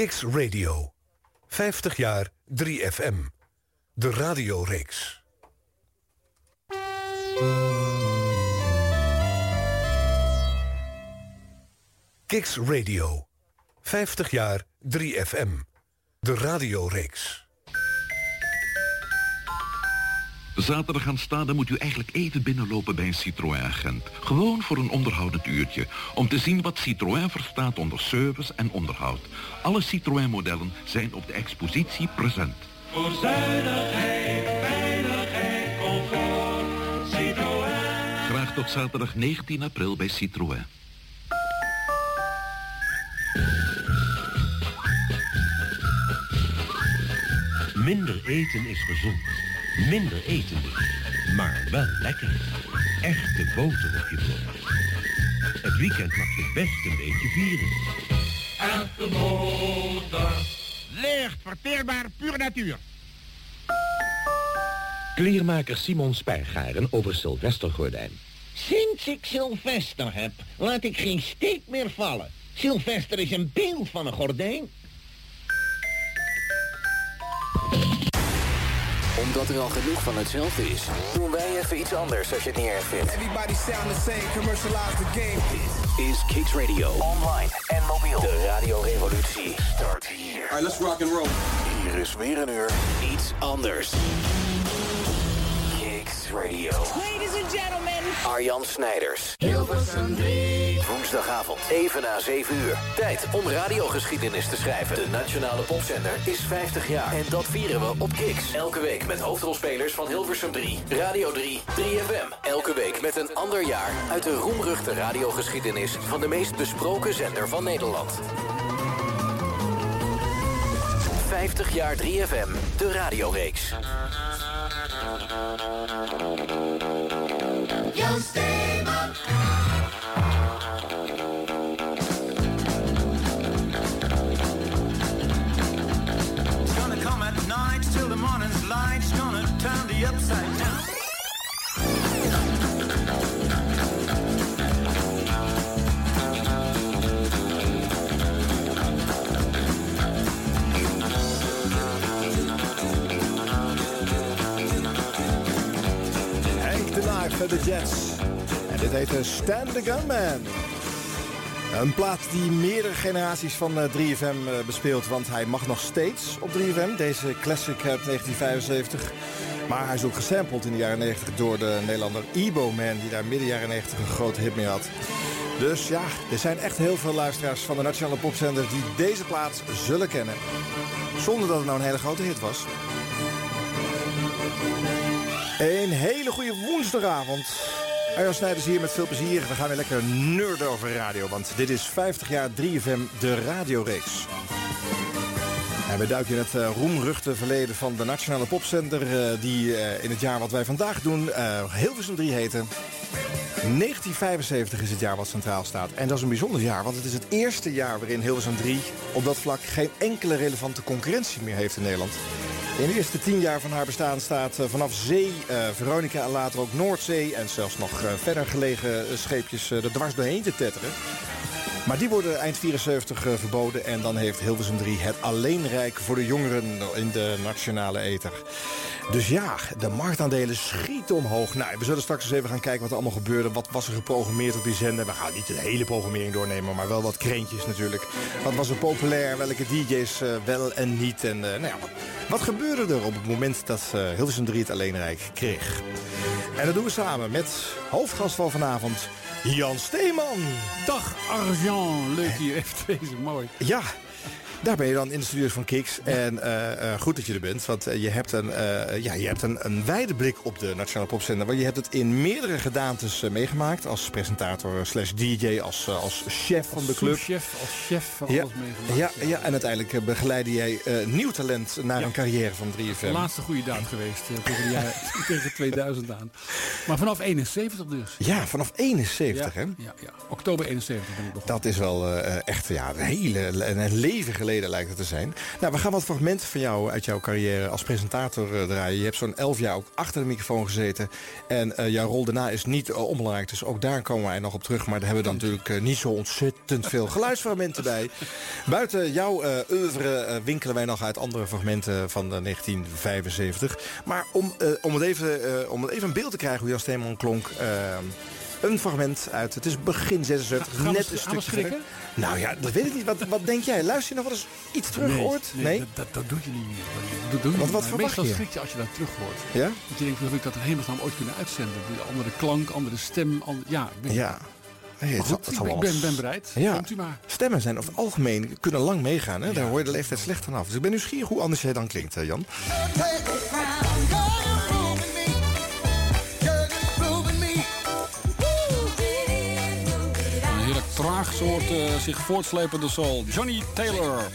Kiks Radio. 50 jaar 3FM. De radioreeks. Kiks Radio. 50 jaar 3FM. De radioreeks. Zaterdag aanstaande moet u eigenlijk even binnenlopen bij een Citroën-agent. Gewoon voor een onderhoudend uurtje. Om te zien wat Citroën verstaat onder service en onderhoud. Alle Citroën-modellen zijn op de expositie present. Voor zuinigheid, veiligheid, comfort, Citroën. Graag tot zaterdag 19 april bij Citroën. Minder eten is gezond. Minder eten dus. Maar wel lekker. Echte boter op je brood. Het weekend mag je best een beetje vieren. Echte boter. Licht, verteerbaar, pure natuur. Kleermaker Simon Spergaren over Sylvester Gordijn. Sinds ik Sylvester heb, laat ik geen steek meer vallen. Sylvester is een beeld van een gordijn. Omdat er al genoeg van hetzelfde is, doen wij even iets anders als je het niet erg vindt. Everybody sound the same, commercialize the game. Dit is Kicks Radio. Online en mobiel. De radiorevolutie start hier. Alright, let's rock and roll. Hier is weer een uur iets anders. Radio. Ladies and gentlemen. Arjan Snijders. Hilversum 3. Woensdagavond, even na 7 uur. Tijd om radiogeschiedenis te schrijven. De Nationale Popzender is 50 jaar. En dat vieren we op Kicks. Elke week met hoofdrolspelers van Hilversum 3, Radio 3, 3FM. Elke week met een ander jaar uit de roemruchte radiogeschiedenis... van de meest besproken zender van Nederland. 50 jaar 3FM, de radioreeks. De Jets. En dit heet eh, Stand the Gunman. Een plaat die meerdere generaties van eh, 3FM eh, bespeelt. Want hij mag nog steeds op 3FM. Deze classic uit 1975. Maar hij is ook gesampled in de jaren 90 door de Nederlander Ebo Man. Die daar midden jaren 90 een grote hit mee had. Dus ja, er zijn echt heel veel luisteraars van de Nationale Popzender... die deze plaat zullen kennen. Zonder dat het nou een hele grote hit was. Een hele goede woensdagavond. Arjan Snijders hier met veel plezier. We gaan weer lekker nerden over radio. Want dit is 50 jaar 3FM, de radioreeks. En we duiken in het uh, roemruchte verleden van de Nationale Popzender... Uh, die uh, in het jaar wat wij vandaag doen Hilversum 3 heette. 1975 is het jaar wat centraal staat. En dat is een bijzonder jaar, want het is het eerste jaar... waarin Hilversum 3 op dat vlak geen enkele relevante concurrentie meer heeft in Nederland. In de eerste tien jaar van haar bestaan staat uh, vanaf zee uh, Veronica en later ook Noordzee... en zelfs nog uh, verder gelegen scheepjes er dwars doorheen te tetteren. Maar die worden eind 74 verboden en dan heeft Hilversum 3 het alleenrijk voor de jongeren in de nationale ether. Dus ja, de marktaandelen schieten omhoog. Nou, we zullen straks eens even gaan kijken wat er allemaal gebeurde. Wat was er geprogrammeerd op die zender? We gaan niet de hele programmering doornemen, maar wel wat krentjes natuurlijk. Wat was er populair? Welke DJ's uh, wel en niet? En uh, nou ja, wat, gebeurde er op het moment dat Hilversum 3 het alleenrijk kreeg? En dat doen we samen met hoofdgast van vanavond... Jan Steeman. Dag Arjan, leuk hier even wezen, mooi. Ja, daar ben je dan in de studios van Kiks. En uh, uh, goed dat je er bent, want uh, je hebt, een, ja, je hebt een, een wijde blik op de Nationale Popzender. Want je hebt het in meerdere gedaantes meegemaakt. Als presentator slash DJ, als, als chef van de club. Chef, als chef van ja, alles meegemaakt. Ja, ja, en uiteindelijk begeleidde jij nieuw talent naar een carrière van 3FM. De laatste goede daad geweest, tegen, de jaren, tegen 2000 aan. Maar vanaf 71 dus. Ja, vanaf 71 ja, hè? Ja, ja, oktober 71 ben ik begonnen. Dat is wel echt ja, een hele een leven geleden lijkt het te zijn. Nou, we gaan wat fragmenten van jou uit jouw carrière als presentator eh, draaien. Je hebt zo'n elf jaar ook achter de microfoon gezeten. En eh, jouw rol daarna is niet eh, onbelangrijk. Dus ook daar komen wij nog op terug. Maar daar hebben we dan natuurlijk niet zo ontzettend veel geluidsfragmenten bij. Buiten jouw oeuvre winkelen wij nog uit andere fragmenten van eh, 1975. Maar om, om, het even, om het even een beeld te krijgen hoe Jan Steeman klonk... een fragment uit, het is begin 76, Gaan we- net gaan een stukje. Nou ja, dat weet ik niet. Wat, wat denk jij? Luister je nog wel eens iets terug gehoord? Nee, Dat, dat, dat doe je niet meer. Dat doe je Want niet. wat verwacht Meestal je? schrik je als je dat terug hoort. Ja? Want je denkt, heb ik dat in hemelsnaam ooit kunnen uitzenden? Die Andere klank, andere stem. ja, ik ben, Ja. Nee, het het ik ben, ik ben, bereid. Ja. Komt u maar. Stemmen zijn over het algemeen kunnen lang meegaan. Hè? Daar hoor je de leeftijd slecht aan af. Dus ik ben nieuwsgierig hoe anders jij dan klinkt, eh, Jan. Traag soort zich voortslepende soul. Johnny Taylor.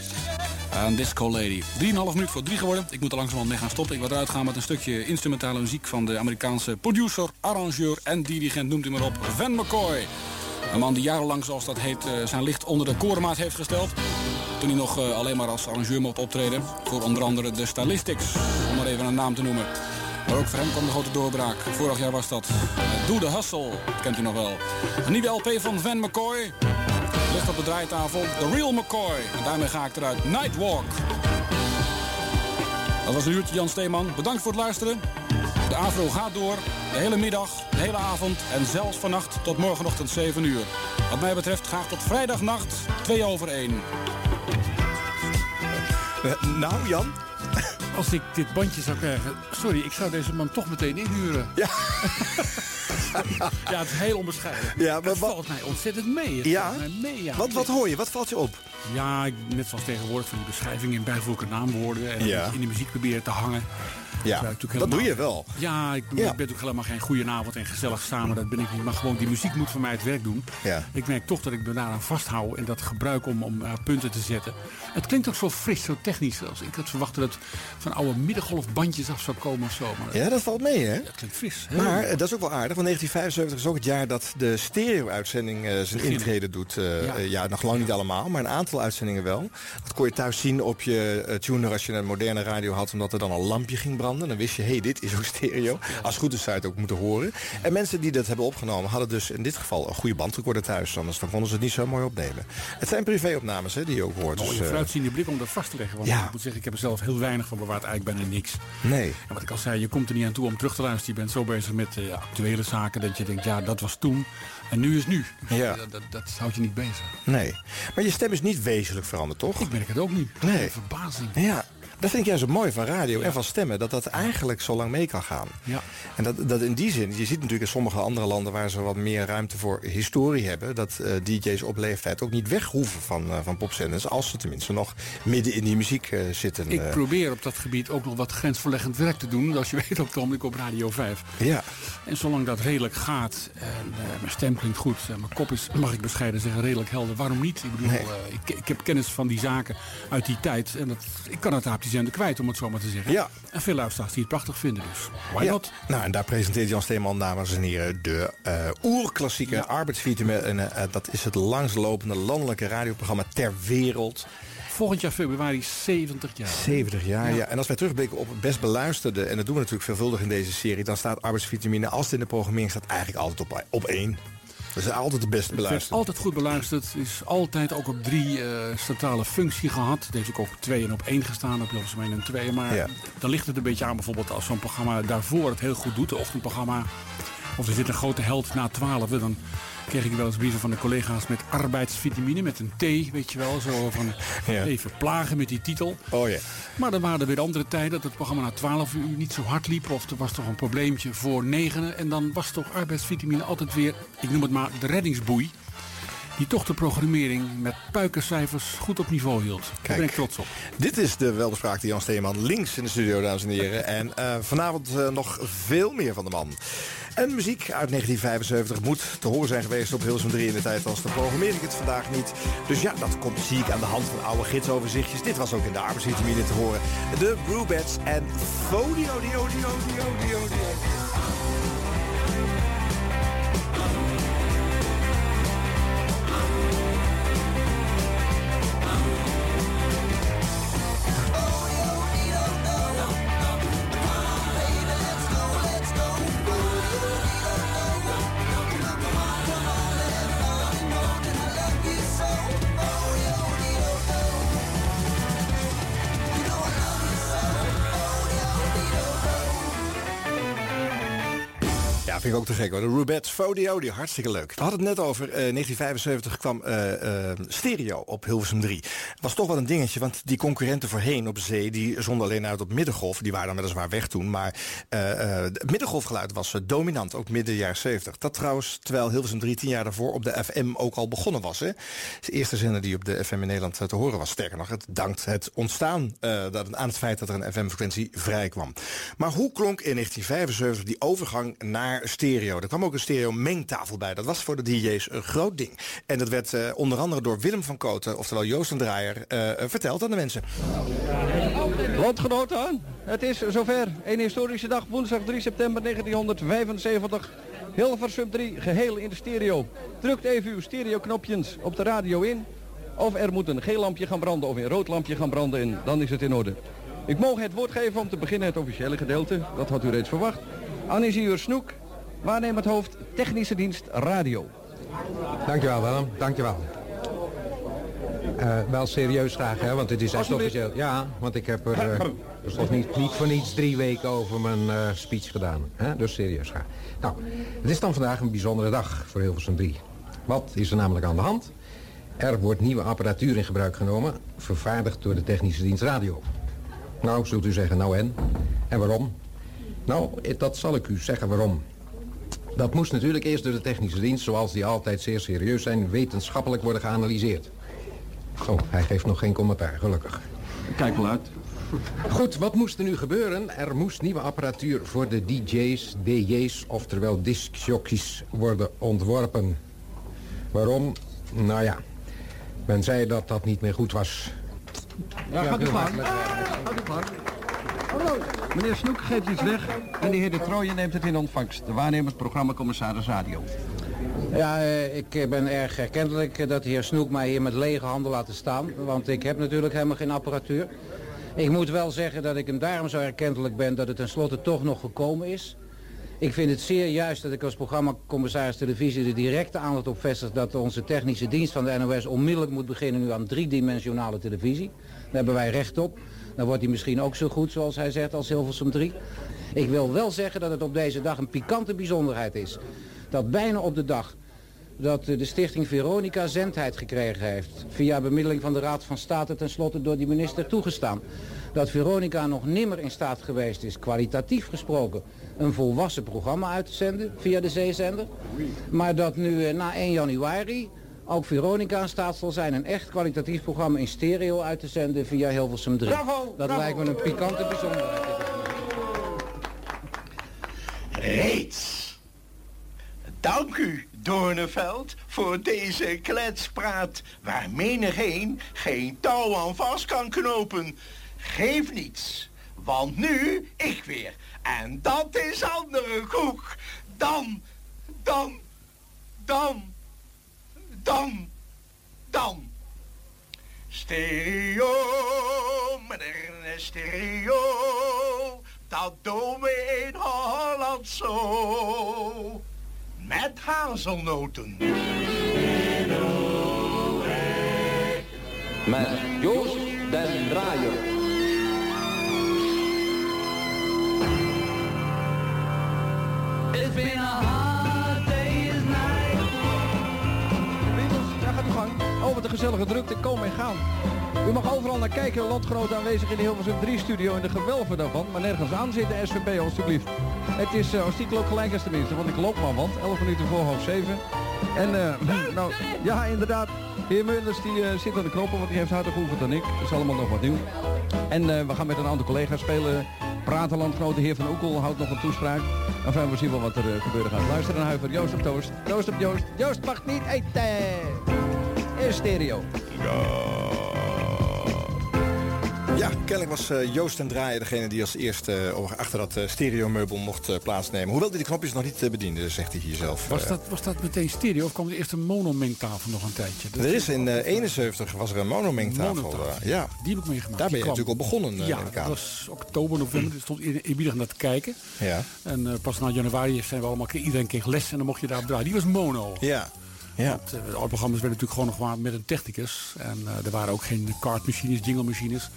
En Disco Lady. 3,5 minuut voor 3 geworden. Ik moet er langzamerhand mee gaan stoppen. Ik wil eruit gaan met een stukje instrumentale muziek van de Amerikaanse producer, arrangeur en dirigent, noemt u maar op, Van McCoy. Een man die jarenlang, zoals dat heet, eh, zijn licht onder de korenmaat heeft gesteld. Toen hij nog eh, alleen maar als arrangeur mocht optreden. Voor onder andere de Stylistics, om maar even een naam te noemen. Ook voor hem kwam de grote doorbraak. Vorig jaar was dat. Eh, Do the Hustle, dat kent u nog wel. Een nieuwe LP van Van McCoy. Ligt op de draaitafel. The Real McCoy. En daarmee ga ik eruit. Nightwalk. Dat was een uurtje Jan Steeman. Bedankt voor het luisteren. De AVRO gaat door. De hele middag, de hele avond en zelfs vannacht tot morgenochtend 7 uur. Wat mij betreft graag tot vrijdagnacht 2 over 1. nou, Jan? Als ik dit bandje zou krijgen... Sorry, ik zou deze man toch meteen inhuren. Ja. ja, het is heel onbescheiden. Ja, maar het valt mij ontzettend mee. Het Ja? mij mee, ja. Wat, wat hoor je? Wat valt je op? Ja, ik- net zoals tegenwoordig van die beschrijvingen in bijvoeglijke naamwoorden. En Ja. in de muziek proberen te hangen. Ja, dat doe je wel. Ja, ik, Ja. ik ben ook helemaal geen goedenavond en gezellig samen. Dat ben ik niet. Maar gewoon die muziek moet voor mij het werk doen. Ja. Ik merk toch dat ik me daaraan vasthoud en dat gebruik om, om eh, punten te zetten. Het klinkt ook zo fris, zo technisch. Als ik had verwacht dat het van oude middengolfbandjes af zou komen of zo. Maar Ja, dat valt mee, hè? dat klinkt fris. Maar eh, dat is ook wel aardig, want 1975 is ook het jaar dat de stereo-uitzending eh, zijn intrede doet. Ja. nog lang niet allemaal, maar een aantal uitzendingen wel. Dat kon je thuis zien op je eh, tuner als je een moderne radio had, omdat er dan een lampje ging branden. Dan wist je, hé, hey, dit is ook stereo. Als het goed is, zou je het ook moeten horen. En mensen die dat hebben opgenomen, hadden dus in dit geval een goede bandrecorder thuis. Anders dan konden ze het niet zo mooi opnemen. Het zijn privéopnames, hè, die je ook hoort. Mooie Dus, eh, vooruitziende blik om dat vast te leggen. Want Ja. ik moet zeggen, ik heb er zelf heel weinig van bewaard. Eigenlijk bijna niks. nee. En wat ik al zei, je komt er niet aan toe om terug te luisteren. Je bent zo bezig met eh, actuele zaken dat je denkt, ja, dat was toen. En nu is nu. Ja. dat, dat, dat houdt je niet bezig. Nee. Maar je stem is niet wezenlijk veranderd, toch? Ik merk het ook niet. Nee. Verbazing. Ja, dat vind ik juist zo mooi van radio en van stemmen. Dat dat eigenlijk zo lang mee kan gaan. Ja. En dat, dat in die zin, je ziet natuurlijk in sommige andere landen... waar ze wat meer ruimte voor historie hebben... dat eh, DJ's op leeftijd ook niet weg hoeven van, eh, van popzenders... als ze tenminste nog midden in die muziek eh, zitten. Ik probeer op dat gebied ook nog wat grensverleggend werk te doen. Zoals je weet op het ogenblik op Radio 5. ja, En zolang dat redelijk gaat, en mijn stem klinkt goed, mijn kop is, mag ik bescheiden zeggen, redelijk helder. Waarom niet? Ik bedoel, Nee. ik, ik heb kennis van die zaken uit die tijd. En dat, ik kan het die zender kwijt, om het zo maar te zeggen. Ja. En veel luisteraars die het prachtig vinden, dus why ja. not? Nou, en daar presenteert Jan Steeman, dames en heren... de eh oerklassieke arbeidsvitamine. En eh, dat is het langslopende landelijke radioprogramma ter wereld. Volgend jaar februari 70 jaar. 70 jaar, ja. Ja. En als wij terugblikken op het best beluisterde... en dat doen we natuurlijk veelvuldig in deze serie... dan staat arbeidsvitamine, als het in de programmering staat... eigenlijk altijd op, op één. Dat is altijd de beste Het werd beluisterd. altijd goed beluisterd. is altijd ook op drie eh statale functie gehad. Het heeft ook op twee en op één gestaan, op Hilversum 1 en 2. Maar Ja. dan ligt het een beetje aan bijvoorbeeld als zo'n programma daarvoor het heel goed doet. De ochtendprogramma. Of er zit een grote held na 12. Dan kreeg ik wel eens brieven van de collega's met arbeidsvitamine. Met een T, weet je wel. Zo van Ja. even plagen met die titel. Oh ja. Maar er waren er weer andere tijden dat het programma na 12 uur niet zo hard liep. Of er was toch een probleempje voor negenen. En dan was toch arbeidsvitamine altijd weer, ik noem het maar, de reddingsboei. Die toch de programmering met puikencijfers goed op niveau hield. Daar Kijk. ben ik trots op. Dit is de welbespraakte Jan Steeman links in de studio, dames en heren. En eh, vanavond eh, nog veel meer van de man. En muziek uit 1975 moet te horen zijn geweest op Hilsum 3 in de tijd als de programmeer ik het vandaag niet. Dus ja, dat komt, zie ik aan de hand van oude gidsoverzichtjes. Dit was ook in de arbeidsvitamine te horen. De Brewbats en Fodio, dio, dio, dio, dio, dio. Ook te gek hoor. De Rubets Fodio, die hartstikke leuk. We hadden het net over, eh, 1975 kwam eh, eh, stereo op Hilversum 3. was toch wel een dingetje, want die concurrenten voorheen op zee... die zonden alleen uit op middengolf. Die waren dan weliswaar weg toen. Maar eh, eh, het middengolfgeluid was eh, dominant, ook midden jaren 70. Dat trouwens, terwijl Hilversum 3 tien jaar daarvoor op de FM ook al begonnen was. Hè. De eerste zender die op de FM in Nederland eh, te horen was. Sterker nog, het dankt het ontstaan eh, dat, aan het feit dat er een FM-frequentie vrij kwam. Maar hoe klonk in 1975 die overgang naar stereo? Er kwam ook een stereo-mengtafel bij. Dat was voor de DJ's een groot ding. En dat werd eh, onder andere door Willem van Koten, oftewel Joost en Draaier, eh, eh, verteld aan de mensen. Landgenoten, het is zover. Een historische dag, woensdag 3 september 1975. Hilversum 3, geheel in de stereo. Drukt even uw stereoknopjes op de radio in. Of er moet een geel lampje gaan branden of een rood lampje gaan branden en dan is het in orde. Ik mogen het woord geven om te beginnen het officiële gedeelte. Dat had u reeds verwacht. Aan ingenieur Snoek, waarnemend hoofd technische dienst radio. Dankjewel Willem, dankjewel. Eh wel serieus graag, hè, want het is echt officieel. Ja, want ik heb er dus toch niet, niet voor niets drie weken over mijn eh, speech gedaan. Hè? Dus serieus graag. Nou, het is dan vandaag een bijzondere dag voor Hilversum 3. Wat is er namelijk aan de hand? Er wordt nieuwe apparatuur in gebruik genomen, vervaardigd door de technische dienst radio. Nou, zult u zeggen, nou en? En waarom? Nou, dat zal ik u zeggen waarom. Dat moest natuurlijk eerst door de technische dienst, zoals die altijd zeer serieus zijn, wetenschappelijk worden geanalyseerd. Oh, hij geeft nog geen commentaar, gelukkig. Kijk wel uit. Goed, wat moest er nu gebeuren? Er moest nieuwe apparatuur voor de DJ's, DJ's, oftewel discjockeys, worden ontworpen. Waarom? Nou ja, men zei dat dat niet meer goed was. Ja, gaat u. Gaat. Meneer Snoek geeft iets weg en de heer De Trooijen neemt het in ontvangst. De waarnemend programmacommissaris radio. Ja, eh, ik eh, ben erg erkentelijk eh, dat de heer Snoek mij hier met lege handen laten staan. Want ik heb natuurlijk helemaal geen apparatuur. Ik moet wel zeggen dat ik hem daarom zo erkentelijk ben dat het tenslotte toch nog gekomen is. Ik vind het zeer juist dat ik als programmacommissaris televisie er directe aandacht op vestig dat onze technische dienst van de NOS onmiddellijk moet beginnen nu aan driedimensionale televisie. Daar hebben wij recht op. Dan wordt hij misschien ook zo goed zoals hij zegt als Hilversum 3. Ik wil wel zeggen dat het op deze dag een pikante bijzonderheid is. Dat bijna op de dag dat de stichting Veronica zendheid gekregen heeft. Via bemiddeling van de Raad van State tenslotte door die minister toegestaan. Dat Veronica nog nimmer in staat geweest is, kwalitatief gesproken, een volwassen programma uit te zenden via de zeezender. Maar dat nu eh, na 1 januari ook Veronica staat zal zijn een echt kwalitatief programma in stereo uit te zenden via Hilversum 3. Bravo, dat bravo. lijkt me een pikante bijzonderheid. Reeds. Dank u, Doorneveld, voor deze kletspraat... waar menigeen geen touw aan vast kan knopen. Geef niets, want nu ik weer. En dat is andere koek. Dan, dan, dan, dan, dan. Stereo, moderne stereo, dat doen we in Holland zo. Met hazelnoten. Met Joost den Draaier. It's been a Over de gezellige drukte, komen en gaan. U mag overal naar kijken, landgenoten aanwezig in de Hilversum 3 studio in de gewelven daarvan. Maar nergens aan zit de SVP alstublieft. Het is uh, als ook gelijk als tenminste, want ik loop maar want. 11 minuten voor half 7. En eh, nou, ja inderdaad. De heer Meulers die eh, zit aan de knoppen, want die heeft harder geoefend dan ik. Dat is allemaal nog wat nieuw. En eh, we gaan met een aantal collega's spelen. Praten landgenoten, de heer Van Oekel houdt nog een toespraak. Enfin, we zien wel wat er eh, gebeuren gaat. Luister naar Huiver, Joost op Toost. Toost op Joost. Joost mag niet eten. Stereo. Ja, kennelijk was eh, Joost en Draaier degene die als eerste uh, achter dat uh, stereomeubel mocht uh, plaatsnemen. Hoewel hij de knopjes nog niet bediende, zegt hij hier zelf. Was dat, was dat meteen stereo of kwam er eerst een monomengtafel nog een tijdje? Dat er is in 71 was er een monomengtafel. Ja. Die heb ik meegemaakt. Daar ben je kwam, natuurlijk al begonnen. Ja, dat was oktober, november. Er stond eerbiedig naar te kijken. Ja. En pas na januari zijn we allemaal, iedereen kreeg les en dan mocht je daarop draaien. Die was mono. Ja. Ja. Want, uh, programma's werden natuurlijk gewoon nog maar met een technicus. En uh, er waren ook geen kartmachines, jingle-machines.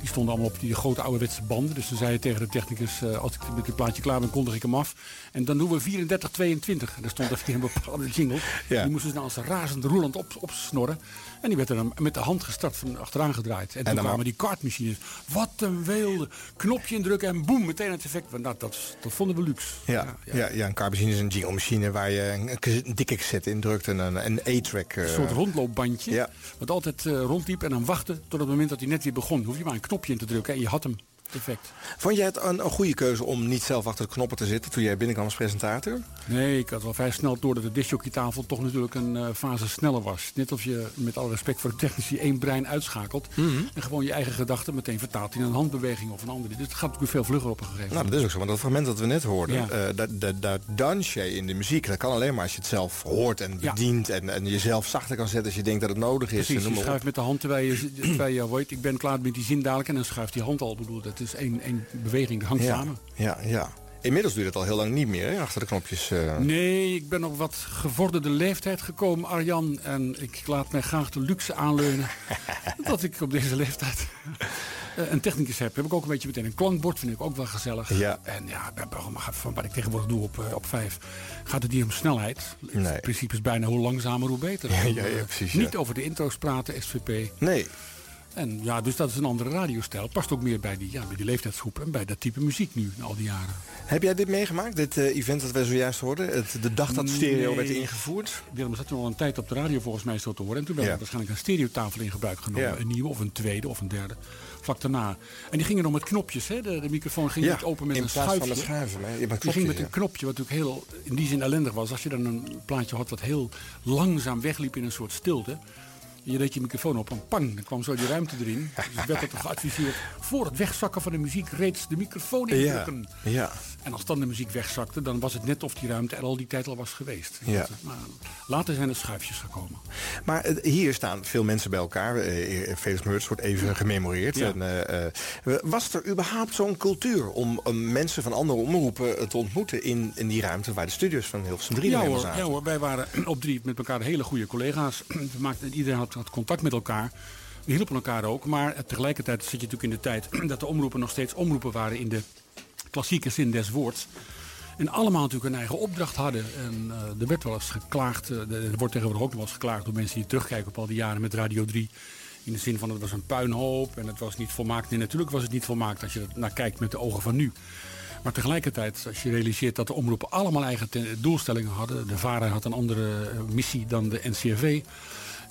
Die stonden allemaal op die grote ouderwetse banden. Dus dan zei je tegen de technicus, uh, als ik met dit plaatje klaar ben, kondig ik hem af. En dan doen we 34, 22. En daar stond even een bepaalde jingle. Ja. Die moesten ze nou als razend roelend op, opsnorren. En die werd er dan met de hand gestart van achteraan gedraaid. En, en toen kwamen maar... die kartmachines. Wat een weelde. Knopje indrukken en boem, meteen het effect. Nou, dat, dat vonden we luxe. Ja, ja, ja. ja een kartmachine is een jingle machine waar je een dikke cassette indrukt en een, een A-track. Een soort rondloopbandje. Ja. Wat altijd uh, rondliep en dan wachten tot het moment dat hij net weer begon. Hoef je maar een knopje in te drukken en je had hem. Perfect. Vond jij het een, een, goede keuze om niet zelf achter de knoppen te zitten toen jij binnenkwam als presentator? Nee, ik had wel vrij snel door dat de discjockeystafel toch natuurlijk een uh, fase sneller was. Net als je met alle respect voor de technici één brein uitschakelt. Mm -hmm. En gewoon je eigen gedachten meteen vertaalt in een handbeweging of een andere. Dus het gaat natuurlijk veel vlugger op een gegeven moment. Nou, dat is ook zo. Want dat fragment dat we net hoorden, ja. uh, dat, dat, dat dans je in de muziek. Dat kan alleen maar als je het zelf hoort en bedient. Ja. En, en jezelf zachter kan zetten als je denkt dat het nodig is. Precies, je schuift met de hand terwijl je, terwijl je weet, ik ben klaar met die zin dadelijk. En dan schuift die hand al. Ik bedoel, dat is één, één beweging, dat hangt ja, samen. Ja, ja. Inmiddels duurt het al heel lang niet meer, hè, achter de knopjes. Uh... Nee, ik ben op wat gevorderde leeftijd gekomen, Arjan. En ik laat mij graag de luxe aanleunen dat ik op deze leeftijd een technicus heb. Heb ik ook een beetje meteen een klankbord, vind ik ook wel gezellig. Ja. En ja, bij programma van wat ik tegenwoordig doe op, op vijf, gaat het niet om snelheid. Nee. Het principe is bijna hoe langzamer, hoe beter. Ja, ja, ja precies. Niet over de intro's praten, SVP. Nee. En ja, dus dat is een andere radiostijl. Past ook meer bij die, ja, bij die leeftijdsgroep en bij dat type muziek nu, al die jaren. Heb jij dit meegemaakt, dit uh, event dat wij zojuist hoorden? Het, de dag dat stereo nee. werd ingevoerd? Willem zat toen al een tijd op de radio volgens mij zo te horen. En toen werd ja. waarschijnlijk een stereotafel in gebruik genomen. Ja. Een nieuwe of een tweede of een derde. Vlak daarna. En die gingen nog met knopjes. Hè? De, de microfoon ging ja, niet open met in een schuifje. van de schuiven. Hè? Ging met een knopje, wat natuurlijk heel in die zin ellendig was. Als je dan een plaatje had wat heel langzaam wegliep in een soort stilte. Je deed je microfoon op en pang, dan kwam zo die ruimte erin. Dus werd het geadviseerd voor het wegzakken van de muziek reeds de microfoon indrukken. Ja, ja. En als dan de muziek wegzakte, dan was het net of die ruimte er al die tijd al was geweest. Ja. Maar later zijn er schuifjes gekomen. Maar uh, hier staan veel mensen bij elkaar. Uh, Felix Meurts wordt even gememoreerd. Ja. En, uh, was er überhaupt zo'n cultuur om mensen van andere omroepen te ontmoeten in, in die ruimte waar de studios van Hilversum 3 ja, hoor, zaten? ja hoor, wij waren op drie met elkaar hele goede collega's. Maakten, iedereen had, had contact met elkaar. We hielpen elkaar ook, maar tegelijkertijd zit je natuurlijk in de tijd dat de omroepen nog steeds omroepen waren in de klassieke zin des woords. En allemaal natuurlijk een eigen opdracht hadden. En uh, er werd wel eens geklaagd, uh, er wordt tegenwoordig ook nog wel eens geklaagd door mensen die terugkijken op al die jaren met Radio 3. In de zin van het was een puinhoop en het was niet volmaakt. Nee, natuurlijk was het niet volmaakt als je er naar kijkt met de ogen van nu. Maar tegelijkertijd, als je realiseert dat de omroepen allemaal eigen doelstellingen hadden. De VARA had een andere missie dan de NCRV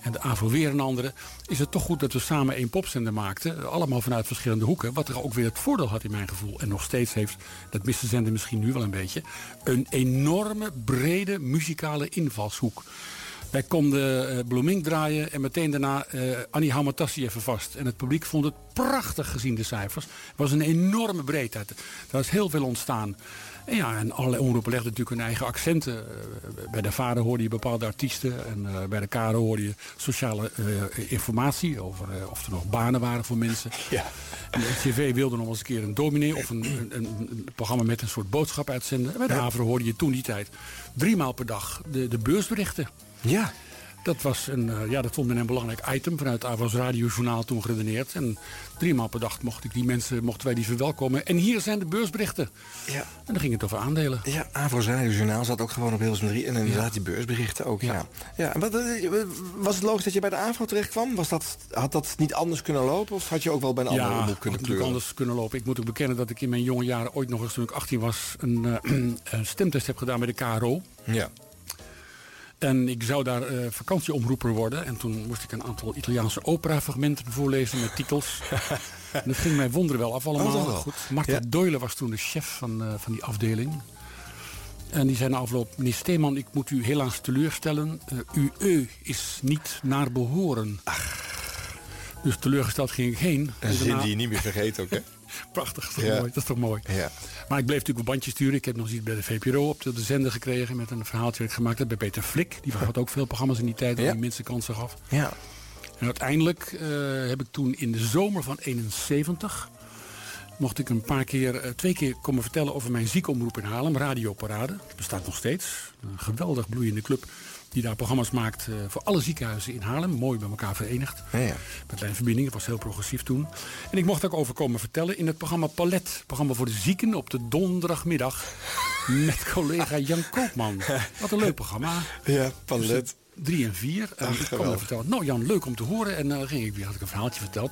en de AVO weer een andere, is het toch goed dat we samen één popzender maakten. Allemaal vanuit verschillende hoeken. Wat er ook weer het voordeel had in mijn gevoel. En nog steeds heeft, dat mist de zender misschien nu wel een beetje, een enorme brede muzikale invalshoek. Wij konden uh, Bloeming draaien en meteen daarna uh, Annie Hamatassi even vast. En het publiek vond het prachtig gezien de cijfers. Het was een enorme breedheid. Er is heel veel ontstaan. En ja, en allerlei omroepen legden natuurlijk hun eigen accenten. Uh, bij de vader hoorde je bepaalde artiesten. En uh, bij de KRO hoorde je sociale uh, informatie over of er nog banen waren voor mensen. Ja. En de NCV wilde nog eens een keer een dominee of een, een, een, programma met een soort boodschap uitzenden. En bij de. AVRO hoorde je toen die tijd drie maal per dag de, de beursberichten. Ja. Dat, was een, uh, ja, dat vond men een belangrijk item vanuit Avos Radiojournaal toen geredeneerd. En drie maal per dag mocht ik die mensen, mochten wij die verwelkomen. En hier zijn de beursberichten. Ja. En dan ging het over aandelen. Ja, Avos Radiojournaal zat ook gewoon op Hilversum 3. En inderdaad ja. die beursberichten ook. Ja. ja. ja. En wat, was het logisch dat je bij de AVRO terecht kwam? Was dat, had dat niet anders kunnen lopen? Of had je ook wel bij een andere omroep kunnen kleuren? Ja, anders kunnen lopen. Ik moet ook bekennen dat ik in mijn jonge jaren ooit nog eens toen ik 18 was... een, uh, een stemtest heb gedaan bij de KRO. Ja. En ik zou daar uh, vakantieomroeper worden. En toen moest ik een aantal Italiaanse operafragmenten voorlezen met titels. en dat ging mij wonderen wel af allemaal. Oh, goed. Marta ja. Doyle was toen de chef van, uh, van die afdeling. En die zei na afloop, meneer Steeman, ik moet u helaas teleurstellen. Uh, uw eu is niet naar behoren. Ach. Dus teleurgesteld ging ik heen. Een zin daarna... die je niet meer vergeet ook, hè? Prachtig, dat is, ja. mooi, dat is toch mooi. Ja. Maar ik bleef natuurlijk een bandje sturen. Ik heb nog iets bij de VPRO op de, de zender gekregen... met een verhaaltje dat ik gemaakt heb bij Peter Flik. Die had ook veel programma's in die tijd... waar ja. die mensen kansen gaf. Ja. En uiteindelijk uh, heb ik toen in de zomer van 71... mocht ik een paar keer, uh, twee keer komen vertellen over mijn ziekomroep in Haarlem. Radioparade. Dat bestaat nog steeds. Een geweldig bloeiende club. Die daar programma's maakt eh, voor alle ziekenhuizen in Haarlem. Mooi bij elkaar verenigd. Ja, ja. Met lijnverbinding, dat was heel progressief toen. En ik mocht ook over komen vertellen in het programma Palet. Programma voor de zieken op de donderdagmiddag. Met collega Jan Koopman. Wat een leuk programma. Ja, Palet. Drie en vier. En Ach, ik kwam er vertellen. Nou Jan, leuk om te horen. En dan ging ik weer, had ik een verhaaltje verteld.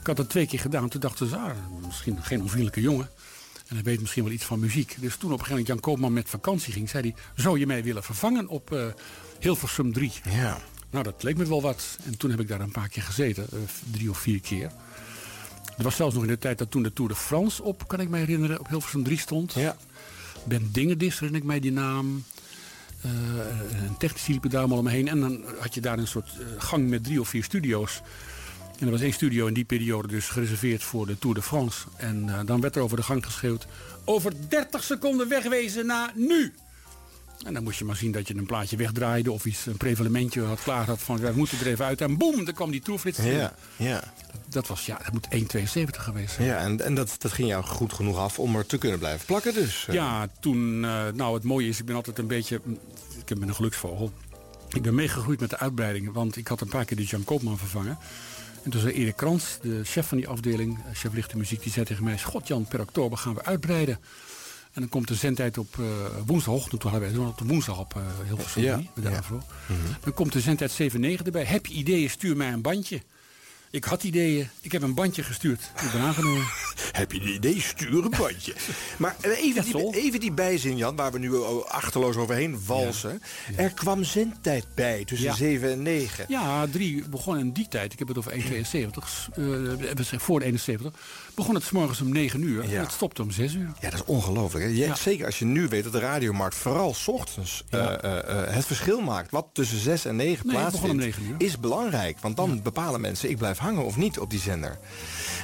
Ik had dat twee keer gedaan. Toen dachten ze, ah, misschien geen onvriendelijke jongen. En hij weet misschien wel iets van muziek. Dus toen op een gegeven moment Jan Koopman met vakantie ging, zei hij: Zou je mij willen vervangen op eh, Hilversum 3? Ja. Nou, dat leek me wel wat. En toen heb ik daar een paar keer gezeten, eh, drie of vier keer. Er was zelfs nog in de tijd dat toen de Tour de France op, kan ik me herinneren, op Hilversum 3 stond. Ja. Ben Dingendis herinner ik mij die naam. Eh, een technici liepen daar allemaal omheen. En dan had je daar een soort eh, gang met drie of vier studio's. En er was één studio in die periode dus gereserveerd voor de Tour de France. En dan werd er over de gang geschreeuwd... over 30 seconden wegwezen na nu! En dan moest je maar zien dat je een plaatje wegdraaide... of iets, een prevalementje had klaar had van... we moeten er even uit. En boem, dan kwam die tourflits. Ja, ja. Dat was, ja, dat moet 1,72 geweest zijn. Ja, en, en dat, dat ging jou goed genoeg af om er te kunnen blijven plakken dus. eh. Ja, toen, eh, nou het mooie is, ik ben altijd een beetje, ik ben een geluksvogel. Ik ben meegegroeid met de uitbreiding, want ik had een paar keer de Jan Koopman vervangen. En toen zei Erik Krans, de chef van die afdeling, eh, chef lichte muziek, die zei tegen mij, God Jan, per oktober gaan we uitbreiden. En dan komt de zendtijd op uh, woensdagochtend, toen hadden wij op de woensdag op uh, Hilversum Ja, 3, bij de ja. Avro. Dan komt de zendtijd 7-9 erbij. Heb je ideeën, stuur mij een bandje. Ik had ideeën, ik heb een bandje gestuurd. Ik ben aangenomen. Heb je een idee? Stuur een bandje. maar even die, even die bijzin, Jan, waar we nu achterloos overheen walsen. Er kwam zendtijd bij tussen Ja. 7 en 9. Ja, drie begon in die tijd. Ik heb het over 1,72. eh, we zeggen voor de 71. Begon het 's morgens om 9 uur. En het stopte om 6 uur. Ja, dat is ongelooflijk. hè? Je- Ja. Zeker als je nu weet dat de radiomarkt vooral 's ochtends Ja. eh, eh, eh, het verschil maakt. Wat tussen 6 en 9 Nee, plaatsvindt, begon om 9 uur. is belangrijk. Want dan bepalen mensen, ik blijf hangen of niet op die zender.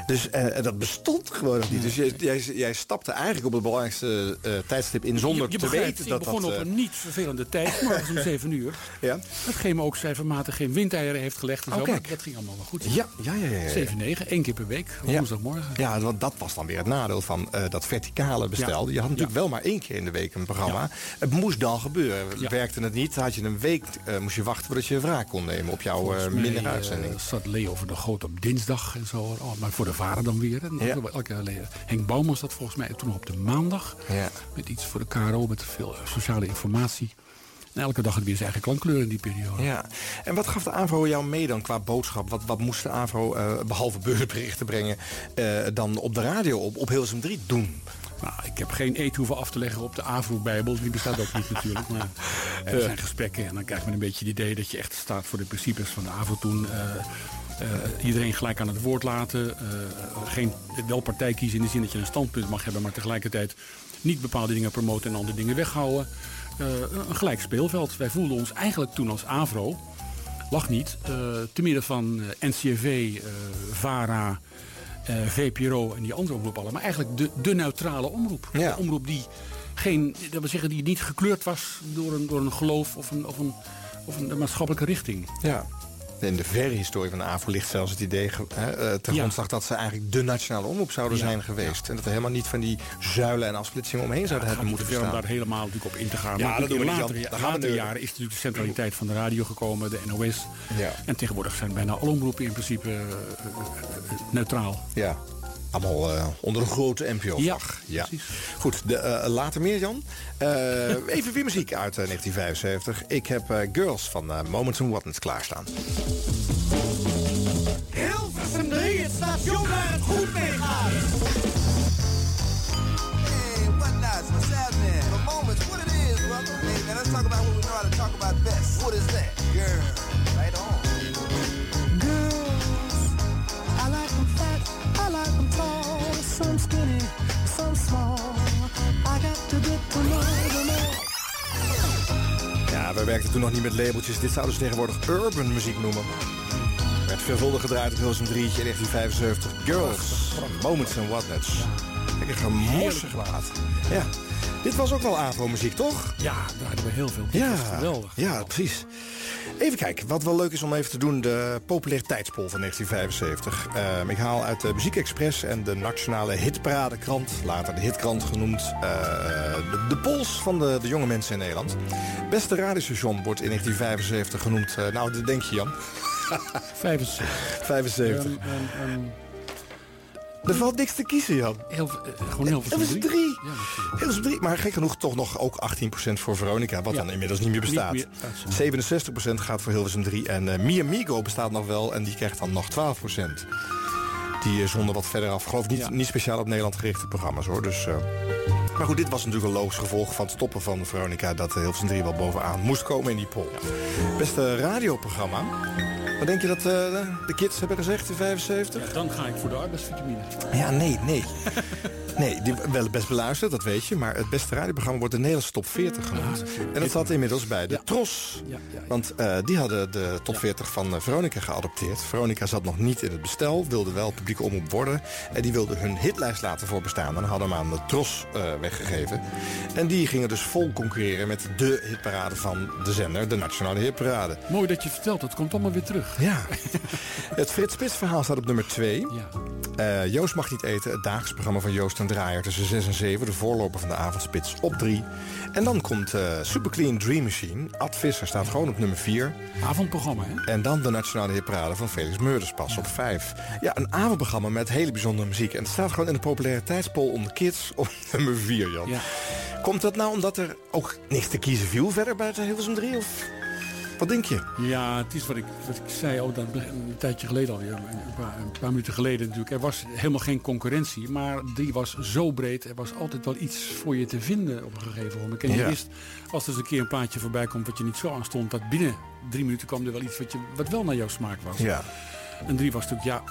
Dus eh, dat bestond gewoon nog niet. Dus jij, jij, jij stapte eigenlijk op het belangrijkste eh, tijdstip in zonder je, je te begrijpt, weten ik dat begon dat... op eh, een niet vervelende tijd. Morgens om 7 uur. Ja. Hetgeen me ook cijfermatig geen windeieren heeft gelegd. En zo, maar dat ging allemaal wel goed. Ja, ja, ja. ja, ja. 7, 9, één keer per week. Woensdagmorgen. Ja, want dat was dan weer het nadeel van eh, dat verticale bestel. Ja. Je had natuurlijk wel maar één keer in de week een programma. Het moest dan gebeuren. Ja. Werkte het niet, had je een week moest je wachten voordat je een wraak kon nemen op jouw minder uitzending. zat Leo over de Goot op dinsdag en zo. Oh, maar voor de vader dan weer. En Ja. elke, Henk Bouwman zat volgens mij toen nog op de maandag. Ja. Met iets voor de KRO, met veel eh, sociale informatie. En elke dag had weer zijn eigen klankkleur in die periode. Ja. En wat gaf de AVRO jou mee dan qua boodschap? Wat, wat moest de AVRO, eh, behalve beursberichten brengen, eh, dan op de radio op, op Hilversum 3 doen? Nou, ik heb geen eet hoeven af te leggen op de AVRO-bijbel. Die bestaat ook niet natuurlijk. Maar er zijn gesprekken en dan krijgt men een beetje het idee... dat je echt staat voor de principes van de AVRO toen. Eh, iedereen gelijk aan het woord laten. eh, geen, wel partij kiezen in de zin dat je een standpunt mag hebben... maar tegelijkertijd niet bepaalde dingen promoten en andere dingen weghouden. Eh, een gelijk speelveld. Wij voelden ons eigenlijk toen als AVRO... lag niet, te midden van NCRV, eh, VARA... VPRO en die andere omroep allemaal. Maar eigenlijk de, de neutrale omroep. De omroep die, geen, dat wil zeggen, die niet gekleurd was door een, door een geloof of een, of, een, of een maatschappelijke richting. Ja. In de verre historie van de AVRO ligt zelfs het idee hè, eh, ten Ja. grondslag dat ze eigenlijk de nationale omroep zouden zijn geweest. En dat er helemaal niet van die zuilen en afsplitsingen omheen zouden hebben moeten te bestaan. daar helemaal natuurlijk op in te gaan. Ja, maar dat doen we in niet, we nu- jaren is natuurlijk de centraliteit van de radio gekomen, de NOS. Ja. En tegenwoordig zijn bijna alle omroepen in principe eh, eh, neutraal. Ja. Allemaal eh, onder een grote NPO-vlag. Ja, Goed, de, eh, later meer, Jan. Eh, even weer muziek uit eh, 1975. Ik heb Girls van Moments and Whatnots klaarstaan. We werkten toen nog niet met labeltjes. Dit zouden ze tegenwoordig urban muziek noemen. Werd veelvuldig gedraaid op Hilversum 3 in 1975. Girls, Moments and Whatnots. Kijk, een gemorsig plaat. Ja, dit was ook wel AVRO-muziek, toch? Ja, daar hadden we heel veel. Ja, geweldig. Ja, precies. Even kijken, wat wel leuk is om even te doen, de populariteitspol van 1975. Ehm, ik haal uit de Muziek Express en de Nationale Hitparadekrant, later de Hitkrant genoemd, eh, de, de pols van de, de jonge mensen in Nederland. Beste radiostation wordt in 1975 genoemd, eh, nou dat denk je Jan. 75. 75. Ehm, ehm, ehm, Er valt niks te kiezen, Jan. heel, eh, gewoon heel veel Hilversum 3. Hilversum 3. Maar gek genoeg toch nog ook 18% voor Veronica. Wat Ja. dan inmiddels niet meer bestaat. Niet meer, dat is zo. 67% gaat voor Hilversum 3. En eh Mi Amigo bestaat nog wel. En die krijgt dan nog 12%. Die zonder wat verder af. Geloof niet, niet speciaal op Nederland gerichte programma's hoor. Dus, eh, Maar goed, dit was natuurlijk een logisch gevolg van het stoppen van Veronica. Dat Hilversum 3 wel bovenaan moest komen in die poll. Beste radioprogramma. Wat denk je dat eh, de kids hebben gezegd in 75? Dan ga ik voor de arbeidsvitamine. Ja, nee, nee. Nee, die wel best beluisterd, dat weet je. Maar het beste radioprogramma wordt de Nederlandse top 40 genoemd. En dat zat inmiddels bij de Tros. Want eh, die hadden de top 40 van eh, Veronica geadopteerd. Veronica zat nog niet in het bestel, wilde wel publieke omroep worden. En die wilden hun hitlijst laten voorbestaan. En hadden hem aan de Tros weggegeven. En die gingen dus vol concurreren met de hitparade van de zender. De Nationale Hitparade. Mooi dat je vertelt, het komt allemaal weer terug. Ja. Het Frits Spits verhaal staat op nummer 2. Eh, Joost mag niet eten, het dagelijks programma van Joost en Draaier tussen 6 en 7. De voorloper van de avondspits op 3. En dan komt eh Super Clean Dream Machine. Ad Visser staat gewoon op nummer 4. Avondprogramma, hè? En dan de Nationale Hitparade van Felix Meurders pas op 5. Ja, een avondprogramma met hele bijzondere muziek. En het staat gewoon in de populariteitspol onder kids op nummer 4, Jan. Komt dat nou omdat er ook niks te kiezen viel verder buiten Hilversum 3? Of wat denk je? Ja, het is wat ik, wat ik zei ook dat, een tijdje geleden alweer. Een paar, een paar minuten geleden natuurlijk. Er was helemaal geen concurrentie. Maar die was zo breed. Er was altijd wel iets voor je te vinden op een gegeven moment. En je Ja. wist, als er eens een keer een plaatje voorbij komt wat je niet zo aanstond. Dat binnen drie minuten kwam er wel iets wat, je, wat wel naar jouw smaak was. Ja. En drie was natuurlijk, ja,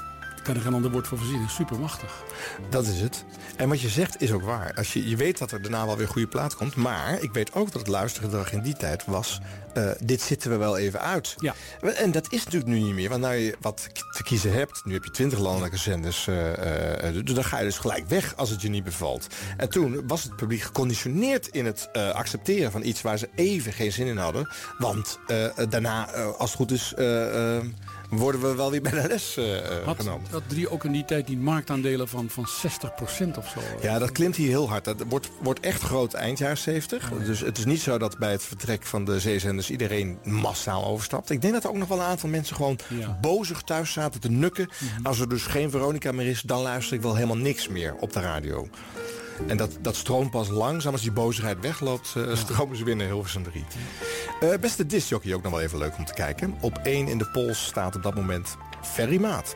kan er geen ander woord voor verzinnen. Super machtig. Dat is het. En wat je zegt is ook waar. Als je, je weet dat er daarna wel weer goede plaat komt. Maar ik weet ook dat het luistergedrag in die tijd was... eh, dit zitten we wel even uit. Ja. En dat is natuurlijk nu niet meer. Want nou je wat te kiezen hebt... nu heb je twintig landelijke zenders... eh, dus dan ga je dus gelijk weg als het je niet bevalt. En toen was het publiek geconditioneerd in het accepteren van iets... waar ze even geen zin in hadden. Want daarna, als het goed is... worden we wel weer bij de les eh, Had, genomen. had drie ook in die tijd die marktaandelen van, van 60% of zo? Ja, dat klimt hier heel hard. Dat wordt, wordt echt groot eind jaren 70. Dus het is niet zo dat bij het vertrek van de zeezenders iedereen massaal overstapt. Ik denk dat er ook nog wel een aantal mensen gewoon Ja. bozig thuis zaten te nukken. Als er dus geen Veronica meer is, dan luister ik wel helemaal niks meer op de radio. En dat, dat stroomt pas langzaam als die bozigheid wegloopt, eh, stromen ze naar Hilversum 3. Eh, beste discjockey ook nog wel even leuk om te kijken. Op 1 in de pols staat op dat moment Ferry Maat.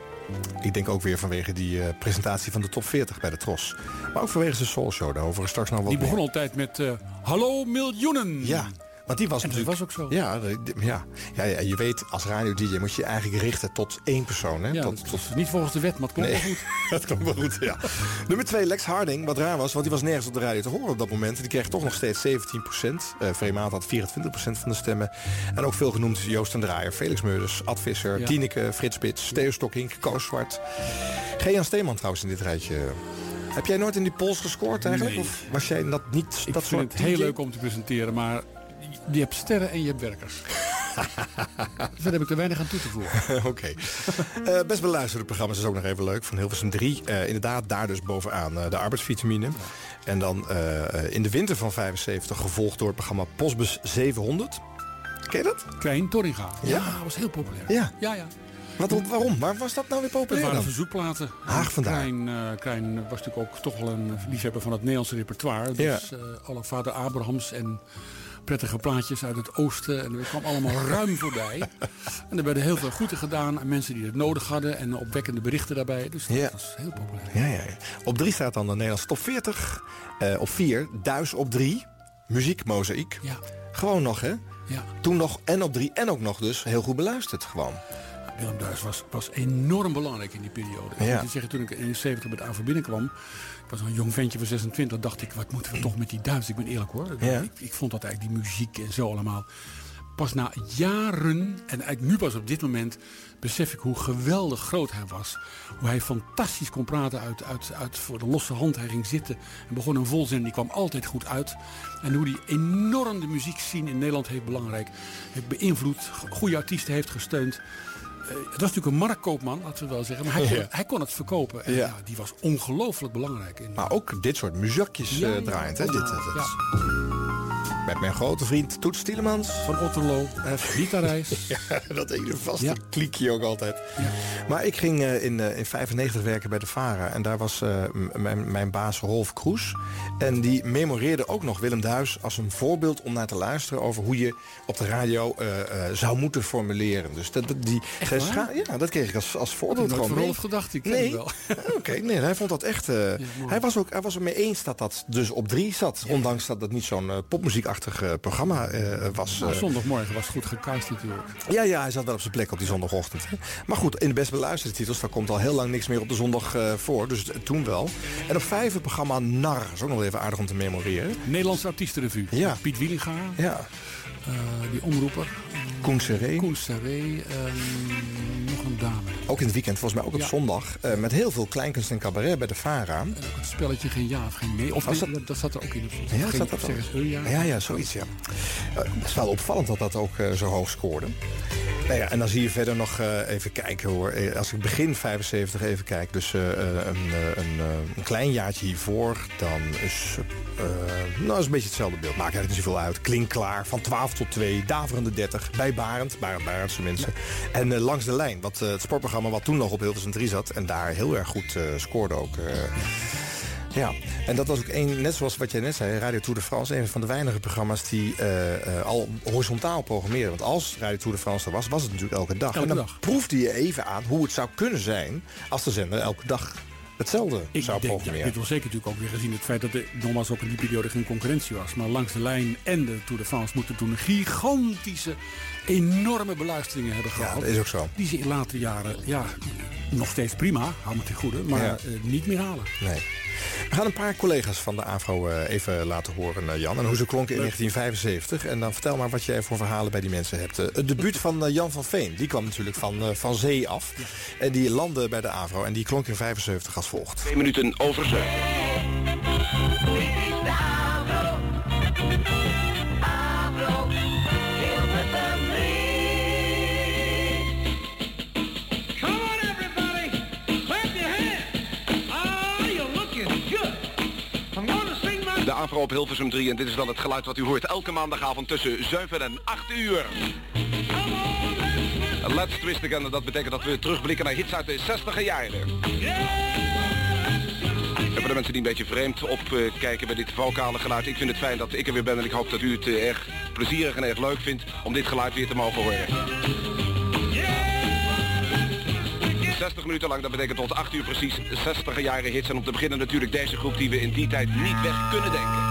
Ik denk ook weer vanwege die eh, presentatie van de top 40 bij de Tros. Maar ook vanwege zijn Soul Show, daarover straks nog wat Die meer. begon altijd met Hallo miljoenen. Ja, want die was En dat natuurlijk... was ook zo. Ja, ja. Ja, ja, je weet, als radio-dj moet je je eigenlijk richten tot één persoon. Hè? Ja, tot, dat is niet volgens de wet, maar het komt Nee, wel goed. dat komt wel goed, ja. Nummer 2, Lex Harding. Wat raar was, want die was nergens op de radio te horen op dat moment. Die kreeg toch nog steeds 17 procent. Uh, Vreemaat had 24% van de stemmen. En ook veel genoemd Joost en Draaier, Felix Meurders, Ad Visser, Ja. Tineke, Frits Spits, Theo Stokkink, Koos Zwart. Gejan Steeman trouwens in dit rijtje. Heb jij nooit in die pols gescoord eigenlijk? Nee. Of was jij dat niet Ik dat vind soort het heel leuk om te presenteren, maar je hebt sterren en je hebt werkers. Verder heb ik er weinig aan toe te voegen. Oké. Eh, best beluisterde programma's is ook nog even leuk. Van Hilversum 3. Eh, inderdaad, daar dus bovenaan eh, de arbeidsvitamine. En dan in de winter van 75 gevolgd door het programma Postbus 700. Ken je dat? Klein Torringa. Ja, Ja. dat was heel populair. Ja. ja. ja. Wat, waarom? Waar was dat nou weer populair waren dan? verzoekplaten. Haag vandaar. Klein, Klein was natuurlijk ook toch wel een liefhebber van het Nederlandse repertoire. Dus eh, alle vader Abrahams en prettige plaatjes uit het oosten. En er kwam allemaal ruim voorbij. En er werden heel veel groeten gedaan aan mensen die het nodig hadden. En opwekkende berichten daarbij. Dus dat Ja. was heel populair. Ja, ja, ja. Op 3 staat dan de Nederlandse top 40. Eh, op 4, Duis op 3. Muziek, mozaïek. Ja. Gewoon nog, hè? Ja. Toen nog en op 3 en ook nog dus heel goed beluisterd gewoon. Willem Duis was, was enorm belangrijk in die periode. Ik Ja. moet je zeggen, toen ik in 70 met AVO binnenkwam... ik was een jong ventje van 26, dacht ik... wat moeten we toch met die Duits? Ik ben eerlijk hoor. Ja. Ik, ik vond dat eigenlijk die muziek en zo allemaal... Pas na jaren, en eigenlijk nu pas op dit moment, besef ik hoe geweldig groot hij was. Hoe hij fantastisch kon praten uit, uit, uit voor de losse hand. Hij ging zitten en begon een volzin. Die kwam altijd goed uit. En hoe hij enorm de muziekscene in Nederland heeft belangrijk. Heeft beïnvloed, goede artiesten heeft gesteund. Eh, het was natuurlijk een marktkoopman, laten we wel zeggen. Maar hij kon, Ja. hij kon het verkopen. En Ja. die was ongelooflijk belangrijk. In, Maar ook dit soort muziekjes eh, draait, hè? Dit, eh, is- Met mijn grote vriend Toets Tielemans. Van Otterlo, Rita Reis. ja, dat ene vaste Ja. kliekje ook altijd. Maar ik ging eh, in, eh, in 95 werken bij de VARA. En daar was eh, mijn, mijn baas Rolf Kroes. En die memoreerde ook nog Willem Duis als een voorbeeld om naar te luisteren... over hoe je op de radio eh, eh, zou moeten formuleren. Dus dat, dat- die, ja, dat kreeg ik als, als voorbeeld gewoon. Rolf gedacht, ik ken nee. wel. Oké, nee, hij vond dat echt... eh, hij, was ook, hij was er mee eens dat dat dus op drie zat. Ondanks dat het niet zo'n eh, eh, programma eh, was. Nou, eh. zondagmorgen was goed gecast natuurlijk. Ja, ja, hij zat wel op zijn plek op die zondagochtend. hè. Maar goed, in de best beluisterde titels... daar komt al heel lang niks meer op de zondag voor. Dus toen wel. En op vijf het programma NAR. is ook nog even aardig om te memoreren. Nederlandse artiestenrevue. Ja. Piet Wielinga, Ja. die omroeper. Koen Seré. Koen Serré, ehm. Ook in het weekend, volgens mij ook op Ja. zondag. eh, met heel veel kleinkunst en cabaret bij de VARA. En ook het spelletje geen ja of geen nee. Of nee, dat- dat, zat er ook in. Of Ja, zat dat zeggen ja. Ja, ja, zoiets, ja. Eh, Het is wel opvallend dat dat ook eh, zo hoog scoorde. Nou ja, en dan zie je verder nog even kijken hoor. Als ik begin 75 even kijk, dus een, een, een klein jaartje hiervoor, dan is, nou, is een beetje hetzelfde beeld. Maakt eigenlijk niet zoveel uit. Klinkklaar, van 12 tot 2, daverende 30, bij Barend, Barend Barendse mensen. En langs de lijn, wat, het sportprogramma wat toen nog op Hilversum 3 zat, en daar heel erg goed eh, scoorde ook. eh. Ja, en dat was ook een, net zoals wat jij net zei, Radio Tour de France, een van de weinige programma's die eh, al horizontaal programmeerden. Want als Radio Tour de France er was, was het natuurlijk elke dag. Elke en dan dag. proefde je even aan hoe het zou kunnen zijn als de zender elke dag hetzelfde Ik zou denk, ja, programmeren. dit was zeker natuurlijk ook weer gezien het feit dat er nogmaals ook in die periode geen concurrentie was. Maar langs de lijn en de Tour de France moeten toen een gigantische, enorme beluisteringen hebben Ja, gehad. dat is ook zo. Die ze in latere jaren, ja, nog steeds prima, hou me ten goede, maar Ja. eh, niet meer halen. Nee. We gaan een paar collega's van de AVRO eh, even laten horen, eh, Jan. En hoe ze klonken in 1975. En dan vertel maar wat jij voor verhalen bij die mensen hebt. Het debuut van Jan van Veen. Die kwam natuurlijk van, van zee af. En die landde bij de AVRO. En die klonk in 75 als volgt. Twee minuten over zeven. De AVRO op Hilversum 3 en dit is dan het geluid wat u hoort elke maandagavond tussen 7 en 8 uur. Let's Twist Again, dat betekent dat we terugblikken naar hits uit de 60 jaren. En voor de mensen die een beetje vreemd opkijken bij dit vocale geluid, ik vind het fijn dat ik er weer ben en ik hoop dat u het eh, erg plezierig en erg leuk vindt om dit geluid weer te mogen horen. 60 minuten lang, dat betekent tot 8 uur precies 60 jaren hits. En om te beginnen natuurlijk deze groep die we in die tijd niet weg kunnen denken.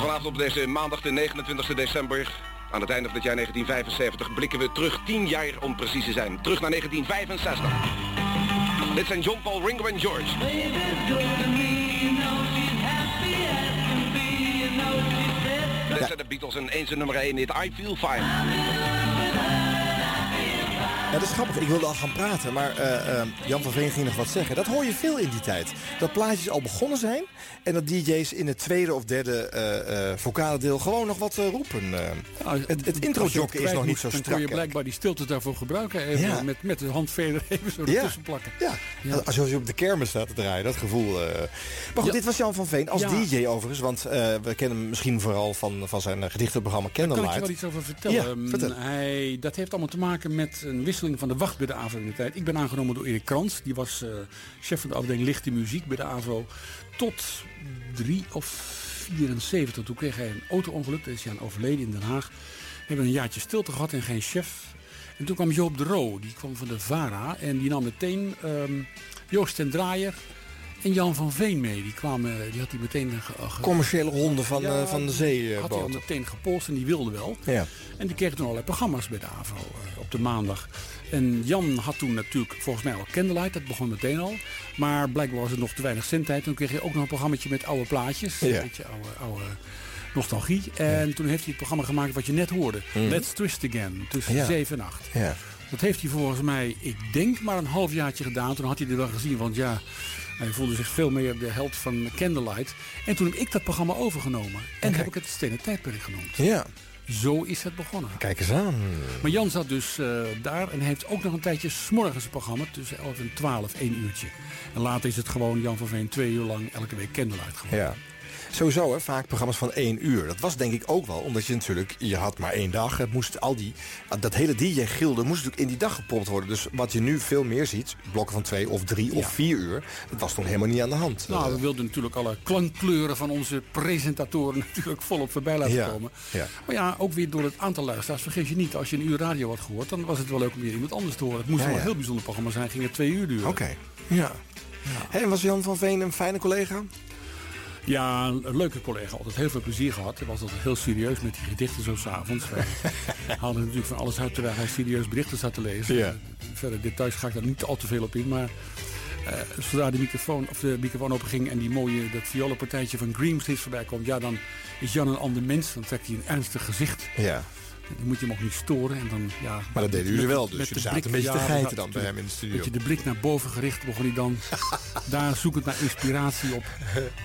Vanavond op deze maandag de 29 december, aan het einde van het jaar 1975, blikken we terug 10 jaar om precies te zijn. Terug naar 1965. Dit zijn John Paul, Ringo en George. Dit zijn de Beatles en eens nummer 1 hit I Feel Fine. Ja, dat is grappig. Ik wilde al gaan praten, maar eh, eh, Jan van Veen ging nog wat zeggen. Dat hoor je veel in die tijd. Dat plaatjes al begonnen zijn en dat DJ's in het tweede of derde eh, vocale deel gewoon nog wat roepen. Nou, het het is nog niet zo Dan strak. kun je blijkbaar die stiltes daarvoor gebruiken. Even Ja. met, met de handveder even zo Ja. ertussen plakken. Ja, Als je op de kermis staat te draaien, dat gevoel. Maar goed, Ja. dit was Jan van Veen als Ja. DJ overigens. Want we kennen hem misschien vooral van, van zijn gedichtenprogramma Daar kan ik Candlelight. je wel iets over vertellen. Ja, Ehm, vertel. Hij, dat heeft allemaal te maken met een wisseling van de wacht bij de AVRO in de tijd. Ik ben aangenomen door Erik Krans. Die was eh, chef van de afdeling lichte muziek bij de AVRO. Tot 3 of 74. Toen kreeg hij een auto-ongeluk. Daar is hij aan overleden in Den Haag. We hebben een jaartje stilte gehad en geen chef. En toen kwam Joop de Roo. Die kwam van de VARA. En die nam meteen ehm, Joost ten Draaier en Jan van Veen mee. Die, kwamen, die had hij meteen... ge- ge- Commerciële ronde van, Ja, eh, van de had hij al meteen gepolst en die wilde wel. Ja. En die kreeg toen allerlei programma's bij de AVRO eh, op de maandag. En Jan had toen natuurlijk volgens mij al Candlelight, dat begon meteen al. Maar blijkbaar was het nog te weinig zendtijd. Toen kreeg je ook nog een programmaatje met oude plaatjes. Ja. Een beetje oude, oude Nostalgie. En toen heeft hij het programma gemaakt wat je net hoorde. Mhm. Let's Twist Again. Tussen Ja. 7 en 8. Ja. Dat heeft hij volgens mij, ik denk, maar een halfjaartje gedaan. Toen had hij er wel gezien, want ja, hij voelde zich veel meer de held van Candlelight. En toen heb ik dat programma overgenomen. En heb ik het Stenen Tijdperk genoemd. Ja. Zo is het begonnen. Kijk eens aan. Maar Jan zat dus eh, daar en heeft ook nog een tijdje s'morgens een programma tussen 11 en 12, één uurtje. En later is het gewoon Jan van Veen twee uur lang elke week Candlelight geworden. Ja. Sowieso, hè, vaak programma's van één uur. Dat was denk ik ook wel, omdat je natuurlijk, je had maar één dag. Het moest al die, dat hele DJ-gilde moest natuurlijk in die dag gepropt worden. Dus wat je nu veel meer ziet, blokken van twee of drie of vier uur, dat was toen helemaal niet aan de hand. Nou, we wilden natuurlijk alle klankkleuren van onze presentatoren natuurlijk volop voorbij laten Ja, komen. ja. Maar ja, ook weer door het aantal luisteraars. Vergeet je niet, als je een uur radio had gehoord, dan was het wel leuk om weer iemand anders te horen. Het moest wel een heel bijzonder programma zijn, ging het twee uur duren. Oké, ja. En was Jan van Veen een fijne collega? Ja, een leuke collega. Altijd heel veel plezier gehad. Hij was altijd heel serieus met die gedichten zo s'avonds. Wij haalden natuurlijk van alles uit terwijl hij serieus berichten zat te lezen. Ja. Verder details ga ik daar niet al te veel op in. Maar eh, zodra de microfoon, of de microfoon open ging en die mooie, dat violenpartijtje van Green steeds voorbij komt. Ja, dan is Jan een ander mens. Dan trekt hij een ernstig gezicht. Ja. Dan moet je hem ook niet storen. En dan, ja, Maar dat deden met- jullie wel, met dus jullie zaten een beetje te geiten dan bij hem in de studio. Weet je, de blik naar boven gericht begon hij dan daar zoekend naar inspiratie op.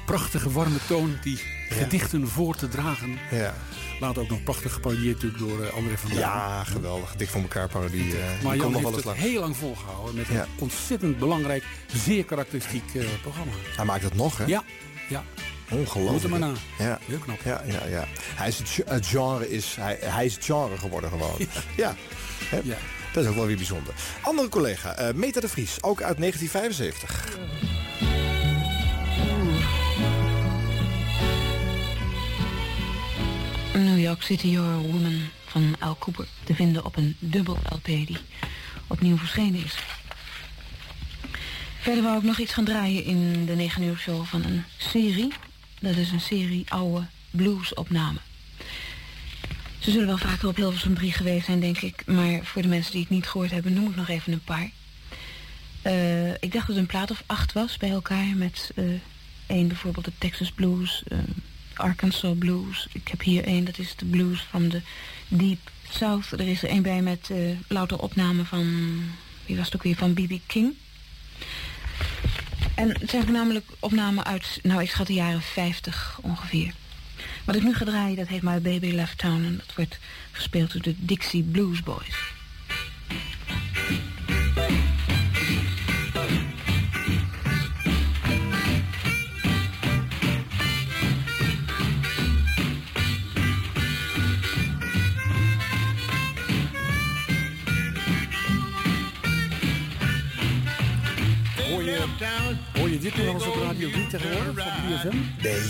Prachtige warme toon die gedichten voor te dragen. Ja. Later ook nog prachtig geparodieerd natuurlijk door eh, André van Duin. Ja, geweldig. Dik voor elkaar parodie. eh, die Maar Jan heeft het heel lang volgehouden met Ja. een ontzettend belangrijk, zeer karakteristiek eh, programma. Hij maakt het nog, hè? Ja, ja. Ongelooflijk. Moet er maar na. Ja. Heel knap. Ja, ja, ja. Hij is het, ge- het genre is, hij, hij is het genre geworden gewoon. Ja. Hè? Ja. Dat is ook wel weer bijzonder. Andere collega, eh, Meta de Vries, ook uit 1975. New York City Your Woman van Al Cooper te vinden op een dubbel LP die opnieuw verschenen is. Verder wou ik nog iets gaan draaien in de 9 uur show van een serie. Dat is een serie oude bluesopnamen. Ze zullen wel vaker op Hilversum 3 geweest zijn, denk ik. Maar voor de mensen die het niet gehoord hebben, noem ik nog even een paar. Eh, ik dacht dat het een plaat of acht was bij elkaar. Met eh één bijvoorbeeld de Texas Blues, eh, Arkansas Blues. Ik heb hier één, dat is de blues van de Deep South. Er is er één bij met louter opnamen van... Wie was het ook weer? Van B.B. King. En het zijn voornamelijk opnamen uit, nou ik schat de jaren 50 ongeveer. Wat ik nu ga draaien, dat heet My Baby Left Town. En dat wordt gespeeld door de Dixie Blues Boys. Dit nu eens op Radio 3 tegenwoordig? Op 3FM? Nee.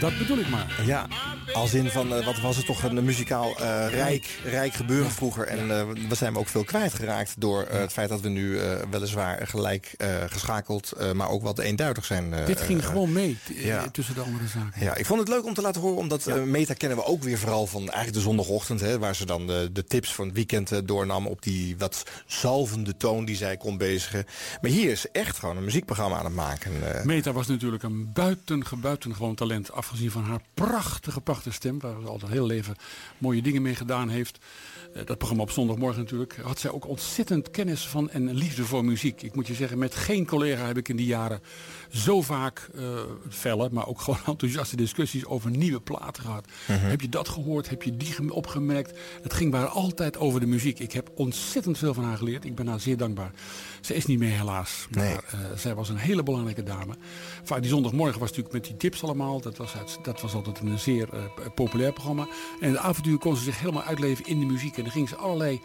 Dat bedoel ik maar. Ja, als in van, eh, wat was het toch een muzikaal eh, rijk, rijk gebeuren vroeger. En eh, we zijn ook veel kwijtgeraakt door het feit dat we nu weliswaar gelijk geschakeld, maar ook wat eenduidig zijn. Dit ging gewoon mee ja. tussen de andere zaken. Ja, ik vond het leuk om te laten horen, omdat Meta kennen we ook weer vooral van eigenlijk de zondagochtend, hè, waar ze dan de, de tips van het weekend doornam op die wat zalvende toon die zij kon bezigen. Maar hier is echt gewoon een muziekprogramma aan het maken. Eh. Meta was natuurlijk een buiten, buitengewoon talent. Afgezien van haar prachtige, prachtige stem. Waar ze altijd heel leven mooie dingen mee gedaan heeft. Eh, dat programma op zondagmorgen natuurlijk. Had zij ook ontzettend kennis van en liefde voor muziek. Ik moet je zeggen, met geen collega heb ik in die jaren zo vaak felle, maar ook gewoon enthousiaste discussies over nieuwe platen gehad. Mhm. Heb je dat gehoord? Heb je die gem- opgemerkt? Het ging maar altijd over de muziek. Ik heb ontzettend veel van haar geleerd. Ik ben haar zeer dankbaar. Ze is niet meer helaas. Maar Nee. eh, zij was een hele belangrijke dame. Enfin, die zondagmorgen was natuurlijk met die tips allemaal. Dat was, uit- dat was altijd een zeer eh, populair programma. En in de avontuur kon ze zich helemaal uitleven in de muziek. En dan ging ze allerlei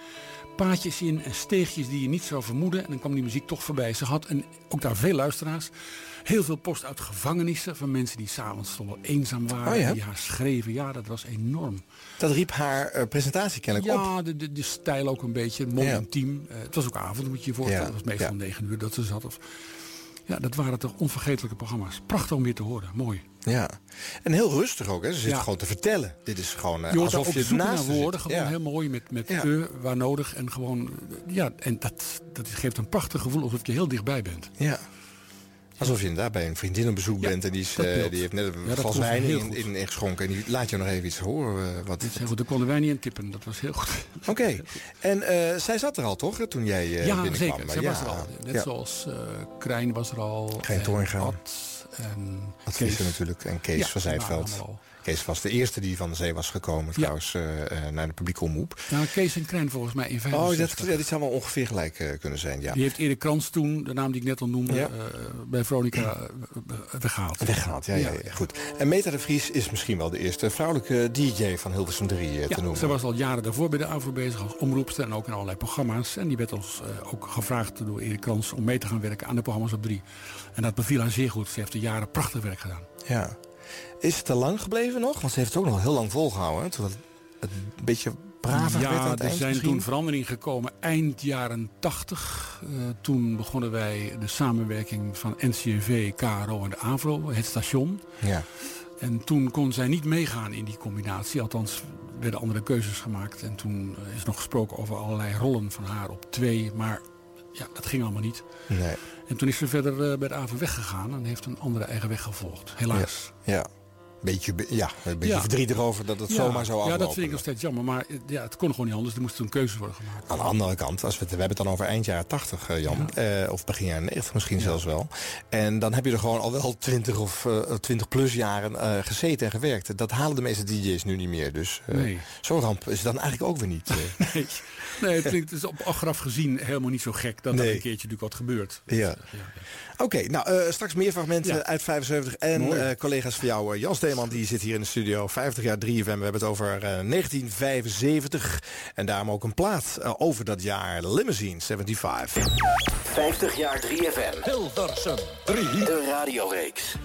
paadjes in en steegjes die je niet zou vermoeden. En dan kwam die muziek toch voorbij. Ze had een, ook daar veel luisteraars. Heel veel post uit gevangenissen van mensen die s'avonds toch wel eenzaam waren. Oh ja? Die haar schreven. Ja, dat was enorm. Dat riep haar eh, presentatie kennelijk op. Ja, de, de, de stijl ook een beetje. Ja. intiem. Eh, het was ook avond, moet je je voorstellen. Het was meestal om negen uur dat ze zat. Of, ja, dat waren toch onvergetelijke programma's. Prachtig om weer te horen. Mooi. Ja. En heel rustig ook, hè? Ze zit Ja. gewoon te vertellen. Dit is gewoon eh, Je daar alsof je naast naar woorden. zit. Gewoon Ja. heel mooi met, met Ja. e waar nodig. En gewoon, eh, ja, en dat, dat geeft een prachtig gevoel alsof je heel dichtbij bent. Ja. Alsof je inderdaad bij een vriendin op bezoek bent... en die, is, beeld. die heeft net een Ja, glas wijn in, in, ingeschonken... en die laat je nog even iets horen. eh, wat... Dat is heel goed, daar konden wij niet in tippen. Dat was heel goed. Oké. En eh, zij zat er al, toch? hè, Toen jij ja, binnenkwam. zeker. Zij Ja. was er al. Net zoals Krijn was er al. Krijn en Toornga. Ad en Ad Kees. Visser natuurlijk. En Kees van Zijtveld. Kees was de eerste die van de zee was gekomen trouwens eh, eh, naar de publieke omroep. Ja, Kees en Krijn volgens mij in Oh, 65. dat, ja, dit zou wel ongeveer gelijk eh, kunnen zijn, ja. Die heeft Erik Krans toen, de naam die ik net al noemde, Ja. bij Veronica eh, weggehaald. Weggehaald, ja, ja, ja, goed. En Meta de Vries is misschien wel de eerste vrouwelijke DJ van Hilversum 3 eh, te Ja, noemen. ze was al jaren daarvoor bij de AVRO bezig als omroepster en ook in allerlei programma's. En die werd ons ook gevraagd door Erik Krans om mee te gaan werken aan de programma's op 3. En dat beviel haar zeer goed. Ze heeft er jaren prachtig werk gedaan. Ja. Is het te lang gebleven nog? Want ze heeft het ook nog heel lang volgehouden. Toen het, een beetje braver werd aan Ja, het er eind zijn misschien? toen veranderingen gekomen eind jaren 80. Eh, toen begonnen wij de samenwerking van NCRV, KRO en de AVRO, het station. Ja. En toen kon zij niet meegaan in die combinatie. Althans, werden andere keuzes gemaakt. En toen is nog gesproken over allerlei rollen van haar op twee. Maar ja, dat ging allemaal niet. Nee. En toen is ze verder eh, bij de AVRO weggegaan en heeft een andere eigen weg gevolgd. Helaas. Ja. Beetje, be- ja, een beetje Ja. verdriet erover dat het Ja, zomaar zo Ja, aflopen. dat vind ik nog steeds jammer. Maar ja, het kon gewoon niet anders. Er moest toen keuzes worden gemaakt. Aan de andere kant, als we, het, we hebben het dan over eind jaren 80, eh, Jan. eh, of begin jaren 90 misschien zelfs wel. En dan heb je er gewoon al wel 20 of eh 20 plus jaren eh, gezeten en gewerkt. Dat halen de meeste DJ's nu niet meer. Dus Nee. zo'n ramp is het dan eigenlijk ook weer niet. Nee, nee het klinkt dus op achteraf gezien helemaal niet zo gek dat Nee. er een keertje natuurlijk wat gebeurt. Ja. Oké, nou eh, straks meer fragmenten Ja. uit 75. En eh, collega's van jou, eh, Jan Steeman, die zit hier in de studio. 50 jaar 3FM. We hebben het over eh, 1975. En daarom ook een plaat over dat jaar. Limousine 75. 50 jaar 3FM. Hilversum 3. De radioreeks.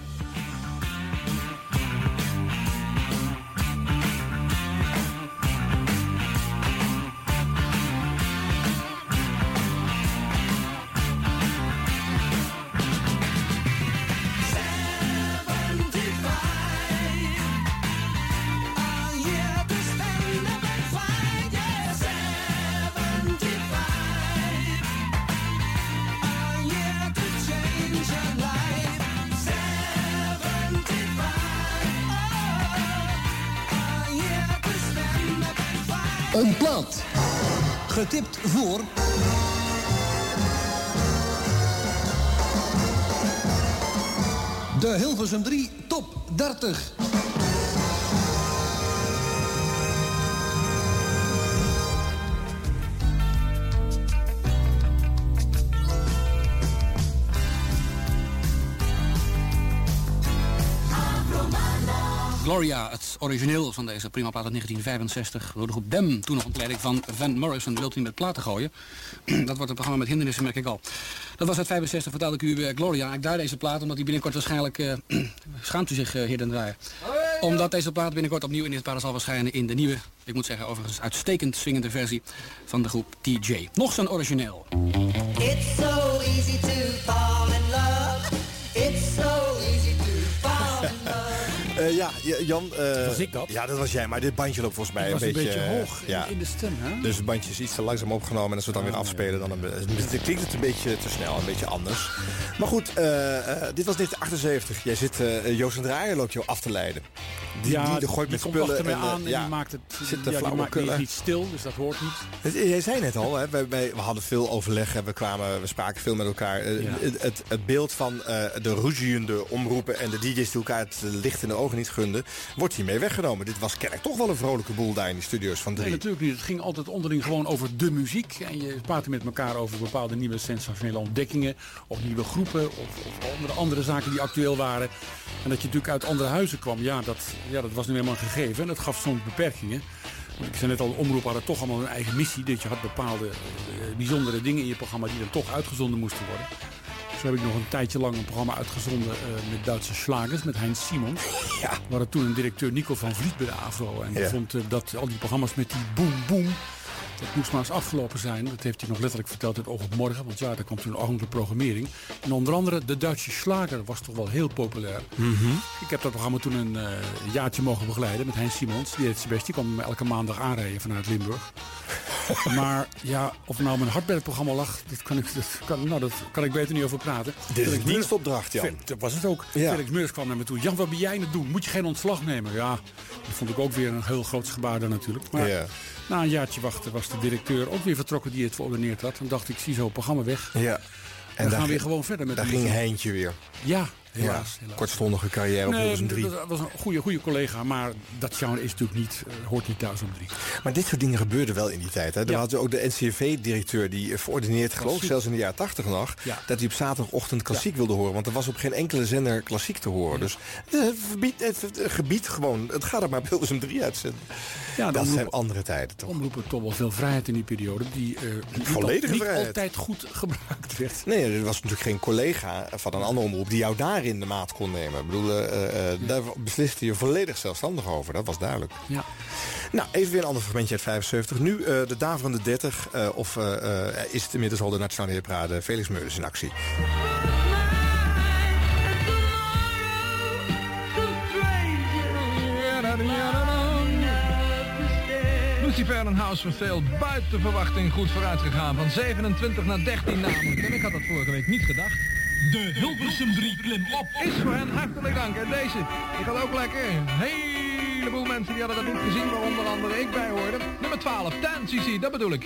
Een plaat. Getipt voor... De Hilversum 3 Top 30. Gloria, het origineel van deze prima plaat uit 1965. Door de groep Dem, toen nog een leiding van Van Morrison. Wilt u met platen gooien? dat wordt een programma met hindernissen, merk ik al. Dat was uit 65, vertelde ik u eh, Gloria. Ik daar deze plaat, omdat die binnenkort waarschijnlijk... eh, schaamt u zich, eh, heer Den Draaier. Omdat deze plaat binnenkort opnieuw in dit paar zal verschijnen... in de nieuwe, ik moet zeggen overigens uitstekend swingende versie... van de groep TJ. Nog zo'n origineel. It's so easy to Eh, ja, Jan. Was ik dat? Ja, dat was jij. Maar dit bandje loopt volgens mij Het was een een beetje... beetje eh, hoog in- ja. in de stem, hè? Dus het bandje is iets te langzaam opgenomen. En als we het dan weer afspelen, dan, dan klinkt het een beetje te snel. Een beetje anders. Maar goed, dit was 1978. Jij zit, Joost en Draaier loopt jou af te leiden. Die, ja, die, die gooit met spullen. en, aan en ja, die maakt het zit ja, die maakt die niet stil, dus dat hoort niet. Het- Jij zei net al, hè, wij, wij- we hadden veel overleg en we, kwamen, we spraken veel met elkaar. Ja. Het, het, het beeld van de ruziende omroepen en de DJ's die elkaar het licht in de ogen niet gunden, wordt hiermee weggenomen. Dit was kennelijk toch wel een vrolijke boel daar in die studio's van Nee, drie. natuurlijk niet. Het ging altijd onderling gewoon over de muziek. En je praatte met elkaar over bepaalde nieuwe sensationele ontdekkingen. Of nieuwe groepen. Of, of andere, andere zaken die actueel waren. En dat je natuurlijk uit andere huizen kwam. Ja, dat, ja, dat was nu helemaal een gegeven. En dat gaf soms beperkingen. Ik zei net al, de omroepen hadden toch allemaal hun eigen missie. Dat je had bepaalde eh, bijzondere dingen in je programma die dan toch uitgezonden moesten worden. Zo heb ik nog een tijdje lang een programma uitgezonden eh, met Duitse slagers, met Heinz Simons. Ja. We hadden toen een directeur Nico van Vliet bij de AVRO. En die Ja. vond eh, dat al die programma's met die boem boem... Dat moest maar eens afgelopen zijn. Dat heeft hij nog letterlijk verteld in het Oog op Morgen. Want ja, daar kwam toen een ordentlijke programmering. En onder andere de Duitse slager was toch wel heel populair. Ik heb dat programma toen een eh, jaartje mogen begeleiden met Heinz Simons. Die deed zijn best. Die kwam elke maandag aanrijden vanuit Limburg. Maar ja, of nou mijn Hartberg-programma lag, dat kan, ik, dat, kan, nou, dat kan ik beter niet over praten. Dit is Felix een dienstopdracht, Jan. Dat was het ook. Ja. Felix Meurs kwam naar me toe. Jan, wat ben jij aan het doen? Moet je geen ontslag nemen? Ja, dat vond ik ook weer een heel groot gebaar daar natuurlijk. Maar Ja. Na een jaartje wachten was de directeur ook weer vertrokken die het verordeneerd had. En dacht ik, zie zo programma weg. Ja. En we gaan daar weer gewoon verder met Daar de ging. Heintje weer. Ja, helaas. ja. helaas. Kortstondige carrière op Nee, Hilversum 3. dat was een goede, goede collega, maar dat genre is natuurlijk niet, eh, hoort niet thuis om drie. Maar dit soort dingen gebeurden wel in die tijd. Hè? Er had ook de NCV-directeur die eh, verordeneerd, geloof ik zelfs in de jaren 80 nog... Ja. dat hij op zaterdagochtend klassiek wilde horen. Want er was op geen enkele zender klassiek te horen. Dus het, eh, verbied- het, gebied gewoon... Het gaat er maar Hilversum 3 uitzenden. Ja, dat omroep- zijn andere tijden toch? Omroepen toch wel veel vrijheid in die periode, die eh, niet, al- altijd goed gebruikt werd. Nee, er was natuurlijk geen collega van een andere omroep... die jou daarin de maat kon nemen. Ik bedoel, eh, daar besliste je volledig zelfstandig over. Dat was duidelijk. Ja. Nou, even weer een ander fragmentje uit 75. Nu eh, de daverende 30. eh, of is het inmiddels al de Nationale Heerparade Felix Meurders in actie. House for Sale buiten verwachting goed vooruit gegaan. Van 27 naar 13 namelijk. En ik had dat vorige week niet gedacht. De Hilversum 3 klim op. Is voor hen hartelijk dank. En deze, die gaat ook lekker. Een heleboel mensen die hadden dat niet gezien, waar onder andere ik bij hoorde. Nummer 12, 10 CC, dat bedoel ik.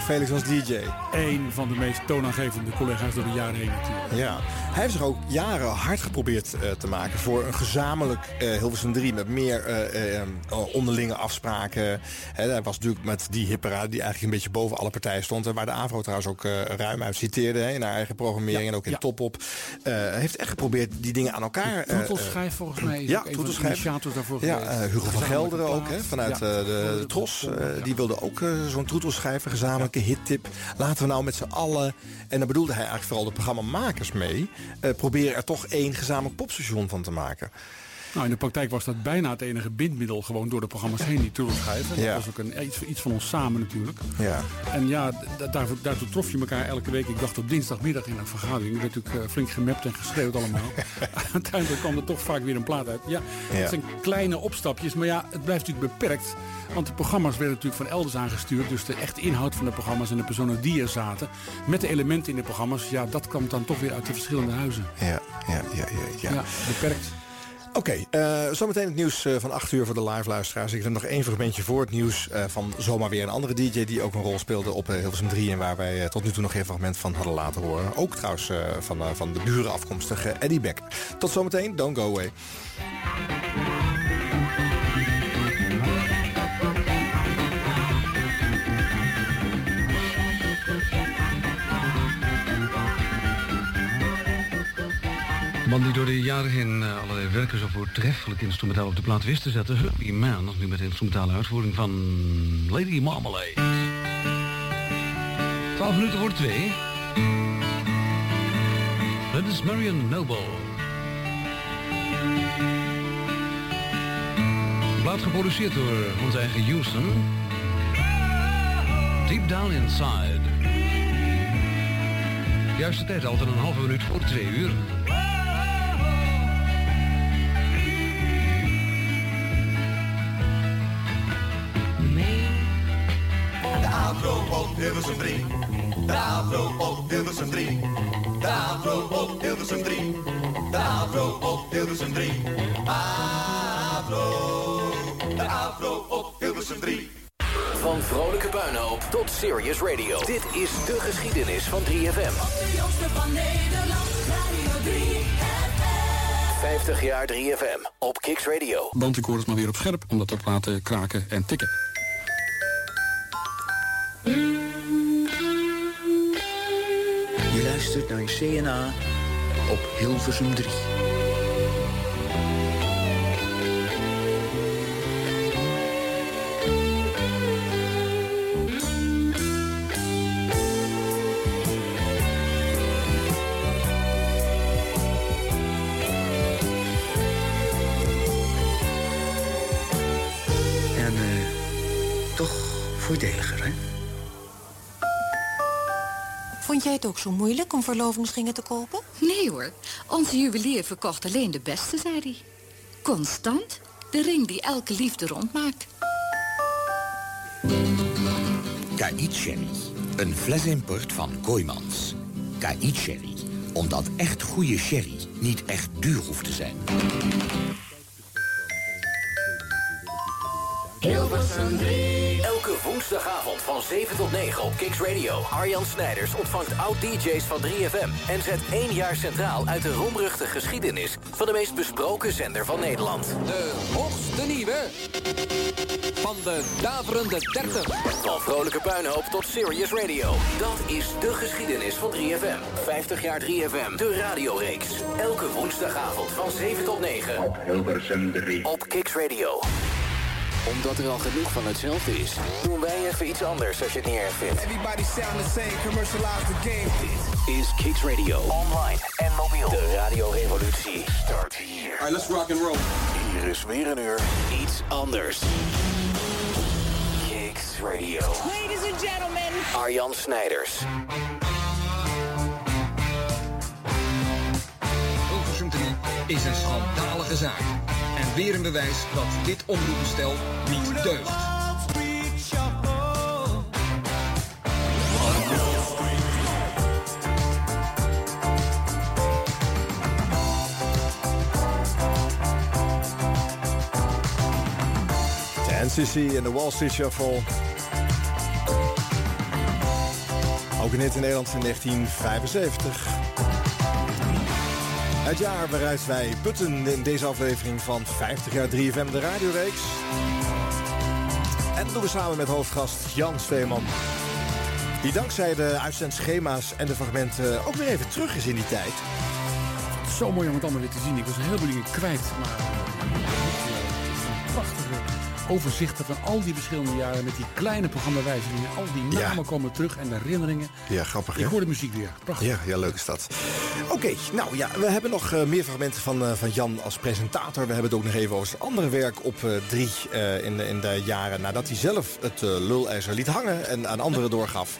Ja, Felix was DJ. Een van de meest toonaangevende collega's door de jaren heen natuurlijk. Ja, hij heeft zich ook jaren hard geprobeerd eh, te maken voor een gezamenlijk eh, Hilversum 3 met meer eh, onderlinge afspraken. Hè, hij was natuurlijk met die hipperade die eigenlijk een beetje boven alle partijen stond. En waar de AVRO trouwens ook ruim uit citeerde in haar eigen programmering en ook in ja. Top op. Hij heeft echt geprobeerd die dingen aan elkaar... Troetelschijf volgens mij ja, Troetelschijf. daarvoor Ja, Hugo van Gelderen ook, vanuit de, de Tros. die wilde ook zo'n troetelschijf, een gezamenlijke hittip. Laten we nou met z'n allen, en daar bedoelde hij eigenlijk vooral de programmamakers mee... eh, proberen er toch één gezamenlijk popstation van te maken. Nou, in de praktijk was dat bijna het enige bindmiddel gewoon door de programma's heen, die troetelschijven. Dat Ja. was ook een, iets, iets van ons samen natuurlijk. Ja. En ja, daarvoor, daartoe trof je elkaar elke week. Ik dacht op dinsdagmiddag in een vergadering. Er werd natuurlijk eh, flink gemapt en geschreeuwd allemaal. Uiteindelijk kwam er toch vaak weer een plaat uit. Ja, Ja. het zijn kleine opstapjes. Maar ja, het blijft natuurlijk beperkt. Want de programma's werden natuurlijk van elders aangestuurd. Dus de echte inhoud van de programma's en de personen die er zaten... met de elementen in de programma's... ja, dat kwam dan toch weer uit de verschillende huizen. Ja, ja, ja, ja. ja. Ja, beperkt. Oké, eh, zometeen het nieuws eh, van 8 uur voor de live luisteraars. Ik heb nog één fragmentje voor het nieuws eh, van zomaar weer een andere DJ... die ook een rol speelde op Hilversum 3... en waar wij tot nu toe nog geen fragment van hadden laten horen. Ook trouwens van, van de buren afkomstige Eddie Beck. Tot zometeen, don't go away. Man die door de jaren heen eh, allerlei werken zo voortreffelijk instrumentaal op de plaat wist te zetten. Hubby Man, nu met de instrumentale uitvoering van Lady Marmalade. 12 minuten voor twee. Dat is Marion Noble. Plaat geproduceerd door onze eigen Houston. Deep Down Inside. Juiste tijd, altijd een halve minuut voor twee uur. De Afro op Hilversum 3. De Afro op Hilversum 3. De Afro op Hilversum 3. De Afro op Hilversum 3. Afro. De Afro op Hilversum 3. Van vrolijke puinhoop tot serious radio. Dit is de geschiedenis van 3FM. De jongste van Nederland, Radio 3 50 jaar 3FM op Kicks Radio. Bandrecorder is maar weer op scherp, omdat de platen kraken en tikken. Je luistert naar CNA op Hilversum 3. Jij het ook zo moeilijk om verlovingsringen te kopen? Nee hoor, onze juwelier verkocht alleen de beste, zei hij. Constant, de ring die elke liefde rondmaakt. KI Cherry. Een flesimport van Kooimans. KI Cherry. Omdat echt goede sherry niet echt duur hoeft te zijn. Hilversum 3. Elke woensdagavond van 7 tot 9 op Kicks Radio. Arjan Snijders ontvangt oud-DJ's van 3FM... en zet één jaar centraal uit de roemruchte geschiedenis... van de meest besproken zender van Nederland. De hoogste nieuwe van de daverende 30. Van vrolijke puinhoop tot serious radio. Dat is de geschiedenis van 3FM. 50 jaar 3FM, de radioreeks. Elke woensdagavond van 7 tot 9. Op Hilversum 3. Op Kicks Radio omdat er al genoeg van hetzelfde is, doen wij even iets anders als je het niet erg vindt. Everybody sound the same, commercialize the game. Dit is Kicks Radio. Online en mobiel. De radiorevolutie start hier. Alright, let's rock and roll. Hier is weer een uur iets anders. Kicks Radio. Ladies and gentlemen. Arjan Snijders. Hilversum 3 is een schandalige zaak. Weer een bewijs dat dit omroepenstel niet deugt. De NCC en de Wall Street Shuffle. Ook een hit in Nederland in 1975. Het jaar waaruit wij putten in deze aflevering van 50 jaar 3FM de radioreeks. En dat doen we samen met hoofdgast Jan Steeman. Die dankzij de uitzendschema's en de fragmenten ook weer even terug is in die tijd. Zo mooi om het allemaal weer te zien. Ik was een heleboel dingen kwijt, maar het is een prachtige overzichten van al die verschillende jaren met die kleine programmawijzigingen. Al die namen komen terug en de herinneringen. Ja, grappig Ik hoor de muziek weer. Prachtig. Ja, ja, leuk is dat. Oké, nou ja, we hebben nog eh, meer fragmenten van, eh, van Jan als presentator. We hebben het ook nog even over zijn andere werk op eh, drie in, de, in de jaren nadat hij zelf het lulijzer liet hangen en aan anderen doorgaf.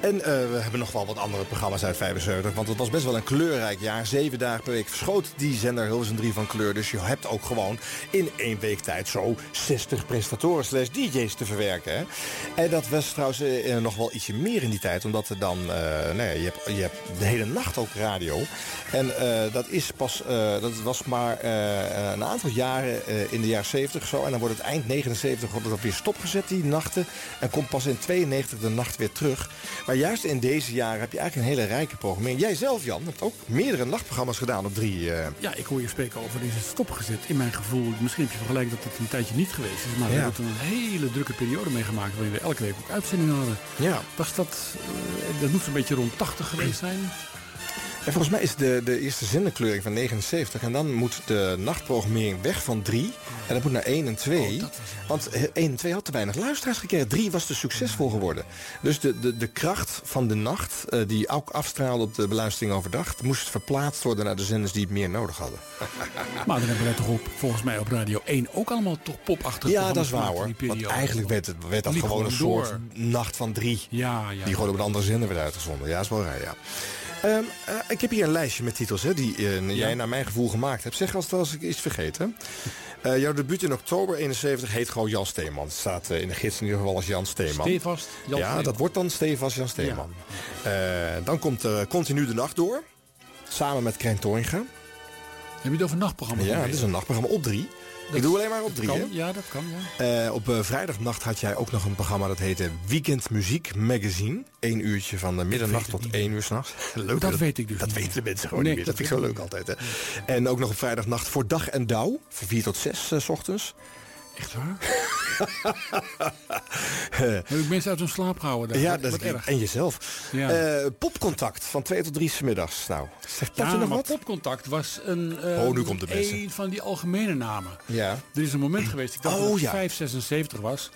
En we hebben nog wel wat andere programma's uit 75, want het was best wel een kleurrijk jaar. Zeven dagen per week verschoot die zender Hilversum 3 van kleur. Dus je hebt ook gewoon in één week tijd zo 60 presentatoren slash DJ's te verwerken. En dat was trouwens nog wel ietsje meer in die tijd, omdat er dan, eh, nou je, hebt, je hebt de hele nacht ook radio. En eh, dat is pas, eh, dat was maar eh, een aantal jaren in de jaren 70 zo. En dan wordt het eind 79 wordt het weer stopgezet, die nachten. En komt pas in 92 de nacht weer terug. Maar juist in deze jaren heb je eigenlijk een hele rijke programmering. Jij zelf, Jan, hebt ook meerdere nachtprogramma's gedaan op drie. Ja, ik hoor je spreken over deze stopgezet. In mijn gevoel, misschien heb je vergelijk dat het een tijdje niet geweest is. Maar we hebben toen een hele drukke periode meegemaakt waarin we elke week ook uitzendingen hadden. Ja. Was dat, dat moet zo'n beetje rond 80 geweest zijn. En volgens mij is de, de eerste zenderkleuring van 79. En dan moet de nachtprogrammering weg van 3. En dat moet naar 1 en 2. Want eh, 1 en 2 had te weinig luisteraars gekregen. 3 was te succesvol geworden. Dus de, de, de kracht van de nacht, eh, die ook afstraalde op de beluistering overdag... moest verplaatst worden naar de zenders die het meer nodig hadden. Maar dan hebben wij toch op, volgens mij op Radio 1 ook allemaal toch popachtige Ja, dat is waar hoor. Want eigenlijk werd, het, werd dat Liep gewoon een soort nacht van 3. Ja, ja. Die gewoon op een andere zender werd uitgezonden. Ja, is wel raar, ja. Ehm, eh, ik heb hier een lijstje met titels hè, die eh, jij naar mijn gevoel gemaakt hebt. Zeg als, als ik iets vergeet. Hè? Eh, jouw debuut in oktober 71 heet gewoon Jan Steeman. Het staat in de gids in ieder geval als Jan Steeman. Stevast Jan ja, Steeman. dat wordt dan Stevast Jan Steeman. Dan komt Continu de Nacht door. Samen met Krijn Toringa. Heb je het over nachtprogramma's? Ja, het is een nachtprogramma op drie. Ik doe alleen maar op drie, kan? Ja, dat kan, ja. Eh, op eh, vrijdagnacht had jij ook nog een programma dat heette Weekend Muziek Magazine. Eén uurtje van de middernacht tot één uur s'nachts. Leuk. Dat weet ik dus Dat niet. weten de mensen gewoon Nee, niet meer. Dat dat vind ik zo leuk altijd. Hè? En ook nog op vrijdagnacht voor Dag en Dauw. Van 4 tot 6 eh, s ochtends. Echt waar? Heb ik mensen uit hun slaap gehouden? daar? ja, Wat- dat is erg. En jezelf. Ja. Eh, popcontact van 2 tot 3 's middags. Nou, zegt dat Ja, je nog maar wat? popcontact was een, eh, Oh, nu komt de beste. een van die algemene namen. Ja. Er is een moment geweest, ik dacht Oh, dat ja. 576 was.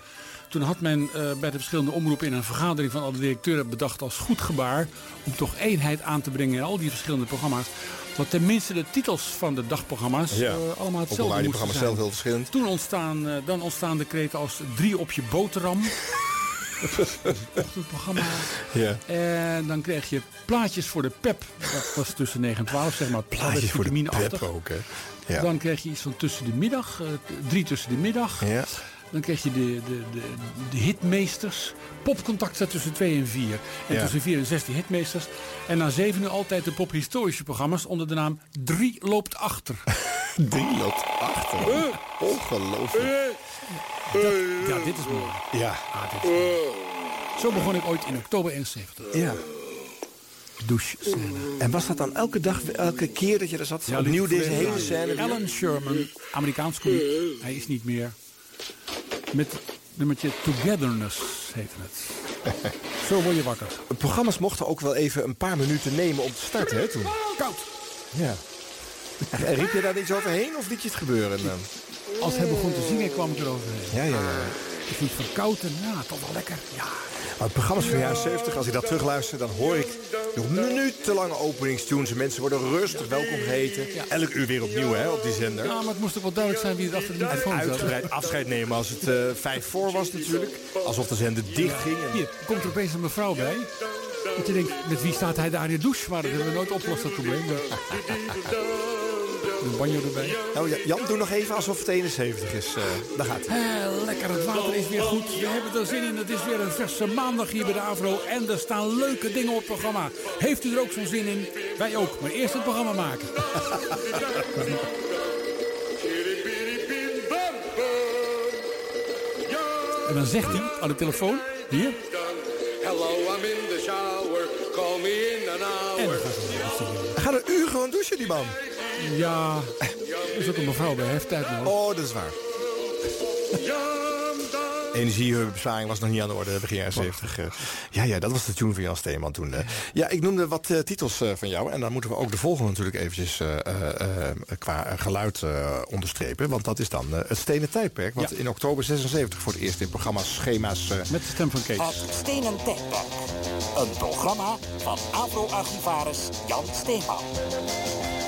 Toen had men eh, bij de verschillende omroepen in een vergadering van alle directeuren bedacht als goed gebaar om toch eenheid aan te brengen in al die verschillende programma's. Dat tenminste de titels van de dagprogramma's Ja. eh, allemaal hetzelfde die moesten programma's zijn. zelf heel verschillend. Toen ontstaan, eh, dan ontstaan de kreten als drie op je boterham. Ochtendprogramma. Ja. En dan kreeg je plaatjes voor de pep. Dat was tussen 9 en 12, zeg maar. Plaatjes voor de pep ook, hè? Ja. Dan krijg je iets van tussen de middag, eh, drie tussen de middag. Ja. Dan krijg je de, de, de, de hitmeesters. Popcontact staat tussen 2 en 4. En Ja. tussen 4 en 6 de hitmeesters. En na 7 uur altijd de pophistorische programma's onder de naam 3 loopt achter. Drie loopt achter. Ongelooflijk. ja, dit is mooi. Ja. Ah, dit is mooi. Zo begon ik ooit in oktober 71. Ja. Douche scène. En was dat dan elke dag, elke keer dat je er zat? opnieuw deze hele scène? Alan Sherman, Amerikaans komiek. Hij is niet meer. Met nummertje Togetherness heette het. Zo word je wakker. Programma's mochten ook wel even een paar minuten nemen om te starten, hè, toen? Koud. Ja. En riep je daar niets overheen of liet je het gebeuren? dan? Als hij begon te zingen kwam ik eroverheen. Ja, ja, ja. Ik vind het verkoud en ja, toch wel lekker. Ja. Maar programma's van de jaren 70, als ik dat terugluister, dan hoor ik nog minutenlange openingstunes. En mensen worden rustig welkom geheten. Elk uur weer opnieuw, hè, op die zender. Ja, maar het moest ook wel duidelijk zijn wie het achter de En microfoon zat. uitgebreid afscheid nemen als het eh, vijf voor was natuurlijk. Alsof de zender dicht ging. En... Hier komt er opeens een mevrouw bij. Dat je denkt, met wie staat hij daar in de douche? Maar dat hebben we nooit opgelost, dat probleem. Een banjo erbij. Ja, Jan, doe nog even alsof het 71 is. eh daar gaat het. Eh, lekker, het water is weer goed. We hebben er zin in. Het is weer een verse maandag hier bij de Avro. En er staan leuke dingen op het programma. Heeft u er ook zo'n zin in? Wij ook. Maar eerst het programma maken. En dan zegt hij aan de telefoon. Hier. Hello, I'm in the shower. Call me in an En hour. dan gaat hij weer zingen. Hij gaat een uur gewoon douchen, die man. Ja, er is ook een mevrouw bij. Hij heeft tijd nodig. Oh, dat is waar. Energiebesparing was nog niet aan de orde begin jaren 70. eh. Ja, ja, dat was de tune van Jan Steeman toen. Ja, ik noemde wat eh, titels eh, van jou. En dan moeten we ook de volgende natuurlijk eventjes eh, qua geluid eh, onderstrepen. Want dat is dan het Stenen Tijdperk. Wat in oktober 76 voor het eerst in programma's, schema's... eh, Met de stem van Kees. Het Stenen Tijdperk. Een programma van Afro-archivaris Jan Steenman.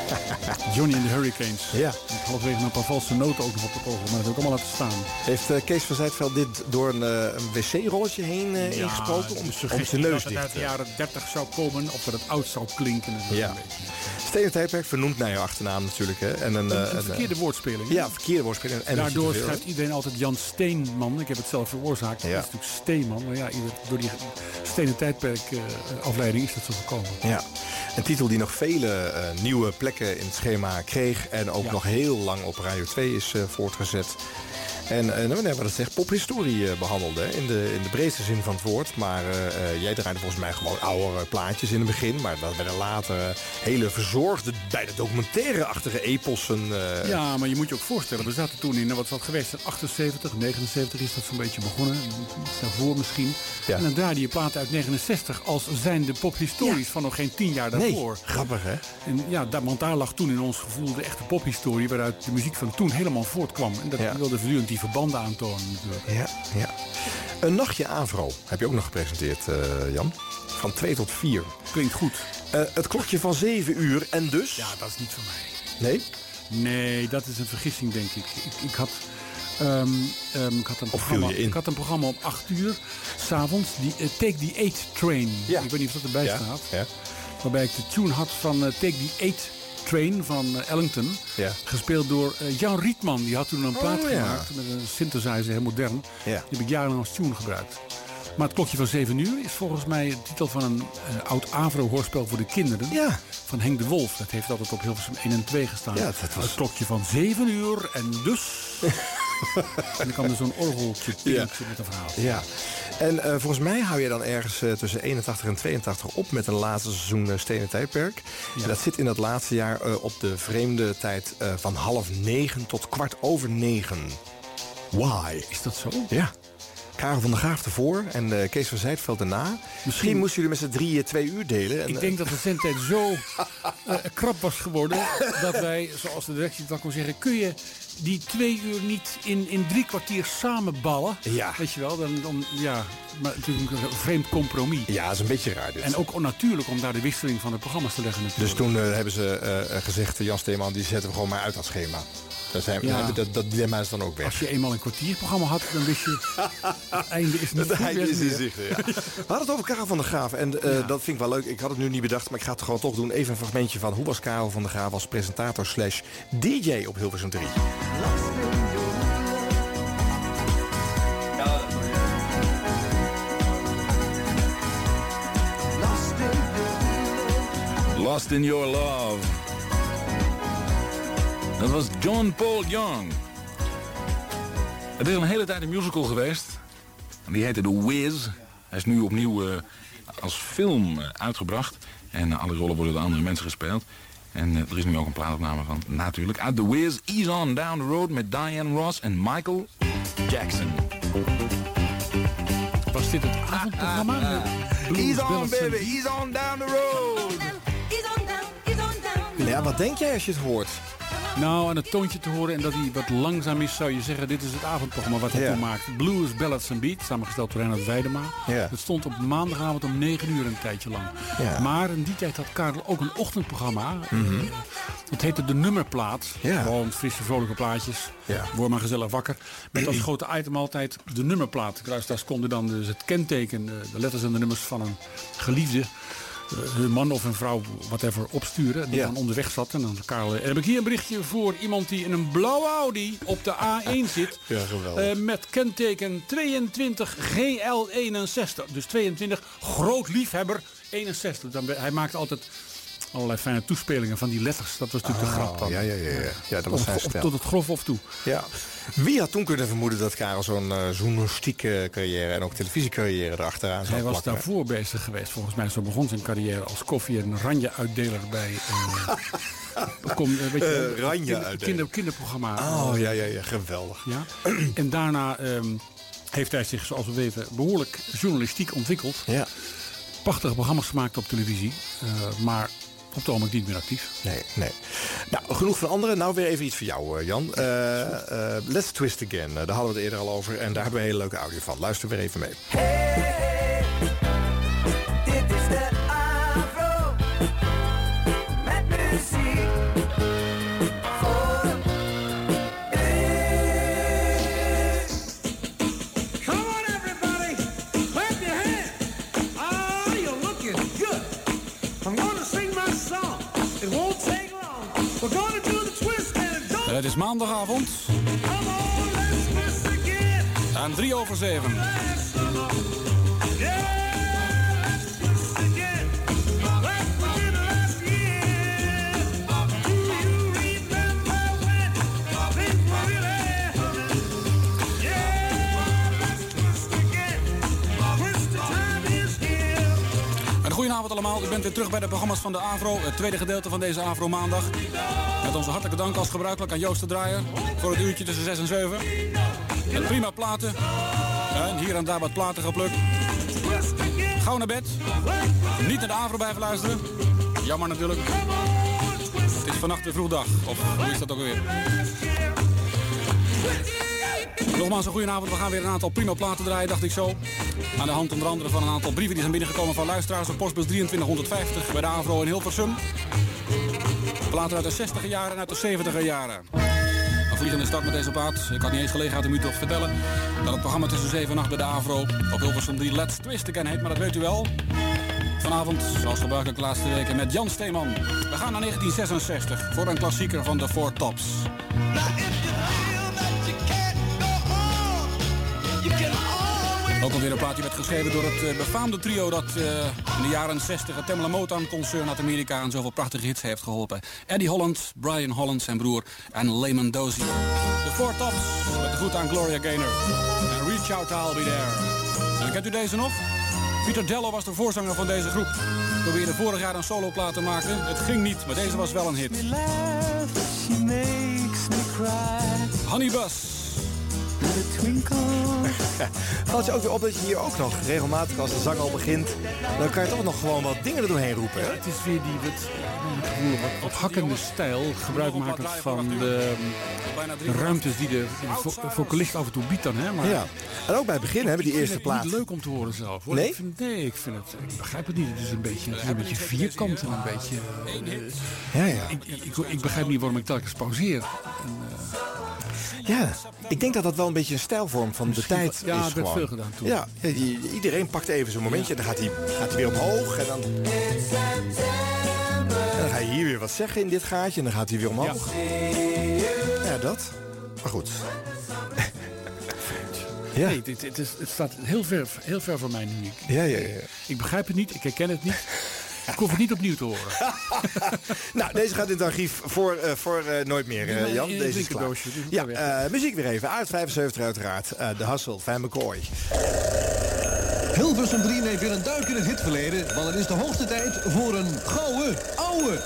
Johnny and the Hurricanes. Ja. Met halverwege een paar valse noten ook nog op de kogel. Maar dat heb ik allemaal laten staan. Heeft Kees van Zijtveld dit door een, eh, een wc-rolletje heen eh, Ja, ingesproken? Om, de om zijn neus dat het dicht uit de te jaren 30 zou komen. Of dat het oud zou klinken. en zo Ja. Stenen Tijdperk vernoemd naar jouw achternaam natuurlijk. Hè? En een, Een, eh, verkeerde eh, woordspeling. hè? Ja, verkeerde woordspeling. En Daardoor dat je te schrijft iedereen altijd Jan Steenman. Ik heb het zelf veroorzaakt. Ja. Het is natuurlijk Steenman. Maar ja, ieder, door die stenen tijdperk eh, afleiding is dat zo gekomen. Ja, een titel die nog vele eh, nieuwe plekken in het schema kreeg... en ook Ja. nog heel lang op Radio 2 is eh, voortgezet. En nou, we hebben dat zegt pophistorie eh, behandeld, hè, in, de, in de breedste zin van het woord. Maar eh, eh, jij draaide volgens mij gewoon oude plaatjes in het begin... maar dat werden later hele verzorgde, bijna documentaire-achtige epossen... Ja, maar je moet je ook voorstellen, we zaten toen in, wat wat geweest, in 78, 79 is dat zo'n beetje begonnen, daarvoor misschien. Ja. En dan draaide je platen uit 69 als zijn de pophistories van nog geen tien jaar nee, daarvoor. grappig hè? En ja, daar, want daar lag toen in ons gevoel de echte pophistorie waaruit de muziek van toen helemaal voortkwam. En dat Ja. wilde voortdurend die verbanden aantonen natuurlijk. Ja, ja. Een nachtje Avro heb je ook nog gepresenteerd, eh, Jan. Van 2 tot 4. Klinkt goed. Eh, het klokje van 7 uur en dus... Ja, dat is niet voor mij. Nee? Nee, dat is een vergissing, denk ik. Ik, ik had. ehm, ehm, ik, had een Of viel programma, je in? ik had een programma om 8 uur s'avonds, die eh, Take the 8 Train. Ja. Ik weet niet of dat erbij Ja, staat. ja. Waarbij ik de tune had van Take the 8 Train van Ellington. Ja. Gespeeld door eh, Jan Rietman. Die had toen een plaat Oh, ja. gemaakt met een synthesizer, heel modern. Ja. Die heb ik jarenlang als tune gebruikt. Maar het klokje van 7 uur is volgens mij de titel van een eh, oud Avro-hoorspel voor de kinderen. Ja. Van Henk de Wolf. Dat heeft altijd op Hilversum 1 en 2 gestaan. Ja, dat was- Het klokje van 7 uur en dus... en dan kwam er zo'n orgeltje pinkje met een verhaal. Ja. En eh, volgens mij hou je dan ergens eh, tussen 81 en 82 op met een laatste seizoen eh, Stenen Tijdperk. Ja. En dat zit in dat laatste jaar op de vreemde tijd van half negen tot kwart over negen. Why? Is dat zo? Ja. Karel van der Graaf ervoor en Kees van Zijtveld erna. Misschien moesten jullie met z'n drieën twee uur delen. En, Ik denk dat de zendtijd zo krap was geworden... dat wij, zoals de directie het wel kon zeggen... kun je die twee uur niet in, in drie kwartier samenballen. Ja. Weet je wel, dan, dan ja, maar natuurlijk een vreemd compromis. Ja, dat is een beetje raar dit. En ook onnatuurlijk om daar de wisseling van de programma's te leggen natuurlijk. Dus toen eh, hebben ze eh, gezegd, Jan Steeman, die zetten we gewoon maar uit dat schema. Dan zijn, Ja. hebben dat, dat dilemma is dan ook weg. Als je eenmaal een kwartierprogramma had, dan wist je... het einde is niet Het goed einde is in zicht, ja. We hadden het over Karel van der Graaf. En eh, dat vind ik wel leuk. Ik had het nu niet bedacht, maar ik ga het gewoon toch doen. Even een fragmentje van hoe was Karel van der Graaf als presentator slash DJ op Hilversum 3. Lost in Your Love. Dat was John Paul Young. Het is een hele tijd een musical geweest. En Die heette The Wiz. Hij is nu opnieuw eh, als film eh, uitgebracht. En alle rollen worden door andere mensen gespeeld. En eh, er is nu ook een plaatopname van, natuurlijk. Uit The Wiz, Ease On Down the Road met Diane Ross en Michael Jackson. Was dit het avondprogramma? Blues, Ease on baby, ease on down the road. Ja, wat denk jij als je het hoort? Nou, aan het toontje te horen en dat hij wat langzaam is, zou je zeggen... dit is het avondprogramma wat hij Ja. toen maakte. Blues, Ballads and Beat, samengesteld door Reinhard Weidema. Ja. Het stond op maandagavond om 9 uur een tijdje lang. Ja. Maar in die tijd had Karel ook een ochtendprogramma. Mhm. Eh, Dat heette De Nummerplaat. Gewoon frisse, vrolijke plaatjes. Word maar gezellig wakker. Met als grote item altijd de nummerplaat. De luisteraars konden dan dus het kenteken, eh, de letters en de nummers van een geliefde... hun man of een vrouw, whatever, opsturen. Die Ja. dan onderweg zat. En dan Karel, eh, heb ik hier een berichtje voor iemand die in een blauwe Audi op de A1 zit. Ja, geweldig. Eh, met kenteken 22 GL61. Dus 22, groot liefhebber 61. Dan, hij maakte altijd allerlei fijne toespelingen van die letters. Dat was natuurlijk de grap dan. Ja, ja, ja, ja. ja dat was zijn stijl. Tot het grof of toe. Ja. Wie had toen kunnen vermoeden dat Karel zo'n eh, journalistieke carrière en ook televisiecarrière erachteraan zou Hij was plakken? daarvoor bezig geweest. Volgens mij zo begon zijn carrière als koffie- en ranje-uitdeler bij... eh, kom, eh, weet je, kinder- uitdeler. kinder, kinderprogramma. Oh, ja, ja, ja, geweldig. Ja. En daarna ehm, heeft hij zich, zoals we weten, behoorlijk journalistiek ontwikkeld. Ja. Prachtige programma's gemaakt op televisie. maar op het ogenblik niet meer actief. Nee, nee. Nou, genoeg van anderen. Nou, weer even iets voor jou, eh, Jan. Eh, eh, Let's Twist Again. Daar hadden we het eerder al over. En daar hebben we een hele leuke audio van. Luister weer even mee. Dit is de Het is maandagavond. Aan 3 over 7. Een goedenavond allemaal. U bent weer terug bij de programma's van de AVRO. Het tweede gedeelte van deze AVRO maandag. Met onze hartelijke dank als gebruikelijk aan Joost de Draaier. Voor het uurtje tussen 6 en 7. Met prima platen. En hier en daar wat platen geplukt. Gauw naar bed. Niet naar de AVRO blijven luisteren. Jammer natuurlijk. Het is vannacht weer vroeg dag. Of hoe is dat ook alweer? Nogmaals een goedenavond. We gaan weer een aantal prima platen draaien, dacht ik zo. Aan de hand onder andere van een aantal brieven die zijn binnengekomen van luisteraars op postbus 2350 bij de AVRO in Hilversum. Platen uit de 60 jaren en uit de 70 jaren. Een vliegende start met deze plaat. Ik had niet eens gelegenheid om u te vertellen dat het programma tussen 7 en 8 bij de AVRO op Hilversum 3 Let's Twist Again heet, maar dat weet u wel. Vanavond, zoals gebruikelijk de laatste weken, met Jan Steeman. We gaan naar 1966 voor een klassieker van de Four Tops. Ook alweer een plaat die werd geschreven door het eh, befaamde trio dat eh, in de jaren 60 het Tamla Motown concern uit Amerika aan zoveel prachtige hits heeft geholpen. Eddie Holland, Brian Holland, zijn broer en Lehman Dozy. De Four Tops met de groet aan Gloria Gaynor. En Reach Out, I'll Be There. En kent u deze nog? Peter Dello was de voorzanger van deze groep. Probeerde vorig jaar een soloplaat te maken. Het ging niet, maar deze was wel een hit. She makes me cry Honey Bus. Valt je ook weer op dat je hier ook nog regelmatig als de zang al begint... dan kan je toch nog gewoon wat dingen er doorheen roepen. Hè? Het is weer die wat, wat, wat hakkende stijl, gebruikmakend van de, ruimtes die de, vocalist af en toe biedt dan. Hè? Maar Ja. En ook bij het begin hebben die ik eerste vind het plaat. niet leuk om te horen zelf. Hoor. Nee? Ik vind, nee, ik vind het. Ik begrijp het niet. Het is een beetje, het is een beetje vierkant en een beetje. eh, Ja, ja. Ik, ik, ik begrijp niet waarom ik telkens pauzeer. Ja, ik denk dat dat wel een beetje een stijlvorm van de tijd ja, is werd veel gedaan toen. Ja, iedereen pakt even zo'n momentje en dan gaat hij, gaat hij weer omhoog. En dan, en dan ga je hier weer wat zeggen in dit gaatje en dan gaat hij weer omhoog. Ja, dat. Maar goed. Ja. Nee, dit, het, is, het staat heel ver, heel ver van mij nu. Ja, ja, ja. ik begrijp het niet, ik herken het niet. Ik hoef het niet opnieuw te horen. Nou, deze gaat in het archief voor, eh, voor eh, nooit meer, eh, Jan. Deze is klaar. het Ja, eh, muziek weer even. Uit 75 uiteraard. Eh, The Hustle, Van McCoy. Hilversum 3 neemt weer een duik in het hitverleden, want het is de hoogste tijd voor een gouden ouwe.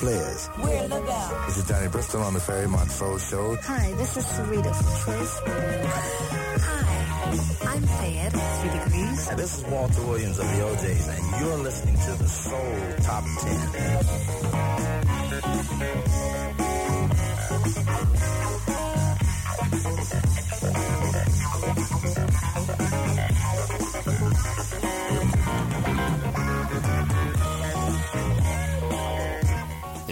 Players. We're the bell. This is Danny Bristol on the Ferry Montreux Show. Hi, this is Sarita from Choice. Hi, I'm Fayed, three degrees. And this is Walter Williams of the OJs, and you're listening to the Soul Top 10.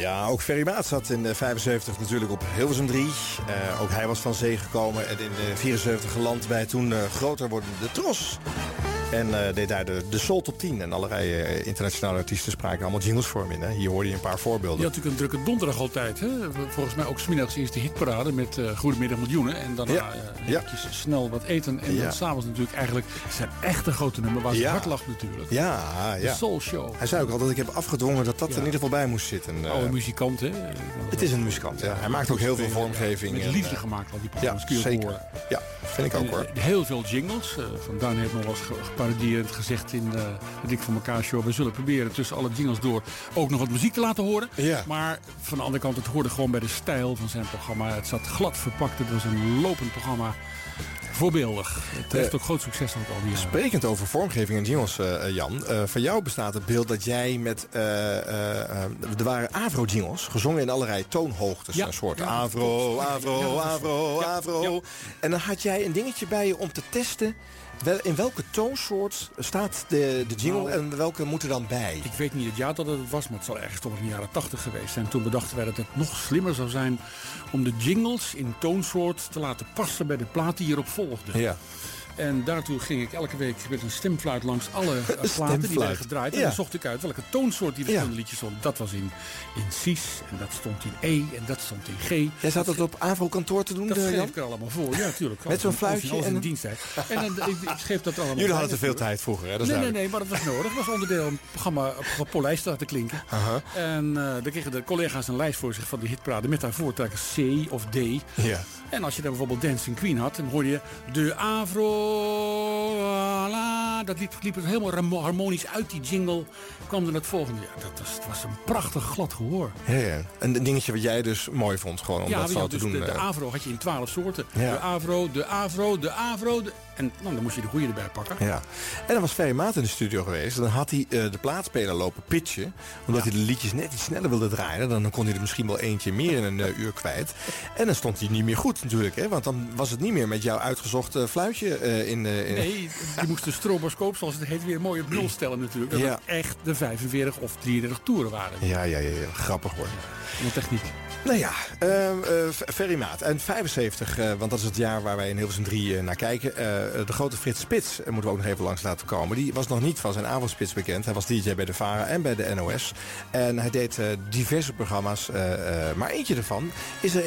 Ja, ook Ferry Maat zat in de 75 natuurlijk op Hilversum 3. Eh, ook hij was van zee gekomen en in de 74 geland bij toen eh, groter wordende Tros. En eh, deed daar de, de Soul Top 10. En allerlei eh, internationale artiesten spraken allemaal jingles voor hem in. Hè. Hier hoorde je een paar voorbeelden. Je had natuurlijk een drukke donderdag altijd. Hè? Volgens mij ook smiddags eerst de hitparade met eh Goedemiddag Miljoenen. En daarna Ja, ja. eventjes snel wat eten. En Ja. dan s'avonds natuurlijk eigenlijk zijn echte grote nummer waar ze Ja. hard lacht natuurlijk. Ja, ja. De Soul Show. Hij zei ook al dat ik heb afgedwongen dat dat er in ieder geval bij moest zitten. Oude muzikant, hè? het is een muzikant, ja. Hij maakt ook heel veel vormgeving. Met liefde gemaakt al die Ja, programma's. kun je ook zeker. Ja, vind ik ook hoor. Heel veel jingles. Van Duin heeft nog wel eens geparodieerd gezegd in de Dik van elkaar show. We zullen proberen tussen alle jingles door ook nog wat muziek te laten horen. Ja. Maar van de andere kant, het hoorde gewoon bij de stijl van zijn programma. Het zat glad verpakt. Het was een lopend programma. Voorbeeldig. Het heeft Eh, ook groot succes gehad al die jaren. Sprekend over vormgeving en jingles, eh, eh, Jan. van jou bestaat het beeld dat jij met... eh, er waren Avro-jingles, gezongen in allerlei toonhoogtes. Ja. Een soort Ja, is- Avro, ja, Avro. En dan had jij een dingetje bij je om te testen... In welke toonsoort staat de, de jingle Nou, en welke moet er dan bij? Ik weet niet het jaar dat het was, maar het zal ergens toch in de jaren 80 geweest zijn. Toen bedachten wij dat het nog slimmer zou zijn om de jingles in toonsoort te laten passen bij de plaat die hierop volgde. Ja. En daartoe ging ik elke week met een stemfluit langs alle eh, platen die werden gedraaid. En Ja. dan zocht ik uit welke toonsoort die verschillende liedjes stond. Dat was in, in Cis en dat stond in E en dat stond in G. Jij zat dat op Avro-kantoor te doen, Dat eh, schreef Jan? ik er allemaal voor, ja, natuurlijk. Met zo'n fluitje in en- diensttijd. En dan, ik, ik schreef dat allemaal Jullie hadden te veel tijd vroeger, hè? Dat nee, nee, nee, maar dat was nodig. Dat was onderdeel om het programma op polijst te laten klinken. En dan kregen de collega's een lijst voor zich van die hitparade met daarvoor telkens C of D. Ja. En als je dan bijvoorbeeld Dancing Queen had, dan hoorde je de Avro, la, dat liep, liep het helemaal harmonisch uit die jingle. Kwam er het volgende. Ja, dat was, het was een prachtig glad gehoor. Ja, ja. En een dingetje wat jij dus mooi vond, gewoon om ja, dat zo te dus doen. de, de eh. Avro had je in twaalf soorten. Ja. De Avro, de Avro, de Avro. de- En nou, dan moest je de goede erbij pakken. Ja. En dan was Ferry Maat in de studio geweest. Dan had hij eh, de plaatspeler lopen pitchen. Omdat hij de liedjes net iets sneller wilde draaien. Dan kon hij er misschien wel eentje meer in een eh, uur kwijt. En dan stond hij niet meer goed natuurlijk. Hè? Want dan was het niet meer met jouw uitgezochte fluitje in... eh, in- Nee, je moest de stroboscoop, zoals het heet, weer mooi op nul stellen natuurlijk. Dat Ja. het echt de 45 of 33 toeren waren. Ja, ja, ja, ja. grappig hoor. De techniek. Nou ja, uh, Ferry Maat. En 75, uh, want dat is het jaar waar wij in Hilversum 3 uh, naar kijken. de grote Frits Spits moeten we ook nog even langs laten komen. Die was nog niet van zijn avondspits bekend. Hij was DJ bij de VARA en bij de NOS. En hij deed diverse programma's. maar eentje ervan, is er,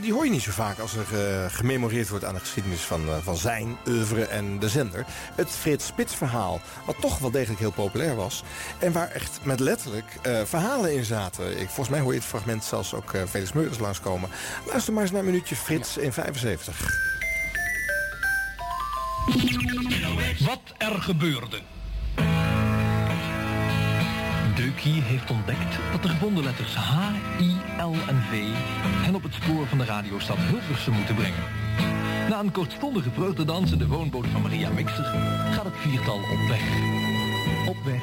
die hoor je niet zo vaak als er gememoreerd wordt aan de geschiedenis van, van zijn oeuvre en de zender. Het Frits Spits verhaal, wat toch wel degelijk heel populair was. En waar echt met letterlijk verhalen in zaten. Ik, volgens mij hoor je het fragment zelfs ook uh, Felix Meurders langskomen. Luister maar eens naar een minuutje Frits in 75. Wat er gebeurde. Deukie heeft ontdekt dat de gevonden letters H, I, L en V hen op het spoor van de radiostad Hilversum moeten brengen. Na een kortstondige vreugdedans in de woonboot van Maria Mixer gaat het viertal op weg. Op weg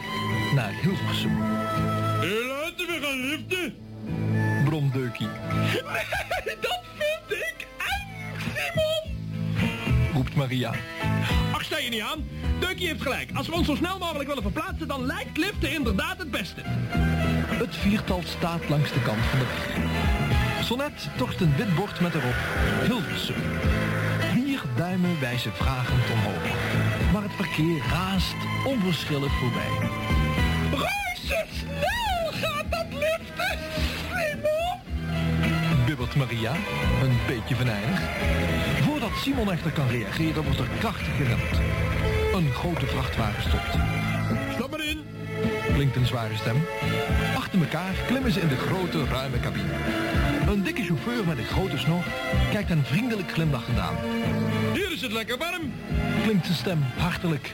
naar Hilversum. Laten we gaan liften! Nee, dat vind ik eng, Simon! Roept Maria. Ach, sta je niet aan? Deukie heeft gelijk. Als we ons zo snel mogelijk willen verplaatsen, dan lijkt liften inderdaad het beste. Het viertal staat langs de kant van de weg. Sonnet tocht een wit bord met erop Hilversum. Vier duimen wijzen vragend omhoog. Maar het verkeer raast onverschillig voorbij. Reuze Maria, een beetje venijnig. Voordat Simon echter kan reageren, wordt er krachtig geremd. Een grote vrachtwagen stopt. Stap maar in! Klinkt een zware stem. Achter elkaar klimmen ze in de grote, ruime cabine. Een dikke chauffeur met een grote snor kijkt hen vriendelijk glimlachend aan. Hier is het lekker warm! Klinkt zijn stem hartelijk.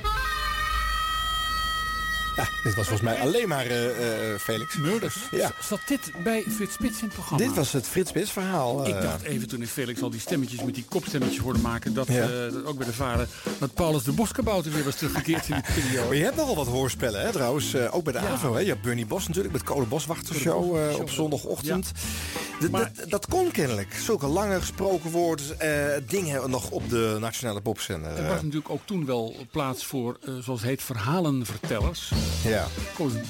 Ja, dit was volgens mij alleen maar uh, uh, Felix. Murders. Ja. Zat dit bij Frits Spits in het programma? Dit was het Frits Spits verhaal. Uh... Ik dacht even toen ik Felix al die stemmetjes met die kopstemmetjes hoorde maken... dat, ja. dat ook bij de vader dat Paulus de Boskabouter weer was teruggekeerd in die periode. Maar je hebt nogal wat hoorspellen, hè, trouwens. ook bij de ja. AVO, hè. Je hebt Bernie Bos natuurlijk, met Code Boswachtershow op zondagochtend. Ja. Maar, dat, dat kon kennelijk. Zulke lange gesproken woorden, dingen nog op de nationale popzender. Er was natuurlijk ook toen wel plaats voor, zoals het heet, verhalenvertellers... Ja.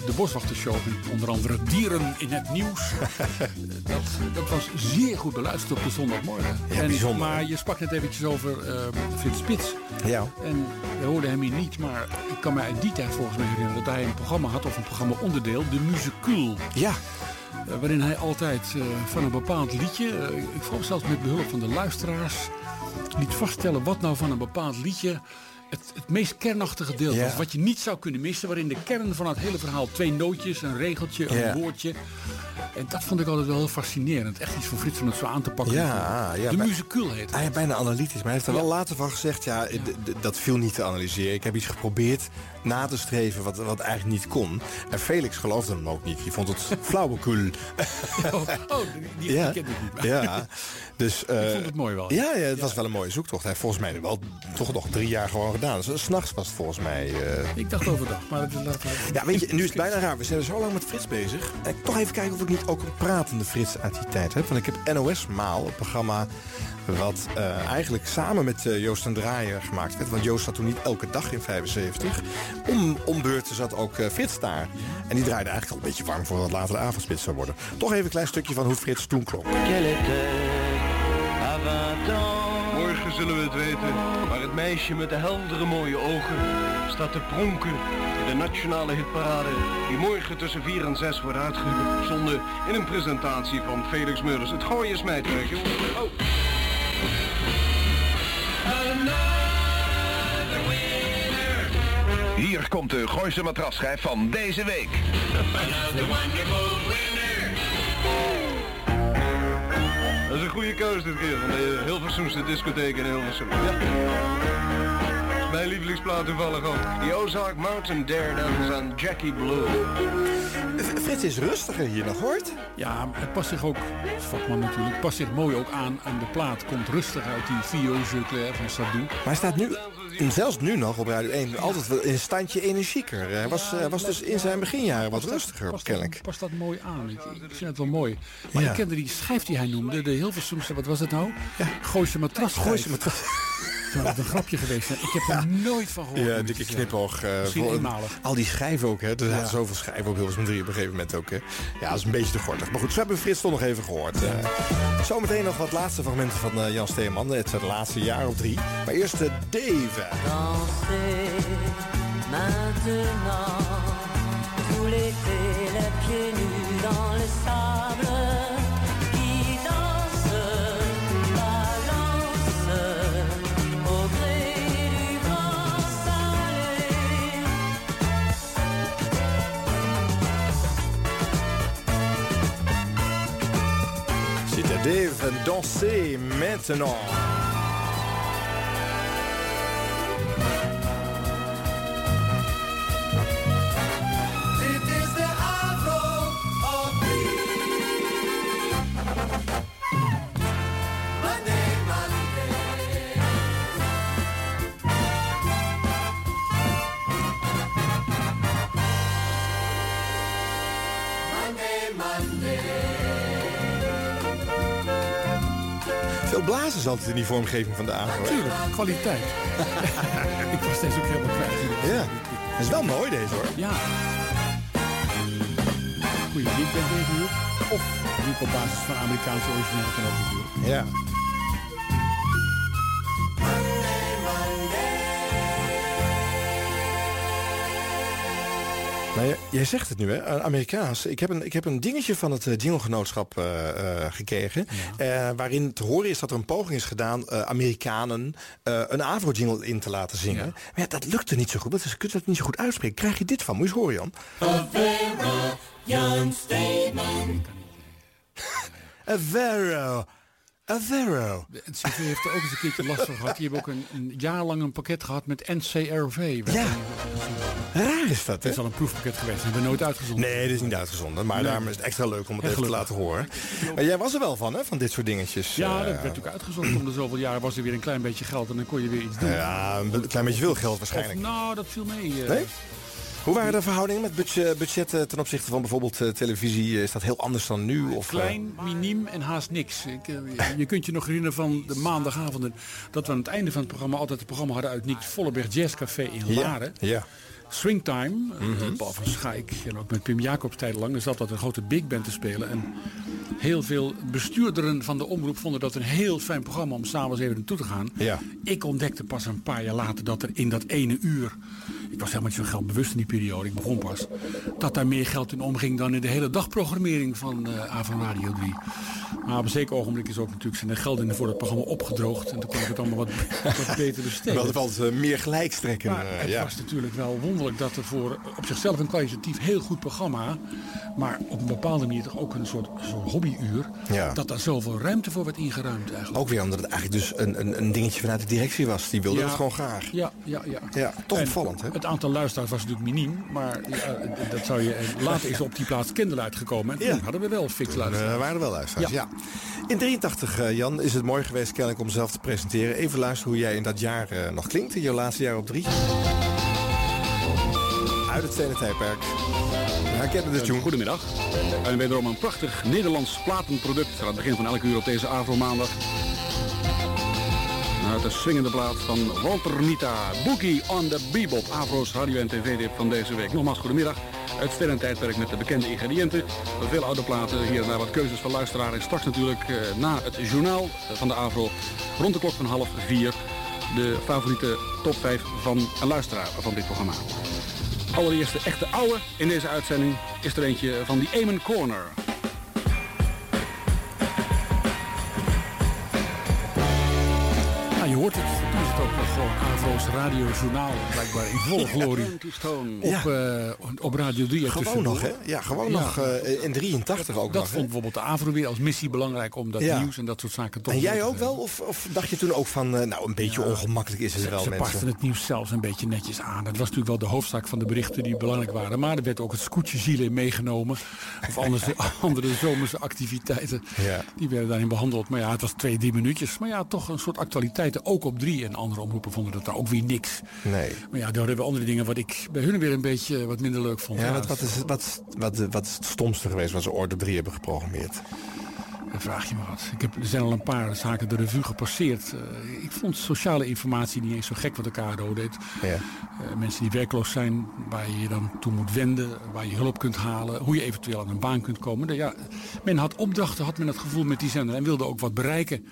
De Boswachtershow, onder andere Dieren in het Nieuws. dat, dat was zeer goed beluisterd op de zondagmorgen. Ja, en, bijzonder. Maar je sprak net eventjes over uh, Frits Spits. Ja. En we hoorden hem hier niet, maar ik kan me uit die tijd volgens mij herinneren... dat hij een programma had, of een programma onderdeel, de Musicul. Ja. Uh, waarin hij altijd uh, van een bepaald liedje, ik geloof zelfs met behulp van de luisteraars... liet vaststellen wat nou van een bepaald liedje het, het meest kernachtige deel Ja. Wat je niet zou kunnen missen. Waarin de kern van het hele verhaal twee nootjes, een regeltje, een Ja. woordje. En dat vond ik altijd wel heel fascinerend. Echt iets voor Frits om het zo aan te pakken. Ja, ja, de musicul heet. Hij is bijna analytisch, maar hij heeft er wel later van gezegd... ja, dat viel niet te analyseren. Ik heb iets geprobeerd na te streven wat, wat eigenlijk niet kon. En Felix geloofde hem ook niet. Die vond het flauwekul. Oh, oh, die, ja, kende ik niet. maar- ja. Dus, eh, Ik vond het mooi wel. Ja, ja het was wel een mooie zoektocht. Hij heeft volgens mij wel toch nog drie jaar gewoon gedaan. Dus, S'nachts was het volgens mij... eh, Ik dacht overdag, maar het is ja, weet je, nu is het bijna raar. We zijn er zo lang met Frits bezig. En ik toch even kijken of ik niet ook een pratende Frits uit die tijd heb. Want ik heb NOS Maal, een programma wat eh, eigenlijk samen met eh, Joost en Draaier gemaakt werd. Want Joost zat toen niet elke dag in 75. Om, om beurten zat ook eh, Frits daar. En die draaide eigenlijk al een beetje warm voor wat later de avondspits zou worden. Toch even een klein stukje van hoe Frits toen klonk. Morgen zullen we het weten, maar het meisje met de heldere mooie ogen staat te pronken in de nationale hitparade die morgen tussen 4 en 6 wordt uitgezonden in een presentatie van Felix Meurders. Het gooien smijtwerk, jongens. Oh. Hier komt de Gooise matrasschijf van deze week. Dat is een goede keuze dit keer van de Hilversumse discotheek in Hilversum. Ja. Mijn lievelingsplaat toevallig ook. The Ozark Mountain Daredevils en Jackie Blue. Frits is rustiger hier nog, hoort? Ja, maar het past zich ook, vakman natuurlijk, past zich mooi ook aan aan de plaat. Komt rustig uit die Vio van Sardou. Maar hij staat nu, en zelfs nu nog op Radio 1, altijd wel in een standje energieker. Hij was, eh, was dus in zijn beginjaren wat rustiger, Past kennelijk. dat, past dat mooi aan. Ik, ik vind het wel mooi. Maar Ja. ik kende die schijf die hij noemde, de Hilversumse, wat was het nou? Ja. Gooise matras. Gooise matras. Een grapje geweest zijn? Ik heb er nooit van gehoord. Ja, dikke knipoog. eh, Misschien eenmalig. Al die schijven ook, hè. Er zijn Ja. zoveel schijven ook, Hilversum 3 op een gegeven moment ook, hè. Ja, dat is een beetje te gortig. Maar goed, we hebben Frits toch nog even gehoord. Eh, zometeen nog wat laatste fragmenten van eh, Jan Steeman. Het zijn de laatste jaar op drie. Maar eerst de Dave. Maintenant, tout l'été les pieds nus dans le sable, Dave, danser maintenant. Blazers altijd in die vormgeving van de avond. Tuurlijk, kwaliteit. ik was steeds ook helemaal kwijt. Ja, dat is wel mooi deze hoor. Ja. Goeie big band natuurlijk. Of muziek op basis van Amerikaanse originele kan ook natuurlijk. Ja. Nou, jij- zegt het nu, hè? Amerikaans. Ik heb een, ik heb een dingetje van het eh, Jingle-genootschap eh, eh, gekregen. eh, waarin te horen is dat er een poging is gedaan... eh, Amerikanen eh, een Avro-jingle in te laten zingen. Maar ja, dat lukte niet zo goed. Dat is, kun je dat niet zo goed uitspreken. Krijg je dit van? Moet je eens horen, Jan. A very young statement. A Vero. A Vero. De NCV heeft er ook eens een keertje last van gehad. Die hebben ook een, een jaar lang een pakket gehad met NCRV. Ja. Raar is dat, Het is al een proefpakket geweest. Dat hebben we nooit uitgezonden. Nee, dit is niet uitgezonden. Maar Nee. daarom is het extra leuk om het Heel even te laten horen. Maar jij was er wel van, hè? Van dit soort dingetjes. Ja, dat eh, werd natuurlijk uitgezonden. Om de zoveel jaar was er weer een klein beetje geld en dan kon je weer iets doen. Ja, een klein beetje veel geld waarschijnlijk. Of, nou, dat viel mee. eh. Nee? Hoe waren de verhoudingen met budget, budgetten ten opzichte van bijvoorbeeld eh, televisie? Is dat heel anders dan nu? Of, eh, Klein, miniem en haast niks. Ik, eh, je kunt je nog herinneren van de maandagavonden... dat we aan het einde van het programma altijd het programma hadden uit Nick Volleberg Jazz Café in Laren. ja. Swingtime, Mhm. eh, Paul van Schaik en ook met Pim Jacobs tijdenlang. Er zat dat een grote big band te spelen. En heel veel bestuurderen van de omroep vonden dat een heel fijn programma om s'avonds even naartoe te gaan. Ja. Ik ontdekte pas een paar jaar later dat er in dat ene uur... Ik was helemaal niet zo geldbewust in die periode, ik begon pas. Dat daar meer geld in omging dan in de hele dagprogrammering van eh Avon Radio 3. Maar op een zeker ogenblik is ook natuurlijk zijn de geldingen voor het programma opgedroogd. En toen kon ik het allemaal wat, wat beter besteden. Wel valt eh, meer gelijk strekken. Maar eh, het ja. was natuurlijk wel wonderlijk dat er voor op zichzelf een kwalitatief heel goed programma, maar op een bepaalde manier toch ook een soort, soort hobbyuur, Ja. dat daar zoveel ruimte voor werd ingeruimd eigenlijk. Ook weer omdat het eigenlijk dus een, een, een dingetje vanuit de directie was. Die wilde Ja. het gewoon graag. Ja, ja, ja. Ja, toch En opvallend, hè? Het aantal luisteraars was natuurlijk miniem, maar ja, dat zou je. en Later is op die plaats Kinderluid gekomen. En toen Ja. hadden we wel fix luisteraars. Er waren er wel luisteraars, ja. In 83, eh, Jan, is het mooi geweest kennelijk om zelf te presenteren. Even luisteren hoe jij in dat jaar eh, nog klinkt. In jouw laatste jaar op drie. Uit het stenen tijdperk. Herkennen de tune. Goedemiddag. En wederom een prachtig Nederlands platenproduct aan het begin van elke uur op deze Avro maandag. Uit de swingende plaat van Walter Nita, Boogie on the Bebop, Avro's radio- en tv-dip van deze week. Nogmaals, goedemiddag. Het tijdperk met de bekende ingrediënten. Veel oude platen, hier en daar wat keuzes van luisteraar. En straks natuurlijk eh, na het journaal van de Avro, rond de klok van half vier, de favoriete top 5 van een luisteraar van dit programma. Allereerste echte oude in deze uitzending is er eentje van die Amen Corner. Hoort het. Ook nog gewoon Avro's radiojournaal, blijkbaar in volle glorie. Ja. Op, eh, op Radio 3. Gewoon tussendoor. nog, hè? Ja, gewoon Ja. nog eh, in 83 ook Dat nog. hè? vond bijvoorbeeld de Avro weer als missie belangrijk om dat Ja. nieuws en dat soort zaken toch En jij ook wel? Of, of dacht je toen ook van, eh, nou, een beetje ongemakkelijk is het Ze, wel, ze mensen? pasten het nieuws zelfs een beetje netjes aan. Dat was natuurlijk wel de hoofdzaak van de berichten die belangrijk waren. Maar er werd ook het scootje ziel in meegenomen. Of anders, andere zomerse activiteiten. Ja. Die werden daarin behandeld. Maar ja, het was twee, drie minuutjes. Maar ja, toch een soort actualiteiten. Ook op drie. En andere omroepen vonden dat daar ook weer niks. Nee. Maar ja, daar hadden we andere dingen wat ik bij hun weer een beetje wat minder leuk vond. Ja, Ja, wat, wat, is, wat, wat, wat is het stomste geweest wat ze op drie hebben geprogrammeerd? Dan vraag je me wat. Ik heb, er zijn al een paar zaken de revue gepasseerd. Eh, ik vond sociale informatie niet eens zo gek wat de KRO deed. Ja. Eh, mensen die werkloos zijn, waar je je dan toe moet wenden, waar je hulp kunt halen, hoe je eventueel aan een baan kunt komen. Nou Ja, men had opdrachten, had men het gevoel met die zender en wilde ook wat bereiken.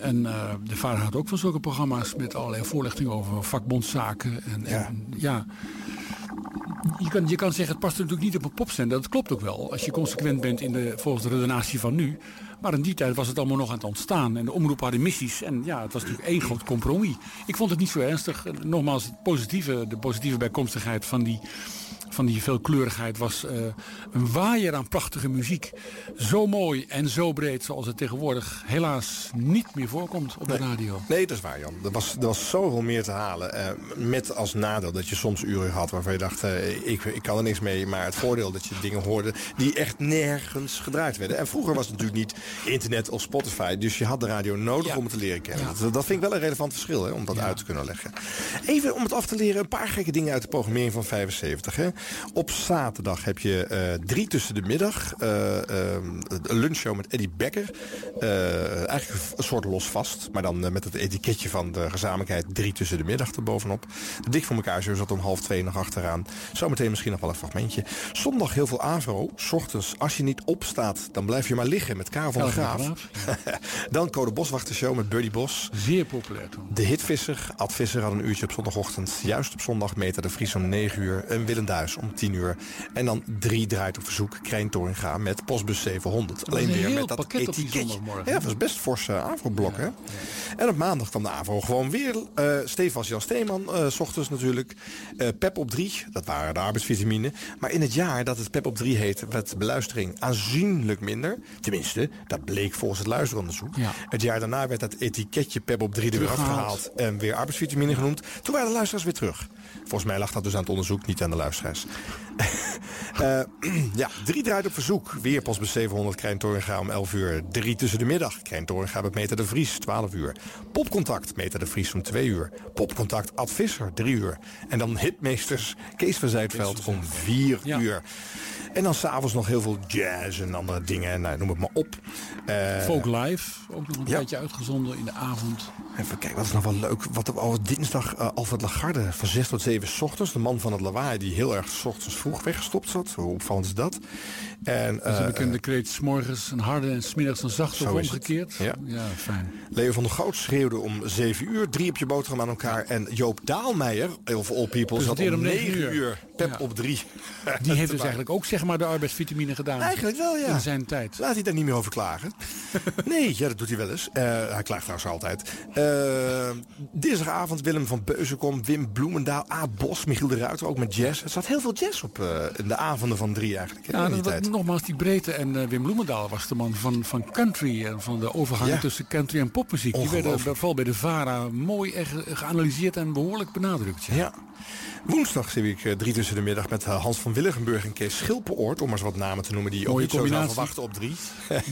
En eh, de vader had ook van zulke programma's met allerlei voorlichtingen over vakbondszaken. En ja, en, ja je, kan, je kan zeggen, het past natuurlijk niet op een popzender. Dat klopt ook wel, als je consequent bent in de, volgens de redenatie van nu. Maar in die tijd was het allemaal nog aan het ontstaan. En de omroep hadden missies. En ja, het was natuurlijk één groot compromis. Ik vond het niet zo ernstig. Nogmaals, het positieve, de positieve bijkomstigheid van die van die veelkleurigheid was uh, een waaier aan prachtige muziek. Zo mooi en zo breed zoals het tegenwoordig helaas niet meer voorkomt op nee. de radio. Nee, dat is waar Jan. Er was, er was zoveel meer te halen. Uh, met als nadeel dat je soms uren had waarvan je dacht, uh, ik, ik kan er niks mee. Maar het voordeel dat je dingen hoorde die echt nergens gedraaid werden. En vroeger was het natuurlijk niet internet of Spotify. Dus je had de radio nodig ja. om het te leren kennen. Ja. Dat, dat, vind ik wel een relevant verschil, hè, om dat ja. uit te kunnen leggen. Even om het af te leren, een paar gekke dingen uit de programmering van 75. Hè. Op zaterdag heb je uh, drie tussen de middag. Uh, uh, een lunchshow met Eddie Becker. eigenlijk een soort losvast. Maar dan met het etiketje van de gezamenlijkheid drie tussen de middag erbovenop. De Dik voor elkaar zo zat om half twee nog achteraan. Zometeen misschien nog wel een fragmentje. Zondag heel veel Avro. S ochtends, als je niet opstaat, dan blijf je maar liggen met Karel van der Graaf. dan Code Boswachtershow met Buddy Bos. Zeer populair toen. De Hitvisser. Ad Visser had een uurtje op zondagochtend. Juist op zondag Meter de Vries om 9 uur. En Willem Duis om 10 uur. En dan drie draait op verzoek Krijn Toringa met postbus 700. Alleen weer met dat etiketje. Ja, dat was best forse AVRO-blok. Ja, ja. En op maandag kwam de AVRO gewoon weer. Uh, Stefan Jan Steeman, uh, s ochtends natuurlijk. Uh, Pep op 3, dat waren de arbeidsvitamine. Maar in het jaar dat het Pep op 3 heette, werd de beluistering aanzienlijk minder. Tenminste, dat bleek volgens het luisteronderzoek. Ja. Het jaar daarna werd dat etiketje Pep op 3 er weer afgehaald. En weer arbeidsvitamine genoemd. Toen waren de luisteraars weer terug. Volgens mij lag dat dus aan het onderzoek, niet aan de luisteraars. uh, ja, drie draait op verzoek. Weer pas bij 700 Krijn Torenga om 11 uur. Drie tussen de middag. Krijn Torenga met Meter de Vries, 12 uur. Popcontact, Meter de Vries om 2 uur. Popcontact Ad Visser, 3 uur. En dan Hitmeesters, Kees van Zijtveld om 4 ja. uur. En dan s'avonds nog heel veel jazz en andere dingen. Nou, noem het maar op. Uh, Folk Live, ook nog een ja. tijdje uitgezonden in de avond. Even kijken, wat is nog wel leuk. Wat oh, dinsdag uh, Alfred Lagarde van 6 tot 7 s ochtends. De man van het lawaai die heel erg s ochtends vroeg weggestopt zat. Hoe opvallend is dat? En, uh, is een bekende kreet. S morgens een harde en smiddags een zachte of omgekeerd. Ja. ja, fijn. Leo van der Goot schreeuwde om 7 uur. Drie op je boterham aan elkaar. En Joop Daalmeijer, of all people, zat om 9 uur. uur. Pep ja. op 3. Die heeft dus eigenlijk ook zeg maar de arbeidsvitamine gedaan. Eigenlijk wel, ja. In zijn tijd. Laat hij daar niet meer over klagen. nee, ja, dat doet hij wel eens. Uh, hij klaagt trouwens altijd. Uh, dinsdagavond Willem van Beuzenkom, Wim Bloemendaal, A. Bos, Michiel de Ruiter, ook met jazz. Er zat heel veel jazz op uh, in de avonden van drie eigenlijk. Ja, dat, tijd. nogmaals die breedte. En Wim Bloemendaal was de man van, van country en van de overgang ja. tussen country en popmuziek. Die werden vooral bij de VARA mooi geanalyseerd en behoorlijk benadrukt. Ja. ja. Woensdag zie ik uh, drie tussen de middag met uh, Hans van Willigenburg en Kees Schilpenoort. Om maar eens wat namen te noemen die je ook niet zo verwachten op drie.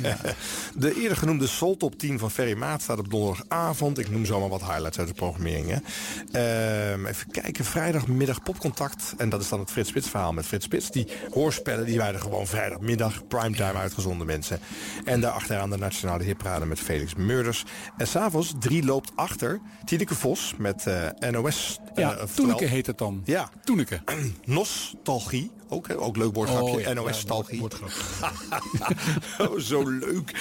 Ja. de eerder genoemde Sol Top 10 van Ferry Maat staat op donderdagavond. Ik noem zomaar wat highlights uit de programmering. Uh, even kijken, vrijdagmiddag popcontact. En dat is dan het Frits Spits verhaal met Frits Spits. Die hoorspellen die waren gewoon vrijdagmiddag primetime uitgezonden mensen. En daarachteraan de Nationale Hitparade met Felix Murders. En s'avonds drie loopt achter Tineke Vos met NOS. Ja, heet het dan. Ja. Toeneke. Nostalgie. Ook, ook leuk woordgrapje. Oh, ja, NOS-stalgie. Ja, oh, zo leuk.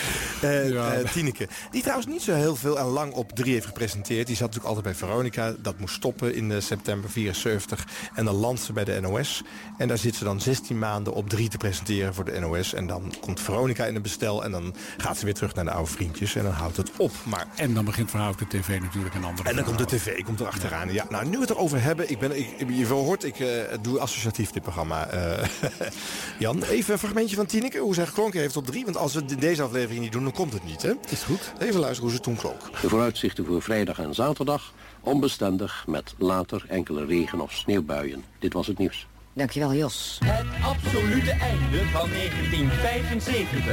Uh, ja. uh, Tineke. Die trouwens niet zo heel veel en lang op 3 heeft gepresenteerd. Die zat natuurlijk altijd bij Veronica. Dat moest stoppen in uh, september 74. En dan landt ze bij de NOS. En daar zit ze dan 16 maanden op 3 te presenteren voor de NOS. En dan komt Veronica in een bestel. En dan gaat ze weer terug naar de oude vriendjes. En dan houdt het op. Maar... En dan begint verhaal de tv natuurlijk een andere En dan komt de tv, komt er achteraan. Ja. ja. nou, nu we het erover hebben. Ik ben, ik, je hoort, ik doe associatief dit programma. Uh, Jan, even een fragmentje van Tineke. Hoe zij geklonken heeft op drie. Want als we deze aflevering niet doen, dan komt het niet. Hè? Is goed. Even luisteren hoe ze toen klonk. De vooruitzichten voor vrijdag en zaterdag. Onbestendig met later enkele regen- of sneeuwbuien. Dit was het nieuws. Dankjewel, Jos. Het absolute einde van 1975.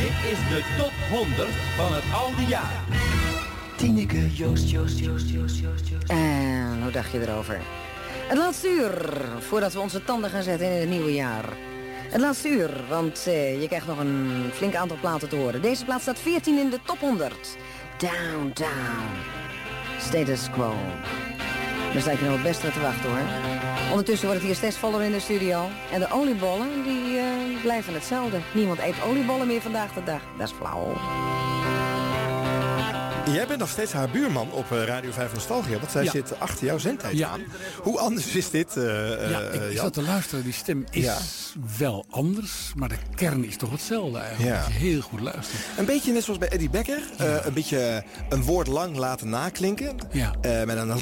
Dit is de top 100 van het oude jaar. Tineke, Joost, Joost, Joost, Joost, Joost, Joost. En hoe dacht je erover? Het laatste uur, voordat we onze tanden gaan zetten in het nieuwe jaar. Het laatste uur, want eh, je krijgt nog een flink aantal platen te horen. Deze plaat staat 14 in de top 100. Downtown. Status quo. Daar sta je nog het beste te wachten hoor. Ondertussen wordt het hier steeds voller in de studio. En de oliebollen, die eh, blijven hetzelfde. Niemand eet oliebollen meer vandaag de dag. Dat is flauw. Jij bent nog steeds haar buurman op eh, Radio 5 Nostalgia. Want zij Ja. zit achter jouw zendtijd aan. Hoe anders is dit, eh Ja, eh, ik, zat te luisteren. Die stem is Ja. wel anders, maar de kern is toch hetzelfde eigenlijk. Ja. Als je heel goed luistert. Een beetje net zoals bij Eddie Becker. een beetje een woord lang laten naklinken. Ja. Met een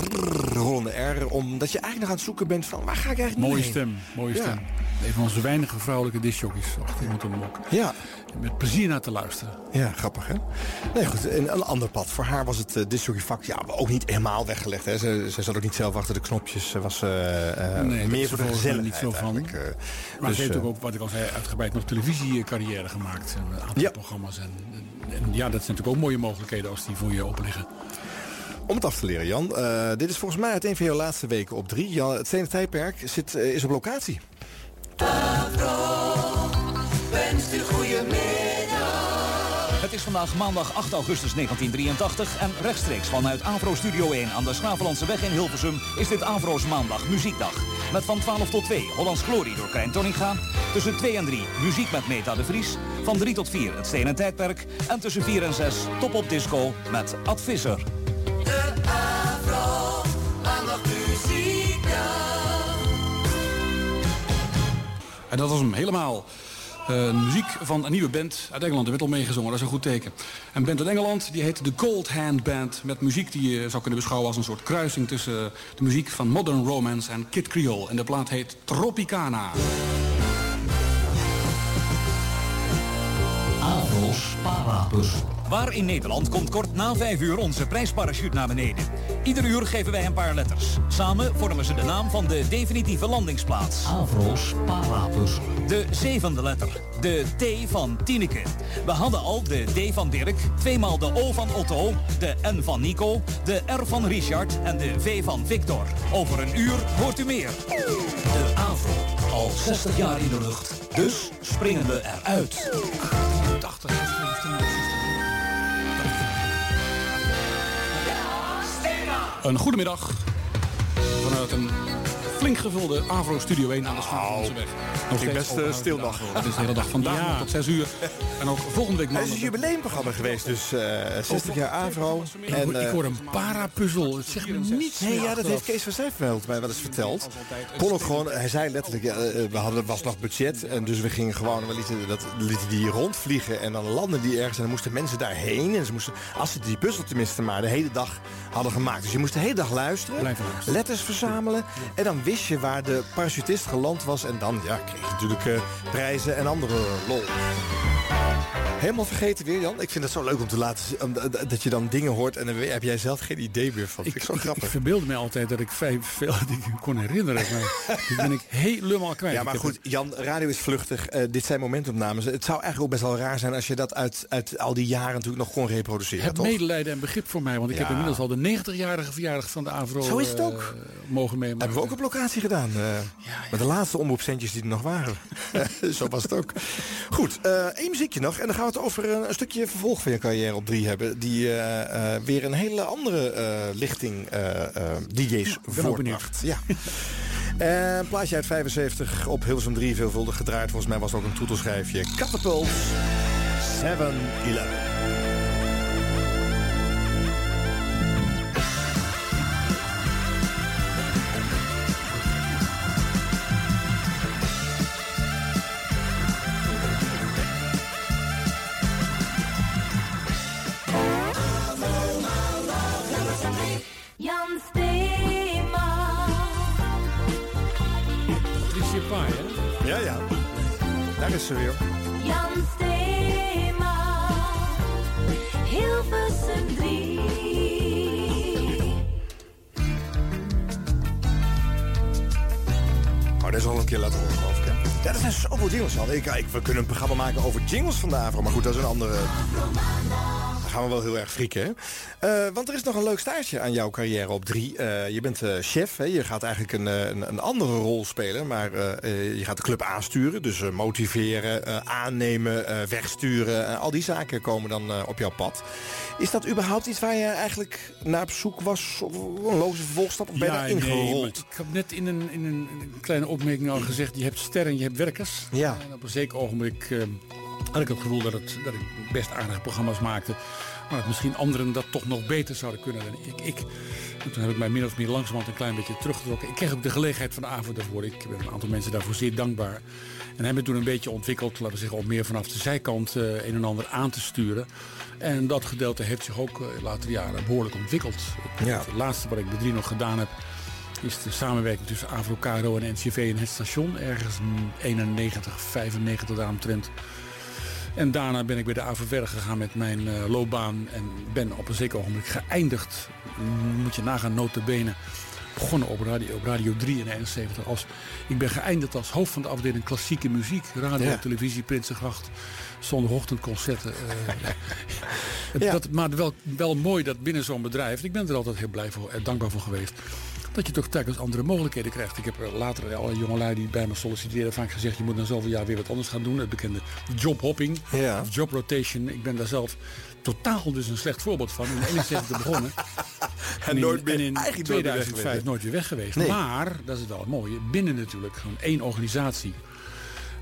rollende R. Omdat je eigenlijk nog aan het zoeken bent van waar ga ik eigenlijk Mooie stem, mooie Ja. stem. Een van onze weinige vrouwelijke discjockeys. Achter iemand mok. Ja. Met plezier naar te luisteren. Ja, grappig hè? Nee goed, en een ander pad. Voor haar was het uh, disjockeyvak ja, ook niet helemaal weggelegd. Hè. Ze, ze zat ook niet zelf achter de knopjes. Ze was eh, eh, Nee, meer voor de gezelligheid niet zo van. eh. Maar Dus, ze heeft eh, ook, ook, wat ik al zei, uitgebreid nog televisiecarrière gemaakt. En een aantal programma's. En, en, en ja, dat zijn natuurlijk ook mooie mogelijkheden als die voor je open liggen. Om het af te leren, Jan. eh, dit is volgens mij uit een van jouw laatste weken op drie. Jan, het Stenen Tijdperk zit, eh, is op locatie. Goedemiddag. Het is vandaag maandag 8 augustus 1983 en rechtstreeks vanuit Avro Studio 1 aan de Schravenlandse weg in Hilversum is dit Avro's Maandag Muziekdag. Met van 12 tot 2 Hollands Glorie door Krijn Toninga, tussen 2 en 3 muziek met Meta de Vries, van 3 tot 4 het Stenen Tijdperk en tussen 4 en 6 Top op Disco met Ad Visser. De Avro, maandag muziekdag. En dat was hem helemaal. Eh, muziek van een nieuwe band uit Engeland. Er werd al meegezongen, dat is een goed teken. Een band uit Engeland, die heet de Cold Hand Band. Met muziek die je zou kunnen beschouwen als een soort kruising... tussen de muziek van Modern Romance en Kid Creole. En de plaat heet Tropicana. Parapuzzel. Waar in Nederland komt kort na 5 uur onze prijsparachute naar beneden. Ieder uur geven wij een paar letters. Samen vormen ze de naam van de definitieve landingsplaats. Avro's Parapuzzel. De zevende letter. De T van Tineke. We hadden al de D van Dirk, tweemaal de O van Otto, de N van Nico, de R van Richard en de V van Victor. Over een uur hoort u meer. De Avro. Al 60 jaar in de lucht. Dus springen we eruit. 80. Een goedemiddag vanuit een flink gevulde Avro Studio 1 aan de Schouwlandse weg. Nog steeds best, open stil dag. Het is de hele dag vandaag Ja. nog tot 6 uur. En ook volgende week Het is een jubileumprogramma geweest, dus eh 60 jaar Avro. Ik hoor- ik eh, hoor een parapuzzel. Het zegt me niets Nee, ja, dat heeft Kees van Zijverveld mij wel eens verteld. Kon ook gewoon, hij zei letterlijk, ja, eh, we hadden was nog budget. En dus we gingen gewoon, we lieten, dat, lieten die rondvliegen. En dan landden die ergens en dan moesten mensen daarheen. En ze moesten, als ze die puzzel tenminste maar de hele dag hadden gemaakt. Dus je moest de hele dag luisteren. letters verzamelen. En dan wist je waar de parachutist geland was. En dan ja, kreeg je natuurlijk eh, prijzen en andere lol. Helemaal vergeten weer, Jan. Ik vind het zo leuk om te laten zien, om- dat je dan dingen hoort en dan heb jij zelf geen idee meer van. Ik, Vind ik zo ik, grappig. ik verbeelde mij altijd dat ik vrij veel dingen kon herinneren. Maar die ben ik helemaal kwijt. Ja, maar goed, Jan, radio is vluchtig. Eh, dit zijn momentopnames. Het zou eigenlijk ook best wel raar zijn als je dat uit, uit al die jaren natuurlijk nog kon reproduceren, Heb toch? medelijden en begrip voor mij. Want ik Ja. heb inmiddels al de 90-jarige verjaardag van de AVRO Zo is het eh, ook. mogen meemaken. Hebben we ook op gedaan. eh, Met de laatste omroepcentjes die er nog waren. Zo was het ook. Goed, eh één muziekje nog. En dan gaan we het over een, een stukje vervolg van je carrière op drie hebben. Die eh, weer een hele andere lichting DJ's ben ook voortbracht. Ja. Een plaatje uit 75 op Hilversum 3 veelvuldig gedraaid. Volgens mij was het ook een toetelschrijfje. Catapult 7-Eleven. Jingles. Ik, we kunnen een programma maken over jingles van de Avro. Maar goed, dat is een andere... dan gaan we wel heel erg frieken. Hè? Eh, want er is nog een leuk staartje aan jouw carrière op drie. Eh, je bent eh, chef, hè? je gaat eigenlijk een, een, een andere rol spelen. Maar je gaat de club aansturen. Dus motiveren, aannemen, wegsturen. al die zaken komen dan op jouw pad. Is dat überhaupt iets waar je eigenlijk naar op zoek was? Of een logische vervolgstap? Of ben je nee, ingerold? ik heb net in een, in een, in een kleine opmerking al gezegd... je hebt sterren en je hebt werkers. Ja. En op een zeker ogenblik had ik het gevoel dat, het, dat ik best aardige programma's maakte. Maar dat misschien anderen dat toch nog beter zouden kunnen dan ik. ik. En toen heb ik mij min of meer langzamerhand een klein beetje teruggetrokken. Ik kreeg ook de gelegenheid van de avond daarvoor. Ik ben een aantal mensen daarvoor zeer dankbaar. En hebben toen een beetje ontwikkeld, laten we zeggen, om meer vanaf de zijkant eh, een en ander aan te sturen. En dat gedeelte heeft zich ook in latere jaren behoorlijk ontwikkeld. Het, Ja. het laatste wat ik bij drie nog gedaan heb, is de samenwerking tussen Avro Caro en NCV in het station. Ergens in 91, 95 daaromtrent. En daarna ben ik bij de verder gegaan met mijn eh, loopbaan. En ben op een zeker ogenblik geëindigd. Moet je nagaan, notabene. Begonnen op radio, op radio 3 in 71. Als, ik ben geëindigd als hoofd van de afdeling klassieke muziek. Radio, Ja. televisie, Prinsengracht. Zondagochtendconcerten. eh, Ja. dat, maar wel, wel mooi dat binnen zo'n bedrijf... ik ben er altijd heel blij voor en dankbaar voor geweest... dat je toch telkens andere mogelijkheden krijgt. Ik heb er later alle jongelui die bij me solliciteren vaak gezegd... je moet na zoveel jaar weer wat anders gaan doen. Het bekende jobhopping, Ja. of job rotation. Ik ben daar zelf totaal dus een slecht voorbeeld van. In 71 begonnen. En in, nooit meer- en in eigenlijk nooit meer weg 2005 geweest, hè? nooit weer weg geweest. Nee. Maar, dat is wel het mooie, binnen natuurlijk gewoon één organisatie.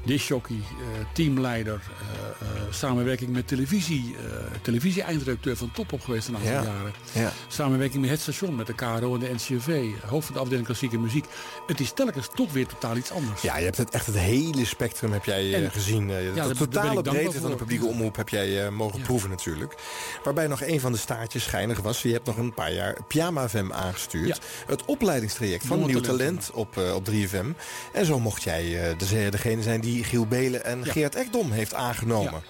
Disjockey, eh, teamleider, eh, eh, samenwerking met televisie, televisie-eindredacteur van Top op geweest een aantal Ja. jaren. Ja. Samenwerking met het station, met de KRO en de NCV, hoofd van de afdeling klassieke muziek. Het is telkens toch weer totaal iets anders. Ja, je hebt het, echt het hele spectrum heb jij En- gezien. Eh, Ja, totale breedte van de publieke omroep heb jij mogen proeven natuurlijk. Waarbij nog een van de staartjes schijnig was. Je hebt nog een paar jaar Pyjama FM aangestuurd. Het opleidingstraject van Nieuw. Talent op, op 3FM. En zo mocht jij de- degene zijn die Giel Belen en Ja. Geert Ekdom heeft aangenomen.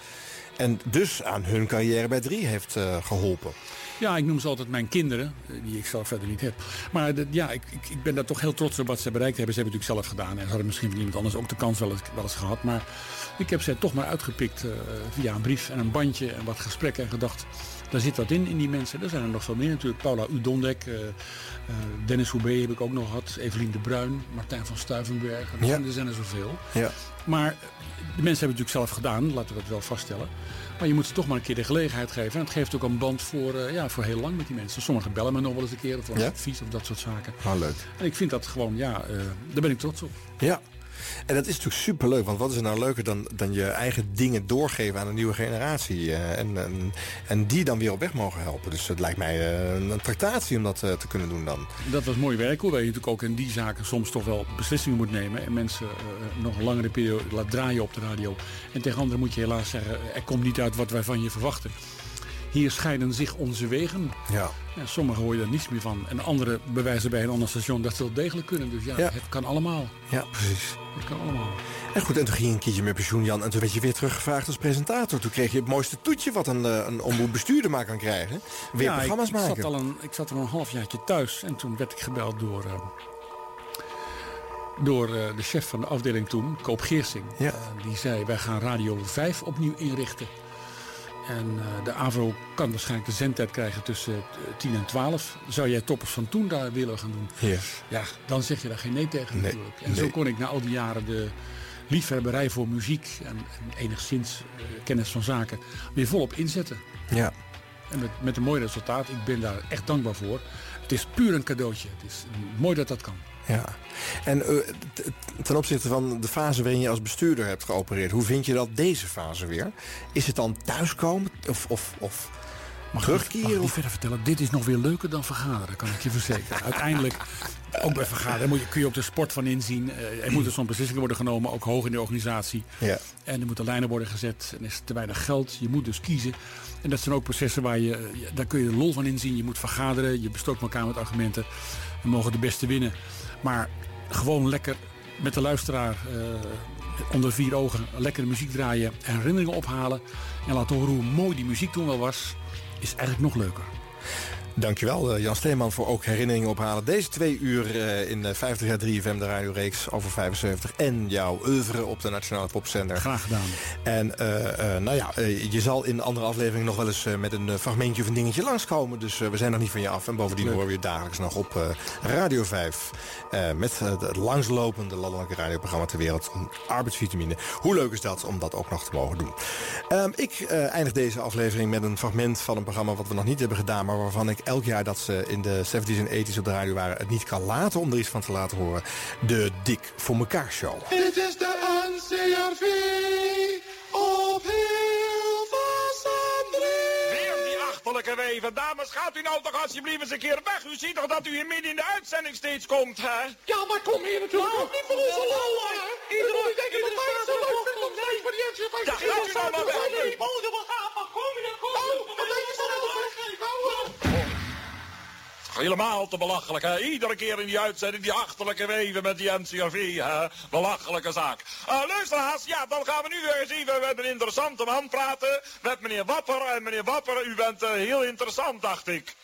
En dus aan hun carrière bij 3 heeft eh, geholpen. Ja, ik noem ze altijd mijn kinderen, eh, die ik zelf verder niet heb. Maar de- ja, ik, ik, ik ben daar toch heel trots op wat ze bereikt hebben. Ze hebben het natuurlijk zelf gedaan. En ze hadden misschien van iemand anders ook de kans wel eens, wel eens gehad. Maar ik heb ze toch maar uitgepikt eh, via een brief en een bandje en wat gesprekken. En gedacht, daar zit wat in, in die mensen. Er zijn er nog veel meer natuurlijk. Paula Udondek, eh, eh, Dennis Hoebe heb ik ook nog gehad. Evelien de Bruin, Martijn van Stuivenberg. Er Ja. zijn- Er zijn er zoveel. Ja. Maar de mensen hebben het natuurlijk zelf gedaan, laten we dat wel vaststellen. Maar je moet ze toch maar een keer de gelegenheid geven. En het geeft ook een band voor, eh, ja, voor heel lang met die mensen. Sommigen bellen me nog wel eens een keer, of voor Ja? advies of dat soort zaken. Nou, leuk. En ik vind dat gewoon, ja, eh, daar ben ik trots op. Ja. En dat is natuurlijk superleuk, want wat is er nou leuker dan, dan je eigen dingen doorgeven aan een nieuwe generatie. eh, en, en, en die dan weer op weg mogen helpen. Dus het lijkt mij eh, een, tractatie om dat eh, te kunnen doen dan. Dat was mooi werk, hoewel je natuurlijk ook in die zaken soms toch wel beslissingen moet nemen. En mensen nog een langere periode laat draaien op de radio. En tegen anderen moet je helaas zeggen, er komt niet uit wat wij van je verwachten. Hier scheiden zich onze wegen. Ja. Ja, sommigen hoor je er niets meer van. En anderen bewijzen bij een ander station dat ze wel degelijk kunnen. Dus ja, Ja. het kan allemaal. Ja, precies. Het kan allemaal. En goed, en toen ging je een keertje met pensioen, Jan. En toen werd je weer teruggevraagd als presentator. Toen kreeg je het mooiste toetje wat een, eh, een omroepbestuurder maar kan krijgen. Weer ja, programma's ik, ik maken. Zat al een, ik zat al een halfjaartje thuis. En toen werd ik gebeld door, eh, door eh, de chef van de afdeling toen, Koop Geersing. Ja. Die zei, wij gaan Radio 5 opnieuw inrichten. En eh, de AVRO kan waarschijnlijk de zendtijd krijgen tussen eh, 10 en 12. Zou jij toppers van toen daar willen gaan doen? Ja. Ja, dan zeg je daar geen nee tegen Nee, natuurlijk. En zo kon ik na al die jaren de liefhebberij voor muziek en, en enigszins eh, kennis van zaken weer volop inzetten. Ja. En met, met een mooi resultaat. Ik ben daar echt dankbaar voor. Het is puur een cadeautje. Het is mooi dat dat kan. Ja. En eh, ten opzichte van de fase waarin je als bestuurder hebt geopereerd... hoe vind je dat deze fase weer? Is het dan thuiskomen of, of, of Mag terugkeren? Ik, mag ik niet of- verder vertellen? Dit is nog weer leuker dan vergaderen, kan ik je verzekeren. Uiteindelijk, ook bij vergaderen, moet je, kun je ook de sport van inzien. Eh, er moeten soms beslissingen worden genomen, ook hoog in de organisatie. Ja. En er moeten lijnen worden gezet. En er is te weinig geld. Je moet dus kiezen. En dat zijn ook processen waar je, eh, daar kun je de lol van inzien. Je moet vergaderen, je bestookt elkaar met argumenten. We mogen de beste winnen. Maar gewoon lekker met de luisteraar eh, onder vier ogen lekkere muziek draaien en herinneringen ophalen. En laten horen hoe mooi die muziek toen wel was, is eigenlijk nog leuker. Dankjewel eh, Jan Steeman voor ook herinneringen ophalen. Deze twee uur eh, in eh, 50 jaar 3FM, de radioreeks over 75. En jouw oeuvre op de Nationale Popzender. Graag gedaan. En eh, eh, nou ja, eh, je zal in andere afleveringen nog wel eens eh, met een eh, fragmentje of een dingetje langskomen. Dus eh, we zijn nog niet van je af. En bovendien horen we je dagelijks nog op eh, Radio 5. eh, met eh, het langslopende landelijke radioprogramma ter wereld. Arbeidsvitamine. Hoe leuk is dat om dat ook nog te mogen doen? Ehm, ik eh, eindig deze aflevering met een fragment van een programma wat we nog niet hebben gedaan. Maar waarvan ik elk jaar dat ze in de 70s en 80s op de radio waren het niet kan laten om er iets van te laten horen. De Dik voor elkaar show. Dit is de NCRV op Hilversum 3. Weer die achterlijke weven. Dames, gaat u nou toch alsjeblieft eens een keer weg. U ziet toch dat u hier midden in de uitzending steeds komt, hè? Ja, maar kom hier natuurlijk ook niet voor onze lol, hè? Iedereen denkt dat wij het zo leuk vinden om steeds voor die NCRV Ja, gaat u nou maar weg. Helemaal te belachelijk, hè? Iedere keer in die uitzending die achterlijke weven met die NCRV, hè? Belachelijke zaak. Uh, luisteraars, ja, dan gaan we nu weer eens even met een interessante man praten. Met meneer Wapper. En meneer Wapper, u bent eh, heel interessant, dacht ik.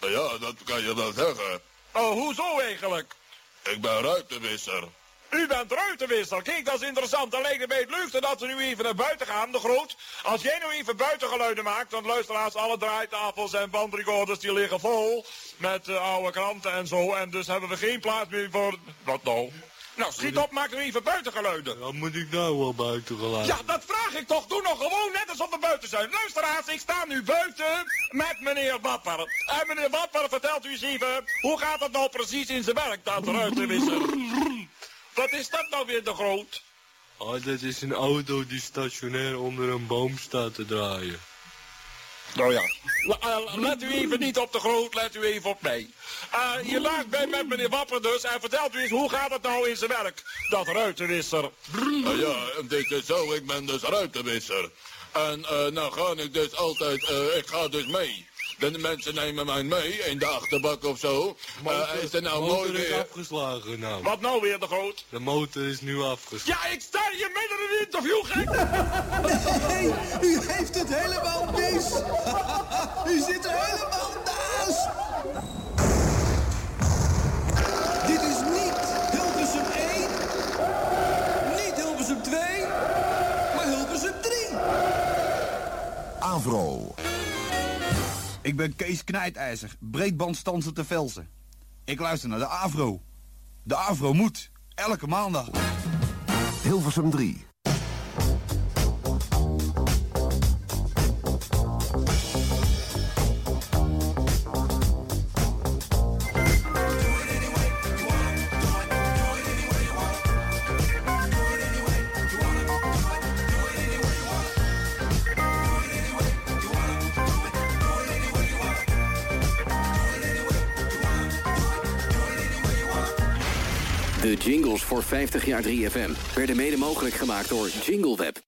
Ja, dat kan je wel zeggen. Oh, hoezo eigenlijk? Ik ben ruitenwisser. U bent ruitenwisser. Kijk, dat is interessant. Dan lijkt het mij het leukste dat we nu even naar buiten gaan, de groot. Als jij nou even buitengeluiden maakt, want luisteraars, alle draaitafels en bandrecorders die liggen vol met eh, oude kranten en zo. En dus hebben we geen plaats meer voor... Wat nou? Nou, schiet op, maak nu even buitengeluiden. Wat moet ik nou wel buiten geluid? Ja, dat vraag ik toch. Doe nog gewoon net alsof we buiten zijn. Luisteraars, ik sta nu buiten met meneer Wapper. En meneer Wapper, vertelt u eens even, hoe gaat het nou precies in zijn werk, dat ruitenwisser? Wat is dat nou weer de groot? Oh, dat is een auto die stationair onder een boom staat te draaien. Nou ja, eh, let u even niet op de groot, let u even op mij. Eh je laat bij met meneer Wapper dus en vertelt u eens, hoe gaat het nou in zijn werk? Dat ruitenwisser. Nou ja, en dit is zo, ik ben dus ruitenwisser. En eh nou ga ik dus altijd, ik ga dus mee. De mensen nemen mij mee in de achterbak of zo. Eh, is het nou mooi weer? afgeslagen nou. Wat nou weer de groot? De motor is nu afgeslagen. Ja, ik sta hier midden in een interview, gek! Nee, u heeft het helemaal mis. U zit er helemaal naast. Dit is niet Hilversum 1, niet Hilversum 2, maar Hilversum 3. Avro. Ik ben Kees Knijtijzer, breedbandstanser te Velsen. Ik luister naar de Avro. De Avro moet, elke maandag. Hilversum 3. De jingles voor 50 jaar 3FM werden mede mogelijk gemaakt door Jingleweb.